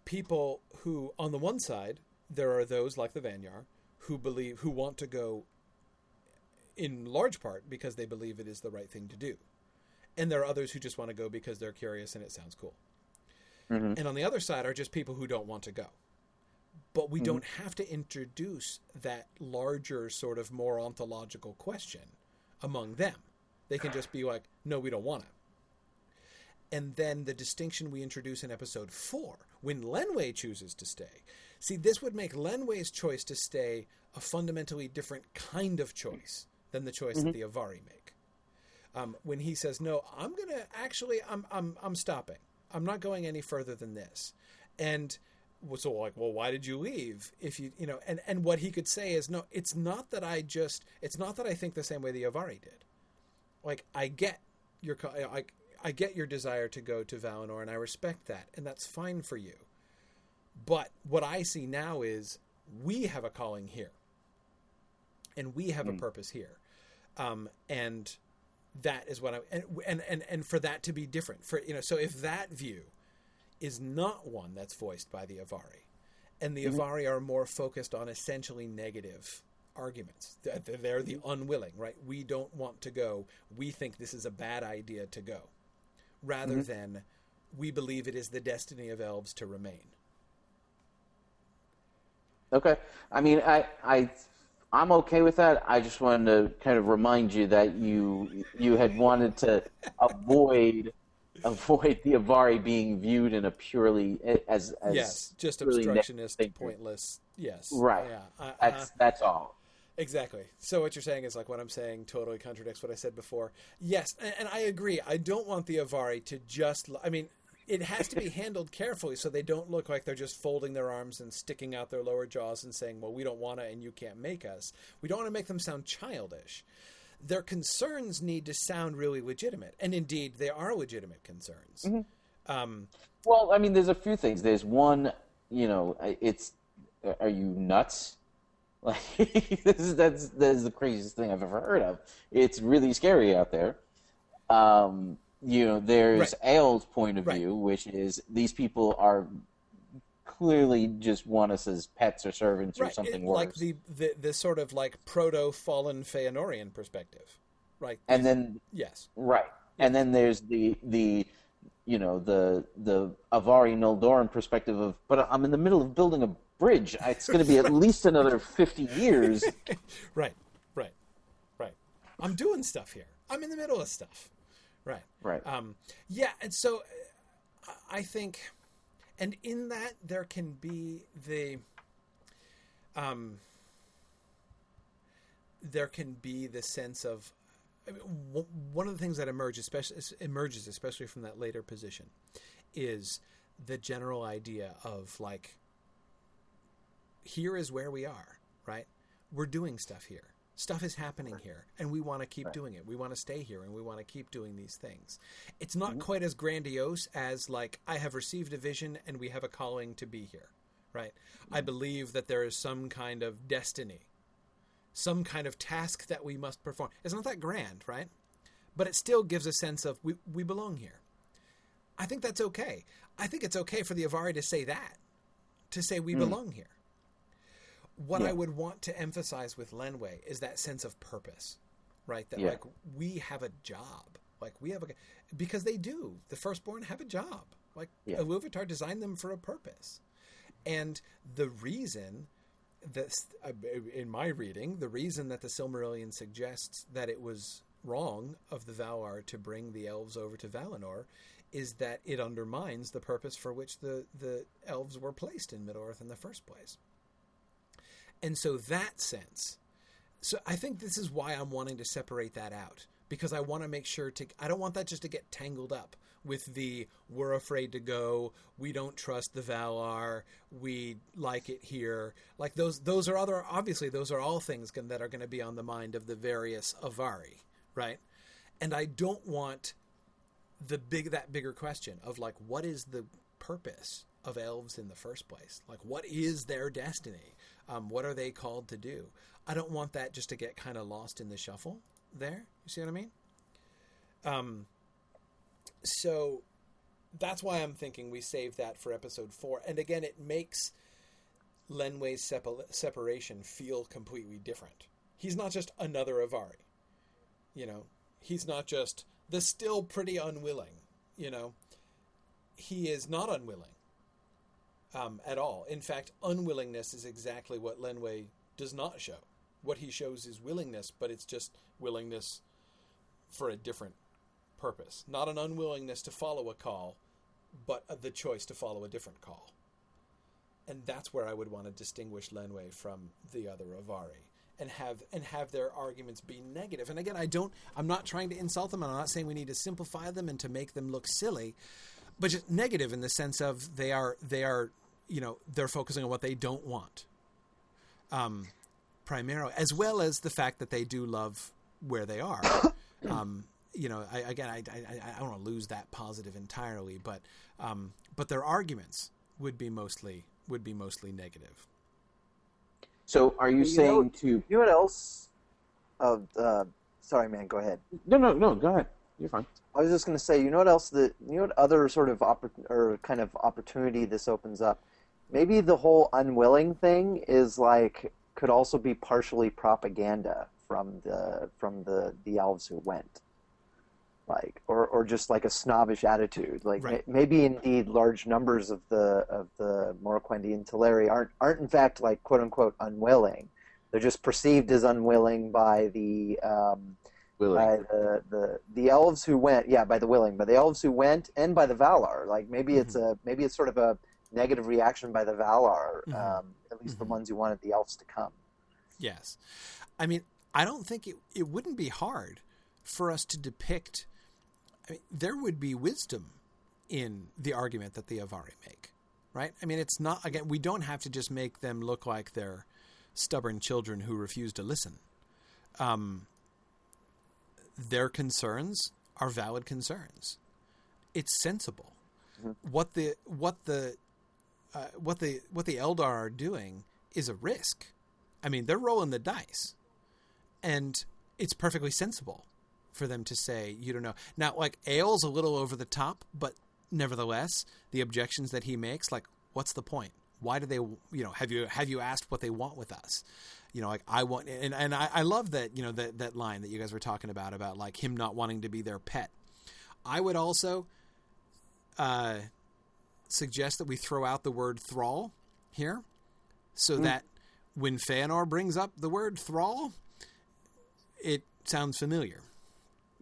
people who, on the one side, there are those like the Vanyar who believe, who want to go in large part because they believe it is the right thing to do. And there are others who just want to go because they're curious and it sounds cool. Mhm. And on the other side are just people who don't want to go. But we don't have to introduce that larger, sort of more ontological question among them. They can just be like, no, we don't want to. And then the distinction we introduce in episode four, when Lenwë chooses to stay. See, this would make Lenwë's choice to stay a fundamentally different kind of choice than the choice that the Avari make. Um, when he says, "No, I'm gonna actually, I'm, I'm, I'm stopping. I'm not going any further than this," and so like, well, why did you leave? If you, you know, and and what he could say is, no, it's not that I just, it's not that I think the same way the Avari did. Like, I get your, I, I get your desire to go to Valinor, and I respect that, and that's fine for you. But what I see now is we have a calling here, and we have mm. a purpose here, um, and that is what I and, and and and for that to be different for you know so if that view is not one that's voiced by the Avari, and the mm-hmm. Avari are more focused on essentially negative arguments. They're the unwilling, right? We don't want to go. We think this is a bad idea to go, rather mm-hmm. than we believe it is the destiny of elves to remain. Okay, I mean, I, I, I'm okay with that. I just wanted to kind of remind you that you, you had wanted to avoid, avoid the Avari being viewed in a purely as, as yes, just obstructionist, pointless. Yes, right. Yeah, that's that's all. Exactly. So what you're saying is like what I'm saying totally contradicts what I said before. Yes, and, and I agree. I don't want the Avari to just. I mean, it has to be handled carefully so they don't look like they're just folding their arms and sticking out their lower jaws and saying, "Well, we don't want to, and you can't make us." We don't want to make them sound childish. Their concerns need to sound really legitimate, and indeed, they are legitimate concerns. Mm-hmm. Um, well, I mean, there's a few things. There's one, you know, it's are you nuts? Like is that's that is the craziest thing I've ever heard of. It's really scary out there. Um, you know, there's right. point of right. view, which is these people are clearly just want us as pets or servants right. or something it, worse. Like the, the the sort of like proto fallen Feanorian perspective, right? And then yes, right, yeah. and then there's the the you know the the Avari Noldorin perspective of, but I'm in the middle of building a bridge. It's going to be at least another fifty years. right, right, right. I'm doing stuff here. I'm in the middle of stuff. Right. Right. Um, yeah, and so uh, I think, and in that there can be the, um, there can be the sense of I mean, w- one of the things that emerges, especially emerges, especially from that later position, is the general idea of like, here is where we are, right? We're doing stuff here stuff is happening right. here and we want to keep right. doing it we want to stay here and we want to keep doing these things it's not mm-hmm. quite as grandiose as like i have received a vision and we have a calling to be here right mm-hmm. i believe that there is some kind of destiny some kind of task that we must perform it's not that grand right but it still gives a sense of we, we belong here i think that's okay i think it's okay for the avari to say that to say we mm. belong here what yeah. I would want to emphasize with Lenwë is that sense of purpose, right? That yeah. like we have a job, like we have a because they do. The firstborn have a job. Like yeah. Iluvatar designed them for a purpose, and the reason that, uh, in my reading, the reason that the Silmarillion suggests that it was wrong of the Valar to bring the elves over to Valinor is that it undermines the purpose for which the, the elves were placed in Middle Earth in the first place. And so that sense, so I think this is why I'm wanting to separate that out because I want to make sure to I don't want that just to get tangled up with the we're afraid to go, we don't trust the Valar, we like it here. Like those those are other obviously those are all things can, that are going to be on the mind of the various Avari, right? And I don't want the big that bigger question of like what is the purpose of elves in the first place? Like what is their destiny? Um, what are they called to do? I don't want that just to get kind of lost in the shuffle there. You see what I mean? Um, so that's why I'm thinking we save that for episode four. And again, it makes Lenwë's separation feel completely different. He's not just another Avari. You know, he's not just the still pretty unwilling. You know, he is not unwilling um, at all. In fact, unwillingness is exactly what Lenwë does not show. What he shows is willingness, but it's just willingness for a different purpose. Not an unwillingness to follow a call, but the choice to follow a different call. And that's where I would want to distinguish Lenwë from the other Avari. and have and have their arguments be negative. And again, I don't. I'm not trying to insult them. I'm not saying we need to simplify them and to make them look silly, but just negative in the sense of they are they are you know they're focusing on what they don't want. Um, primarily, as well as the fact that they do love where they are. Um, you know, I, again, I, I, I don't want to lose that positive entirely, but um, but their arguments would be mostly would be mostly negative. So, are you, You saying know- to? You know what else? Uh, uh, sorry, man. Go ahead. No, no, no. Go ahead. You're fine. I was just going to say, you know what else? The you know what other sort of oppor- or kind of opportunity this opens up. Maybe the whole unwilling thing is like could also be partially propaganda from the from the the elves who went, like or or just like a snobbish attitude. Like Right. ma- maybe indeed large numbers of the of the Moriquendi and Teleri aren't aren't in fact like quote unquote unwilling. They're just perceived as unwilling by the um, Willie. by the, the the elves who went yeah by the willing by the elves who went and by the valar like maybe it's a maybe it's sort of a negative reaction by the valar Mhm. um, at least the Mhm. ones who wanted the elves to come Yes. I mean, I don't think it, it wouldn't be hard for us to depict. I mean, there would be wisdom in the argument that the Avari make, right? I mean, it's not, again, we don't have to just make them look like they're stubborn children who refuse to listen. Um, their concerns are valid concerns. It's sensible. Mhm. What the what the uh, what the what the Eldar are doing is a risk. I mean, they're rolling the dice, and it's perfectly sensible for them to say you don't know. Now, like Ael's a little over the top, but nevertheless, the objections that he makes, like, what's the point? Why do they, you know, have you have you asked what they want with us? You know, like I want, and and I, I love that you know that that line that you guys were talking about about like him not wanting to be their pet. I would also uh, suggest that we throw out the word thrall here, so that when Feanor brings up the word thrall, it sounds familiar.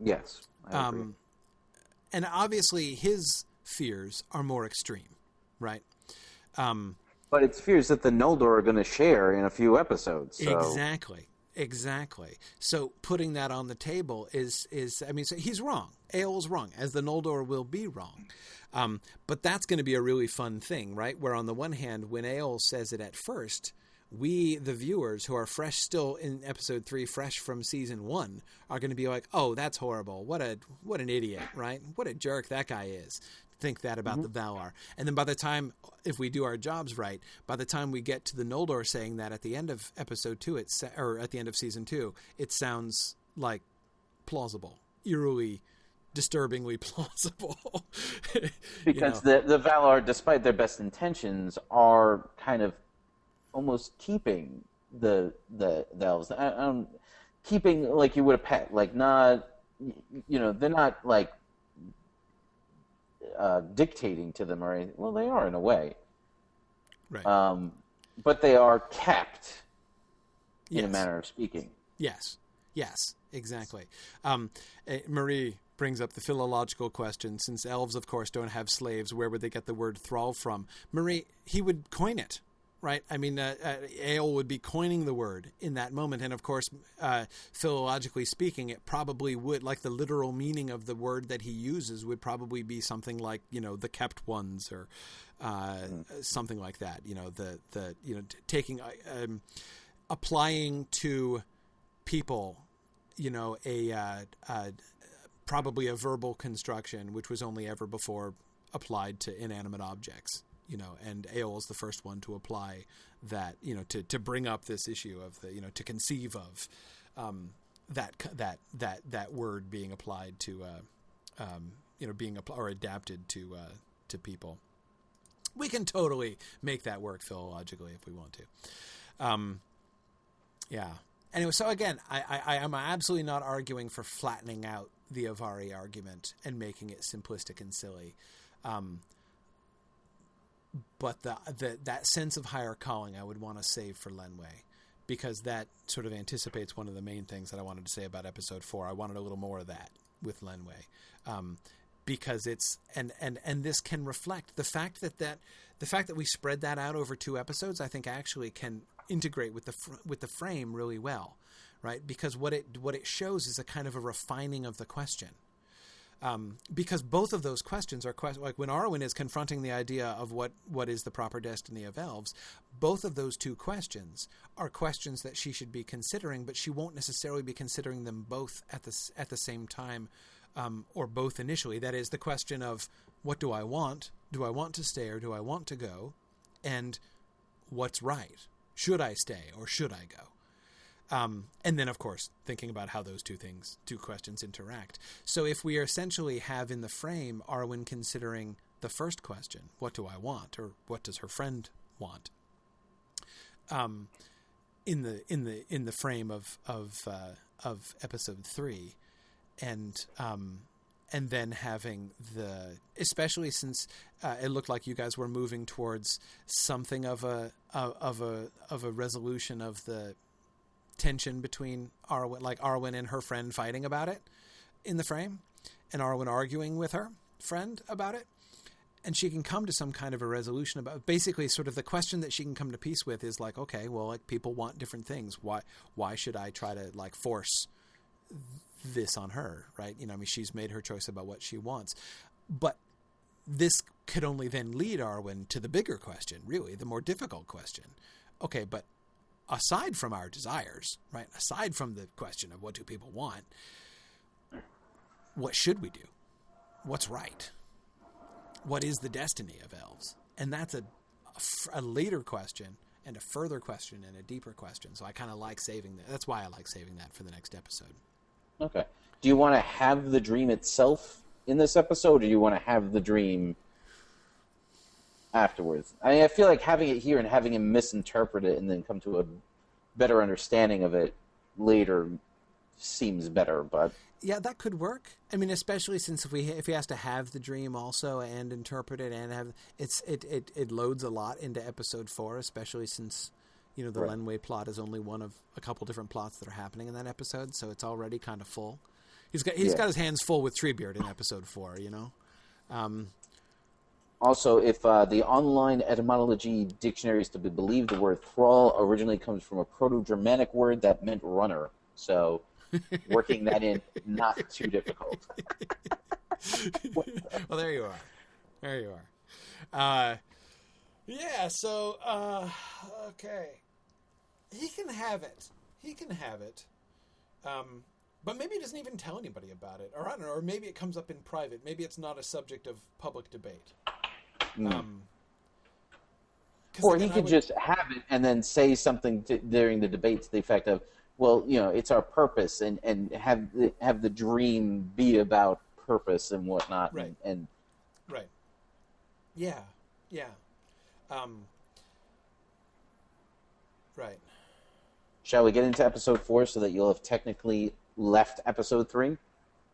yes. Um, and obviously, his fears are more extreme, right? Um, but it's fears that the Noldor are going to share in a few episodes. So. Exactly. Exactly. So putting that on the table is is I mean so he's wrong. Ael's wrong, as the Noldor will be wrong. Um, but that's going to be a really fun thing, right? Where on the one hand, when Ael says it at first, we the viewers who are fresh still in episode three, fresh from season one, are going to be like, "Oh, that's horrible! What a what an idiot! Right? What a jerk that guy is." Think that about the mm-hmm. Valar, and then by the time, if we do our jobs right, by the time we get to the Noldor saying that at the end of episode two, it's or at the end of season two, it sounds like plausible, eerily, disturbingly plausible. Because know? the the Valar, despite their best intentions, are kind of almost keeping the the, the elves. I, don't, keeping like you would a pet, like not you know they're not like uh, dictating to them or anything. Well, they are in a way, right? um, but they are kept in a manner of speaking. Yes, yes, exactly. Um, eh, Marie brings up the philological question. Since elves, of course, don't have slaves, where would they get the word thrall from? Marie, he would coin it, right? I mean, uh, uh, Ael would be coining the word in that moment, and of course, uh, philologically speaking, it probably would, like the literal meaning of the word that he uses, would probably be something like, you know, the kept ones or uh, something like that. You know, the the you know t- taking. uh, Um, applying to people, you know, a uh, uh, probably a verbal construction, which was only ever before applied to inanimate objects. You know, and Aol is the first one to apply that. You know, to to bring up this issue of the you know to conceive of um, that that that that word being applied to uh, um, you know being apl- or adapted to uh, to people. We can totally make that work philologically if we want to. Um, yeah. Anyway, so again, I, I, I am absolutely not arguing for flattening out the Avari argument and making it simplistic and silly. Um, but the, the that sense of higher calling I would want to save for Lenwë because that sort of anticipates one of the main things that I wanted to say about episode four. I wanted a little more of that with Lenwë. Um, because it's and, and and this can reflect the fact that that the fact that we spread that out over two episodes I think actually can integrate with the fr- with the frame really well, right? Because what it what it shows is a kind of a refining of the question. Um, because both of those questions are que- like when Arwen is confronting the idea of what what is the proper destiny of elves. Both of those two questions are questions that she should be considering, but she won't necessarily be considering them both at the at the same time, um, or both initially. That is the question of what do I want? Do I want to stay or do I want to go? And what's right? Should I stay or should I go? Um, and then, of course, thinking about how those two things, two questions interact. So, if we essentially have in the frame Arwen considering the first question, what do I want, or what does her friend want? Um, in the in the in the frame of of uh, of episode three, and um, and then having the especially since uh, it looked like you guys were moving towards something of a of a of a resolution of the tension between Arwen like Arwen and her friend fighting about it in the frame and Arwen arguing with her friend about it and she can come to some kind of a resolution about basically sort of the question that she can come to peace with is like okay well like people want different things why why should I try to like force this on her, right? You know, I mean, she's made her choice about what she wants. But this could only then lead Arwen to the bigger question, really, the more difficult question. Okay, but aside from our desires, right? Aside from the question of what do people want, what should we do? What's right? What is the destiny of elves? And that's a, a, later question and a further question and a deeper question. So I kind of like saving that. That's why I like saving that for the next episode. Okay. Do you want to have the dream itself in this episode, or do you want to have the dream afterwards? I mean, I feel like having it here and having him misinterpret it and then come to a better understanding of it later seems better. But yeah, that could work. I mean, especially since if we if he has to have the dream also and interpret it and have it's it it, it loads a lot into episode four, especially since you know the Right. Lenwë plot is only one of a couple different plots that are happening in that episode, so it's already kind of full. He's got he's Yeah. got his hands full with Treebeard in episode four, you know. Um, also, if uh, the online etymology dictionary is to be believed, the word thrall originally comes from a Proto-Germanic word that meant runner. So, working that in not too difficult. well, there you are. There you are. Uh, yeah. So, uh, okay, he can have it. He can have it. Um, but maybe he doesn't even tell anybody about it, or I don't know, or maybe it comes up in private. Maybe it's not a subject of public debate. Um, 'cause Or he could would- just have it and then say something to, during the debate to the effect of, "Well, you know, it's our purpose," and and have the, have the dream be about purpose and whatnot. Right. And, and right. Yeah. Yeah. Um, right. shall we get into episode four so that you'll have technically left episode three?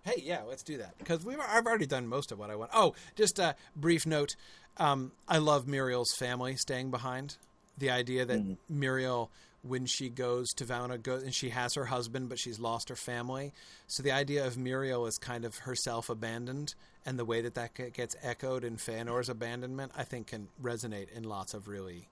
Hey, yeah, let's do that because we I've already done most of what I want. Oh, just a brief note. Um, I love Míriel's family staying behind. The idea that Míriel, when she goes to Vauna, goes and she has her husband, but she's lost her family. So the idea of Míriel is kind of herself abandoned, and the way that that gets echoed in Feanor's abandonment, I think, can resonate in lots of really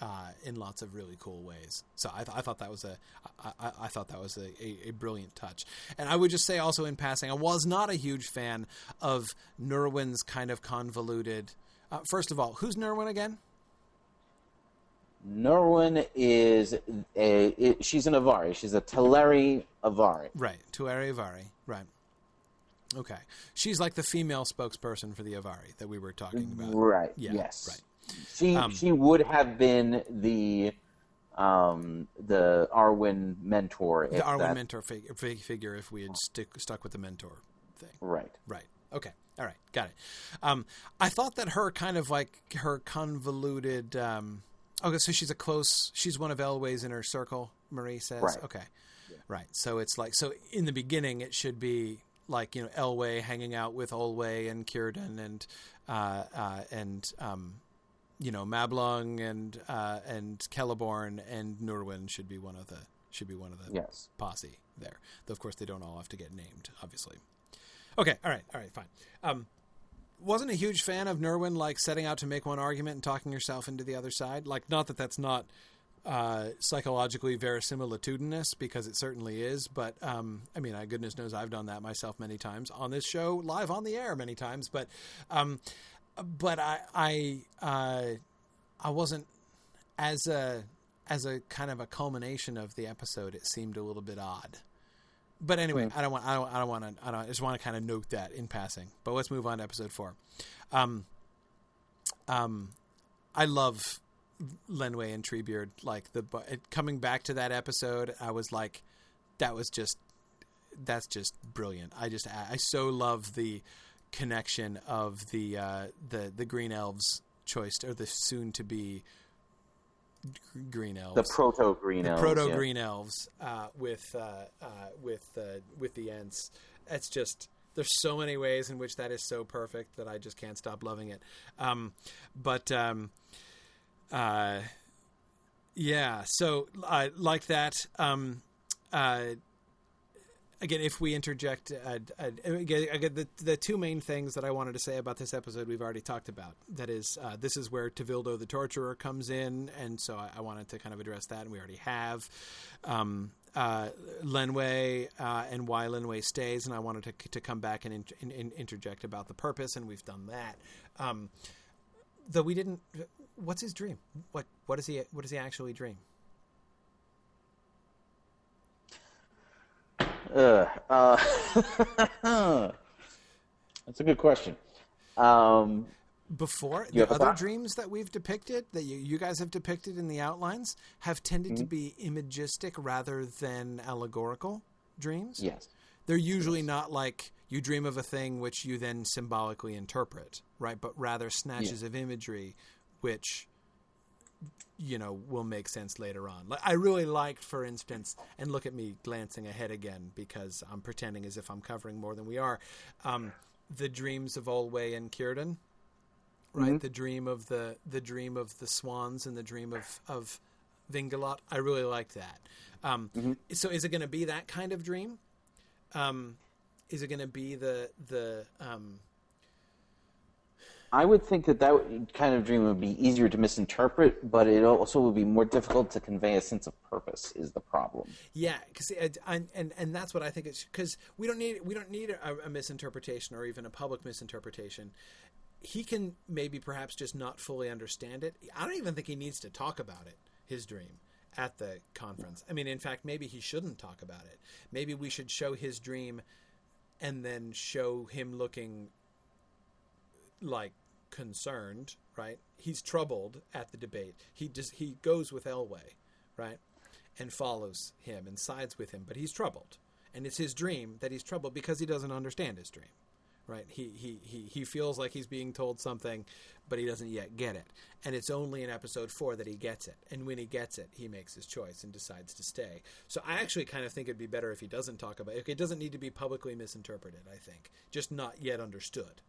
uh, in lots of really cool ways. So I, th- I thought that was a I, I, I thought that was a, a, a brilliant touch. And I would just say also in passing, I was not a huge fan of Nerwin's kind of convoluted. Uh, first of all, who's Nerwin again? Norwin is a it, she's an Avari. She's a Teleri Avari. Right, Tuere Avari. Right. Okay, she's like the female spokesperson for the Avari that we were talking about. Right. Yeah, yes. right. She Um, she would have been the um the Arwen mentor. The Arwen that- mentor fig- figure. If we had stick, stuck with the mentor thing. Right. Right. Okay. All right. Got it. Um, I thought that her kind of like her convoluted. Um, okay, so she's a close. She's one of Elwë's inner circle. Marie says. Right. Okay. Right. So it's like so in the beginning it should be like you know Elwë hanging out with Olwë and Círdan and uh, uh, and um, you know Mablung and uh, and Celeborn and Nurwin should be one of the should be one of the Yes. posse there. Though of course they don't all have to get named, obviously. Okay, all right, all right, fine. Um, wasn't a huge fan of Nerwin like setting out to make one argument and talking herself into the other side. Like, not that that's not uh, psychologically verisimilitudinous because it certainly is. But um, I mean, I, goodness knows I've done that myself many times on this show, live on the air many times. But um, but I I uh, I wasn't as a as a kind of a culmination of the episode. It seemed a little bit odd. But anyway, Mm. I don't want I don't I don't want to I don't I just want to kind of note that in passing. But let's move on to episode four. Um, um, I love Lenwë and Treebeard. Like the coming back to that episode, I was like, that was just that's just brilliant. I just I so love the connection of the uh, the the green elves choice or the soon to be green elves The proto green the elves. proto yeah. green elves uh, with uh, uh, with uh, with the Ents. It's just there's so many ways in which that is so perfect that I just can't stop loving it. Um, but um, uh, yeah, so uh, like that. Um, uh, again, if we interject, uh, uh, again, the the two main things that I wanted to say about this episode we've already talked about. That is, uh, this is where Tevildo the torturer comes in, and so I, I wanted to kind of address that, and we already have. Um, uh, Lenwë uh, and why Lenwë stays, and I wanted to to come back and, in, in, in- interject about the purpose, and we've done that. Um, though we didn't. What's his dream? What what does he what does he actually dream? Uh, that's a good question. Um, before the other thought? dreams that we've depicted that you, you guys have depicted in the outlines have tended Mm-hmm. to be imagistic rather than allegorical dreams yes. they're usually not like you dream of a thing which you then symbolically interpret right but rather snatches of imagery which you know will make sense later on like i really liked for instance and look at me glancing ahead again because i'm pretending as if i'm covering more than we are um, the dreams of Olwë and Círdan right? The dream of the the dream of the swans and the dream of of Vingilot. I really liked that. Um, So, is it going to be that kind of dream? Um, is it going to be the the um, I would think that that kind of dream would be easier to misinterpret, but it also would be more difficult to convey a sense of purpose. Is the problem? Yeah, because uh, and, and and that's what I think it's because we don't need we don't need a, a misinterpretation or even a public misinterpretation. He can maybe perhaps just not fully understand it. I don't even think he needs to talk about it. His dream at the conference. I mean, in fact, maybe he shouldn't talk about it. Maybe we should show his dream, and then show him looking like concerned. Right? He's troubled at the debate. He just he goes with Elwë, right? and follows him and sides with him, but he's troubled. And it's his dream that he's troubled because he doesn't understand his dream. Right? He, he, he, he feels like he's being told something, but he doesn't yet get it. And it's only in episode four that he gets it. And when he gets it, he makes his choice and decides to stay. So I actually kind of think it'd be better if he doesn't talk about it. It doesn't need to be publicly misinterpreted, I think. Just not yet understood.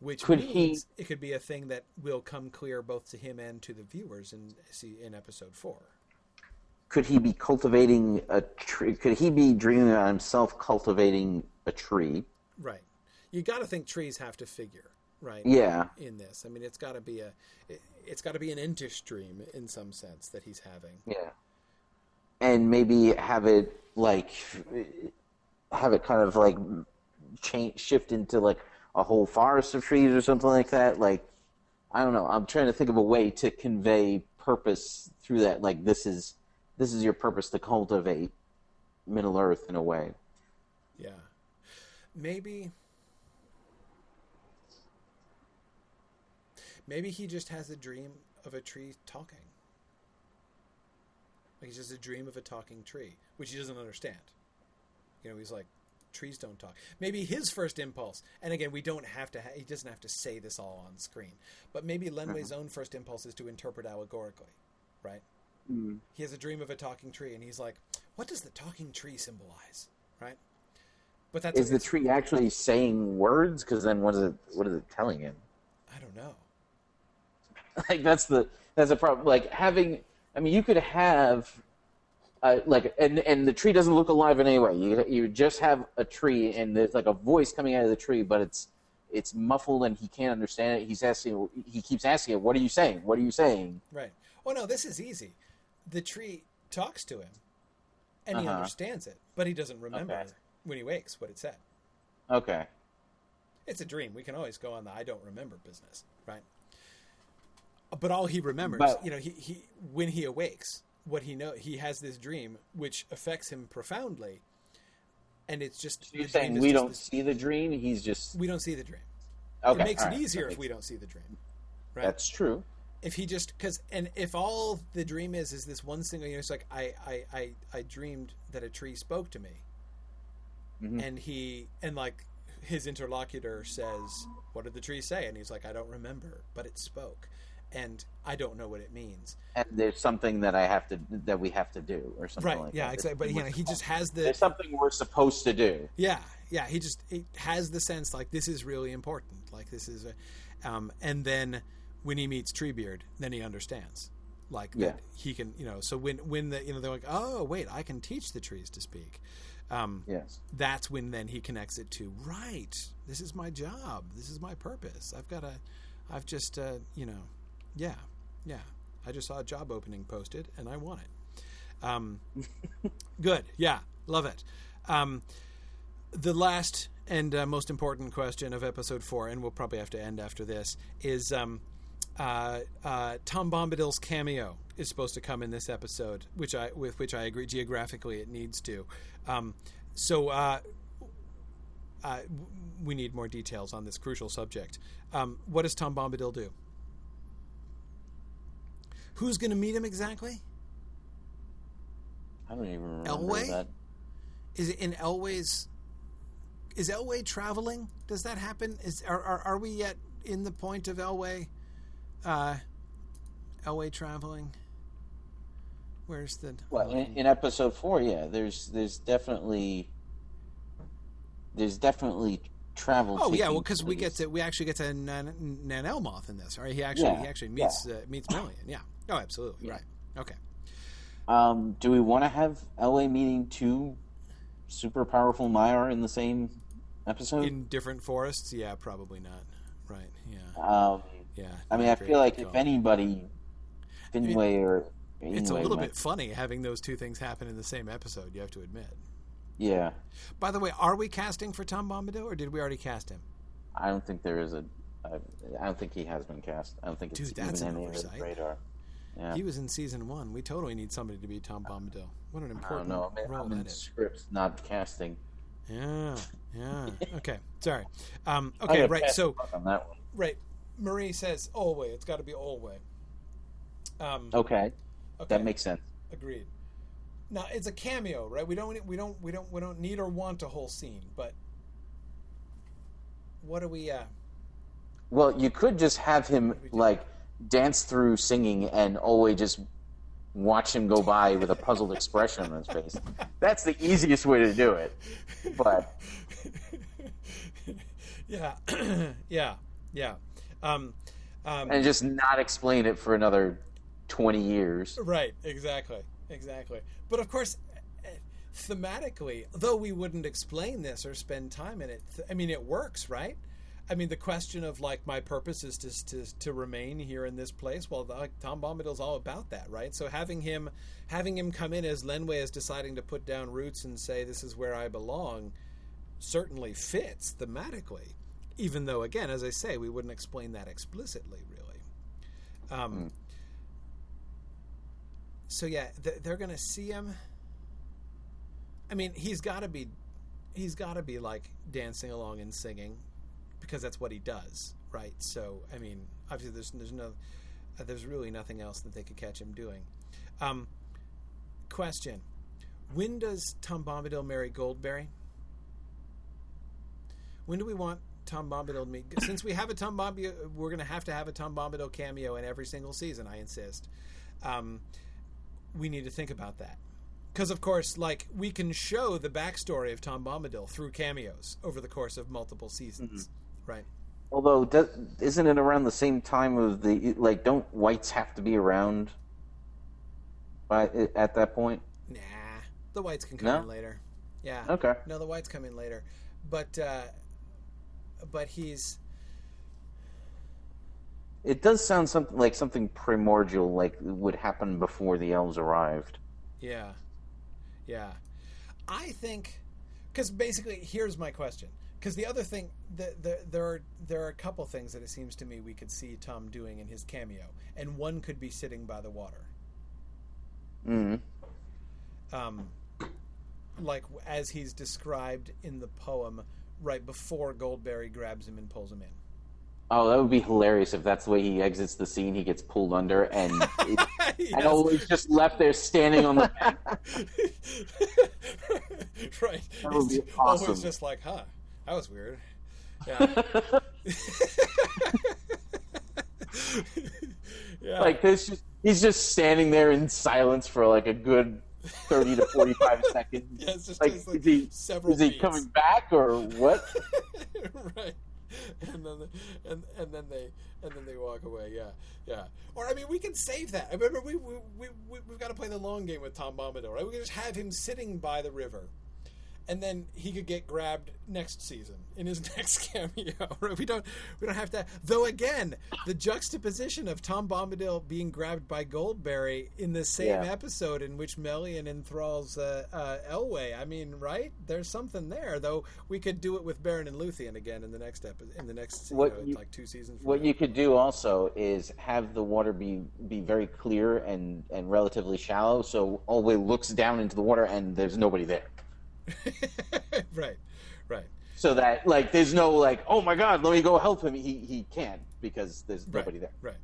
Which Could he- it could be a thing that will come clear both to him and to the viewers in see in episode four. Could he be cultivating a tree? Could he be dreaming about himself cultivating a tree? Right. You got to think trees have to figure, right? Yeah. In this, I mean, it's got to be a, it, it's got to be an entish dream in some sense that he's having. Yeah. And maybe have it like have it kind of like change shift into like a whole forest of trees or something like that. Like I don't know. I'm trying to think of a way to convey purpose through that. Like this is this is your purpose to cultivate Middle Earth in a way. Yeah. Maybe. Maybe he just has a dream of a tree talking. Like it's just a dream of a talking tree, which he doesn't understand. You know, he's like, trees don't talk. Maybe his first impulse, and again, we don't have to. Ha- he doesn't have to say this all on screen, but maybe Lenwë's uh-huh. own first impulse is to interpret allegorically, right? Mm-hmm. He has a dream of a talking tree, and he's like, "What does the talking tree symbolize?" Right? But that's Is the tree actually saying words? Because then what is it? What is it telling him? I don't know. like that's the that's a problem. Like having, I mean, you could have, uh, like, and and the tree doesn't look alive in any way. You you just have a tree, and there's like a voice coming out of the tree, but it's it's muffled, and he can't understand it. He's asking, he keeps asking it, "What are you saying? What are you saying?" Right. Oh no, this is easy. the tree talks to him, and he Uh-huh. understands it, but he doesn't remember Okay. when he wakes what it said. Okay. It's a dream. We can always go on the I don't remember business, right? But all he remembers, But- you know, he, he when he awakes, what he know he has this dream which affects him profoundly, and it's just You're saying we don't this- see the dream. He's just we don't see the dream. okay. it makes it right, easier that if we don't see the dream, right? That's true. if he just because and if all the dream is is this one single you know it's like I I I, I dreamed that a tree spoke to me Mhm. and he and like his interlocutor says what did the tree say and he's like I don't remember but it spoke and I don't know what it means And there's something that I have to that we have to do or something right like yeah that. exactly but you know he just has the There's something we're supposed to do. Yeah, yeah. He just he has the sense like this is really important. Like this is, a, um, and then when he meets Treebeard, then he understands. Like Yeah. that he can, you know. So when when the you know they're like, oh wait, I can teach the trees to speak. Um, Yes. That's when then he connects it to right. This is my job. This is my purpose. I've got to. I've just uh, you know, yeah, yeah. I just saw a job opening posted and I want it. Um, good. Yeah, love it. Um, the last and uh, most important question of episode four, and we'll probably have to end after this, is um, uh, uh, Tom Bombadil's cameo is supposed to come in this episode, which I with which I agree geographically it needs to. Um, so uh, uh, we need more details on this crucial subject. Um, what does Tom Bombadil do? Who's going to meet him exactly? I don't even remember Elwë? that. Is it in Elwë's? Is Elwë traveling? Does that happen? Is are are, are we yet in the point of Elwë? Uh, Elwë traveling. Where's the? Well, in, in episode four, yeah, there's there's definitely there's definitely travel. Oh yeah, well, because we get to we actually get to Nan, Nan Elmoth in this, right? He actually Yeah, he actually meets uh, meets Melian. Yeah. Oh, absolutely. Right. Okay. Um, do we want to have Elwë meeting two super powerful Maiar in the same episode? In different forests, yeah, probably not. Right. Yeah. um, Yeah. I mean, I feel like call. if anybody, Finwë or it's a little might- bit funny having those two things happen in the same episode. You have to admit. Yeah, By the way, are we casting for Tom Bombadil, or did we already cast him? I don't think there is a. I, I don't think he has been cast. I don't think it's Dude, that's even an any of his oversight. radar. Yeah. He was in season one. We totally need somebody to be Tom Bombadil. What an important I don't know. I'm, role I'm in that is. scripts, not casting. Yeah, yeah. Okay, sorry. Um, okay, right. So, on that one. right. Marie says Olwë. It's got to be Olwë. Um, Okay, okay, that makes sense. agreed. Now it's a cameo, right? We don't, we don't, we don't, we don't need or want a whole scene, but what do we? Uh, Well, you could just have him like dance through singing and Olwë just watch him go by with a puzzled expression on his face. That's the easiest way to do it. But yeah, yeah, yeah. Um, um, and just not explain it for another 20 years. Right, exactly, exactly. But of course, thematically, though we wouldn't explain this or spend time in it, th- I mean, it works, right? I mean, the question of like my purpose is to to, to remain here in this place. Well, like Tom Bombadil's all about that, right? So having him having him come in as Lenwë is deciding to put down roots and say this is where I belong, certainly fits thematically. Even though, again, as I say, we wouldn't explain that explicitly, really. Um, so yeah, th- they're gonna see him. I mean, he's got to be, he's got to be like dancing along and singing, because that's what he does, right? So I mean, obviously, there's there's no, uh, there's really nothing else that they could catch him doing. Um, question: When does Tom Bombadil marry Goldberry? When do we want Tom Bombadil to meet? Since we have a Tom Bombadil, we're going to have to have a Tom Bombadil cameo in every single season. I insist. Um, we need to think about that because, of course, like we can show the backstory of Tom Bombadil through cameos over the course of multiple seasons, right? Although, does, isn't it around the same time of the like? Don't wights have to be around by at that point? Nah, the wights can come No? in later. Yeah. Okay. No, the wights come in later, but uh, but he's It does sound something like something primordial, like would happen before the elves arrived. Yeah, yeah. I think because basically, here's my question. Because the other thing, the, the, there are there are a couple things that it seems to me we could see Tom doing in his cameo, and one could be sitting by the water. Mm. um, like as he's described in the poem right before Goldberry grabs him and pulls him in. Oh, that would be hilarious if that's the way he exits the scene. He gets pulled under, and it, He and Olwë just left there standing on the. right. That would He's be always awesome. just like, huh, that was weird. Yeah. yeah. like there's just he's just standing there in silence for like a good thirty to forty-five seconds. yeah, it's just like, like is he is he coming back or what? right. And then the, and and then they and then they walk away. Yeah, yeah. Or I mean, we can save that. I remember we we we we- we've got to play the long game with Tom Bombadil, right? We can just have him sitting by the river, and then he could get grabbed next season in his next cameo. We don't we don't have to. Though again, the juxtaposition of Tom Bombadil being grabbed by Goldberry in the same Yeah. episode in which Melian enthralls uh, uh, Elwë. I mean, right? There's something there. Though we could do it with Beren and Luthien again in the next episode. In the next, you know, you- like two seasons. What now. you could do also is have the water be be very clear and and relatively shallow, so Elwë looks down into the water and there's nobody there. right, right. So that like there's no like oh my god let me go help him he he can't because there's nobody there. Right.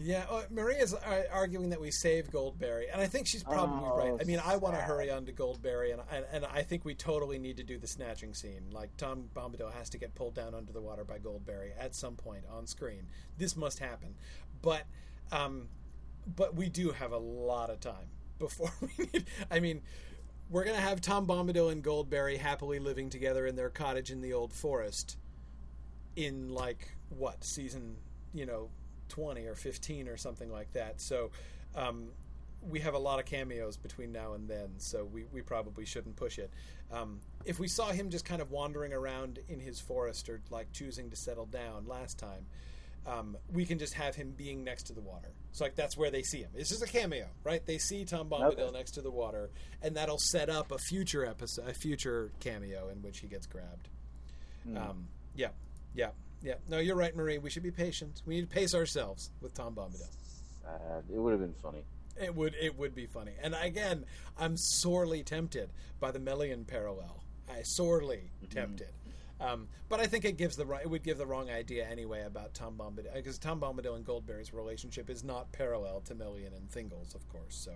Yeah, uh, Maria's uh, arguing that we save Goldberry, and I think she's probably Oh, right. I mean, I want to hurry on to Goldberry, and, and and I think we totally need to do the snatching scene. Like Tom Bombadil has to get pulled down under the water by Goldberry at some point on screen. This must happen, but um, but we do have a lot of time before we need. I mean, we're gonna have Tom Bombadil and Goldberry happily living together in their cottage in the old forest in like what season you know 20 or 15 or something like that. So um, we have a lot of cameos between now and then so we, we probably shouldn't push it. Um, if we saw him just kind of wandering around in his forest or like choosing to settle down last time um, we can just have him being next to the water. So like that's where they see him. It's just a cameo, right? They see Tom Bombadil Okay. next to the water, and that'll set up a future episode, a future cameo in which he gets grabbed. Um, yeah, yeah, yeah. No, you're right, Marie. We should be patient. We need to pace ourselves with Tom Bombadil. Uh, it would have been funny. It would it would be funny. And again, I'm sorely tempted by the Melian parallel. I sorely tempted. Um, but I think it gives the it would give the wrong idea anyway about Tom Bombadil because Tom Bombadil and Goldberry's relationship is not parallel to Melian and Thingol's, of course. So,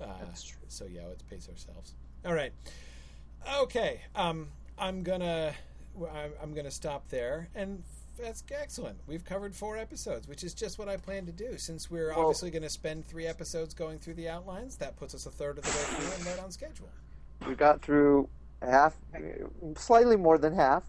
uh, That's true. so yeah, let's pace ourselves. All right, okay. Um, I'm gonna I'm, gonna stop there, and that's excellent. We've covered four episodes, which is just what I planned to do. Since we're Well- obviously going to spend three episodes going through the outlines, that puts us a third of the way through and right on schedule. We got through half, slightly more than half.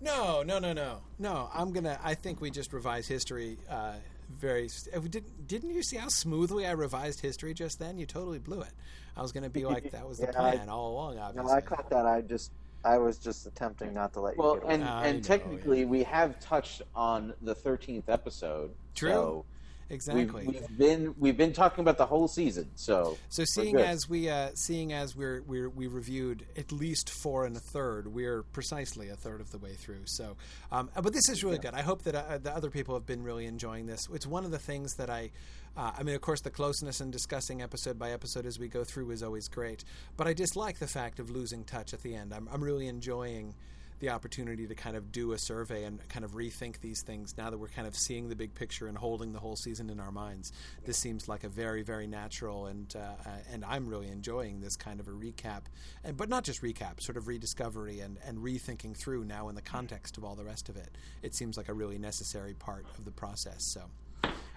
No, no, no, no, no. I'm gonna. I think we just revised history. Uh, very. uh, Didn't Didn't you see how smoothly I revised history just then? You totally blew it. I was gonna be like that was the Yeah, I- plan all along. No, Obviously, I caught that. I just, I was just attempting not to let you. Well, get away. and I and know, technically yeah. we have touched on the thirteenth episode. True. So exactly. We've, we've been we've been talking about the whole season. So So seeing as we uh, seeing as we're, we're we reviewed at least four and a third, we're precisely a third of the way through. So, um, but this is really good. I hope that uh, the other people have been really enjoying this. It's one of the things that I. Uh, I mean, of course, the closeness and discussing episode by episode as we go through is always great. But I dislike the fact of losing touch at the end. I'm, I'm really enjoying the opportunity to kind of do a survey and kind of rethink these things now that we're kind of seeing the big picture and holding the whole season in our minds. This seems like a very, very natural and uh, uh, and I'm really enjoying this kind of a recap, and but not just recap, sort of rediscovery and and rethinking through now in the context of all the rest of it. It seems like a really necessary part of the process. So.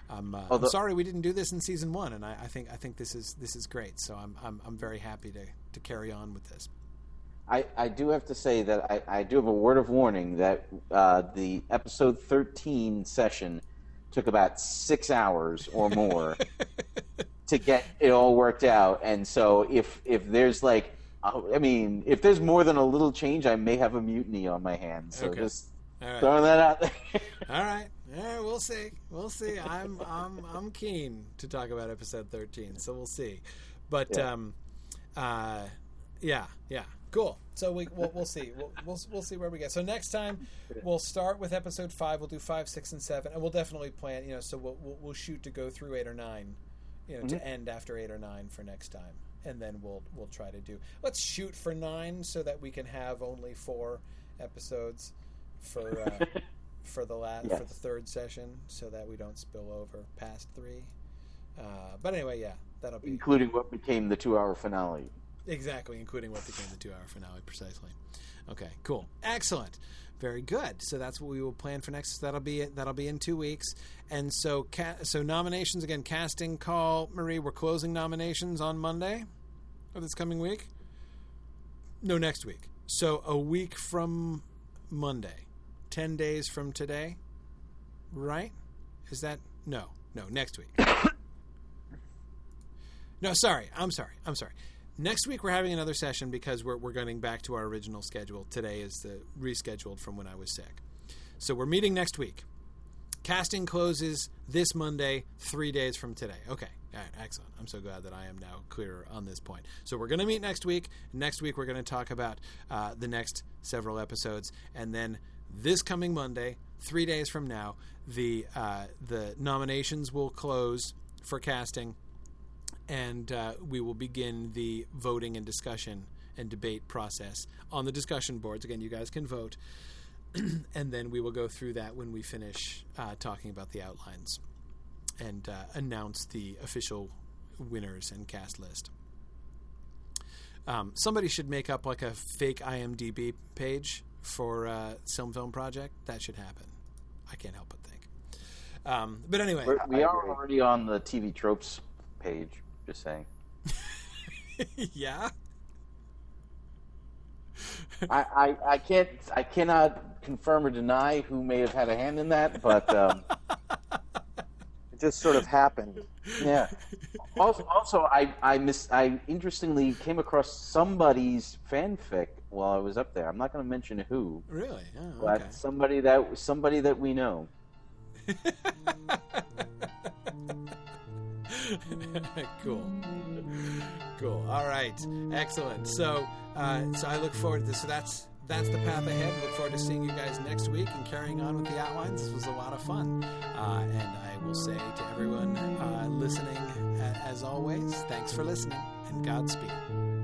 I'm, uh, I'm sorry we didn't do this in season one, and I, I think I think this is this is great. So I'm I'm, I'm very happy to, to carry on with this. I, I do have to say that I, I do have a word of warning that uh, the episode thirteen session took about six hours or more to get it all worked out, and so if if there's like uh, I mean if there's more than a little change, I may have a mutiny on my hands. So Okay. just right. throwing that out there. All right, Eh, we'll see. We'll see. I'm I'm I'm keen to talk about episode 13, so we'll see. But Yeah. um, uh, yeah, yeah, cool. So we we'll, we'll see. We'll, we'll we'll see where we get. So next time we'll start with episode five. We'll do five, six, and seven, and we'll definitely plan. You know, so we'll we'll, we'll shoot to go through eight or nine. You know, to end after eight or nine for next time, and then we'll we'll try to do. Let's shoot for nine so that we can have only four episodes for. Uh, for the last for the third session, so that we don't spill over past three. Uh, but anyway, yeah, that'll be including what became the two-hour finale. Exactly including what became the two-hour finale precisely. Okay, cool, excellent, very good. So that's what we will plan for next. That'll be it. that'll be in two weeks. And so ca- so nominations again, casting call. Marie, we're closing nominations on Monday of this coming week. No, next week. So a week from Monday. 10 days from today, right? Is that no, no, next week. no, sorry. I'm sorry. I'm sorry. Next week we're having another session because we're we're going back to our original schedule. Today is the rescheduled from when I was sick. So we're meeting next week. Casting closes this Monday, 3 days from today. Okay. All right, excellent. I'm so glad that I am now clear on this point. So we're going to meet next week. Next week we're going to talk about uh, the next several episodes, and then this coming Monday, three days from now, the uh, the nominations will close for casting, and uh, we will begin the voting and discussion and debate process on the discussion boards. Again, you guys can vote, and then we will go through that when we finish uh, talking about the outlines and uh, announce the official winners and cast list. Um, somebody should make up like a fake IMDb page for uh, Film Film Project. That should happen. I can't help but think. Um, but anyway, We're, we are already on the TV tropes page. Just saying. yeah. I, I, I can't I cannot confirm or deny who may have had a hand in that, but um, It just sort of happened. yeah. Also, also I I miss I interestingly came across somebody's fanfic while I was up there. I'm not going to mention who, Really? Oh, but okay. somebody that somebody that we know. cool. Cool. All right. Excellent. So, uh, so I look forward to this. So that's that's the path ahead. Look forward to seeing you guys next week and carrying on with the outlines. This was a lot of fun. Uh, and I will say to everyone uh, listening, as always, thanks for listening and Godspeed.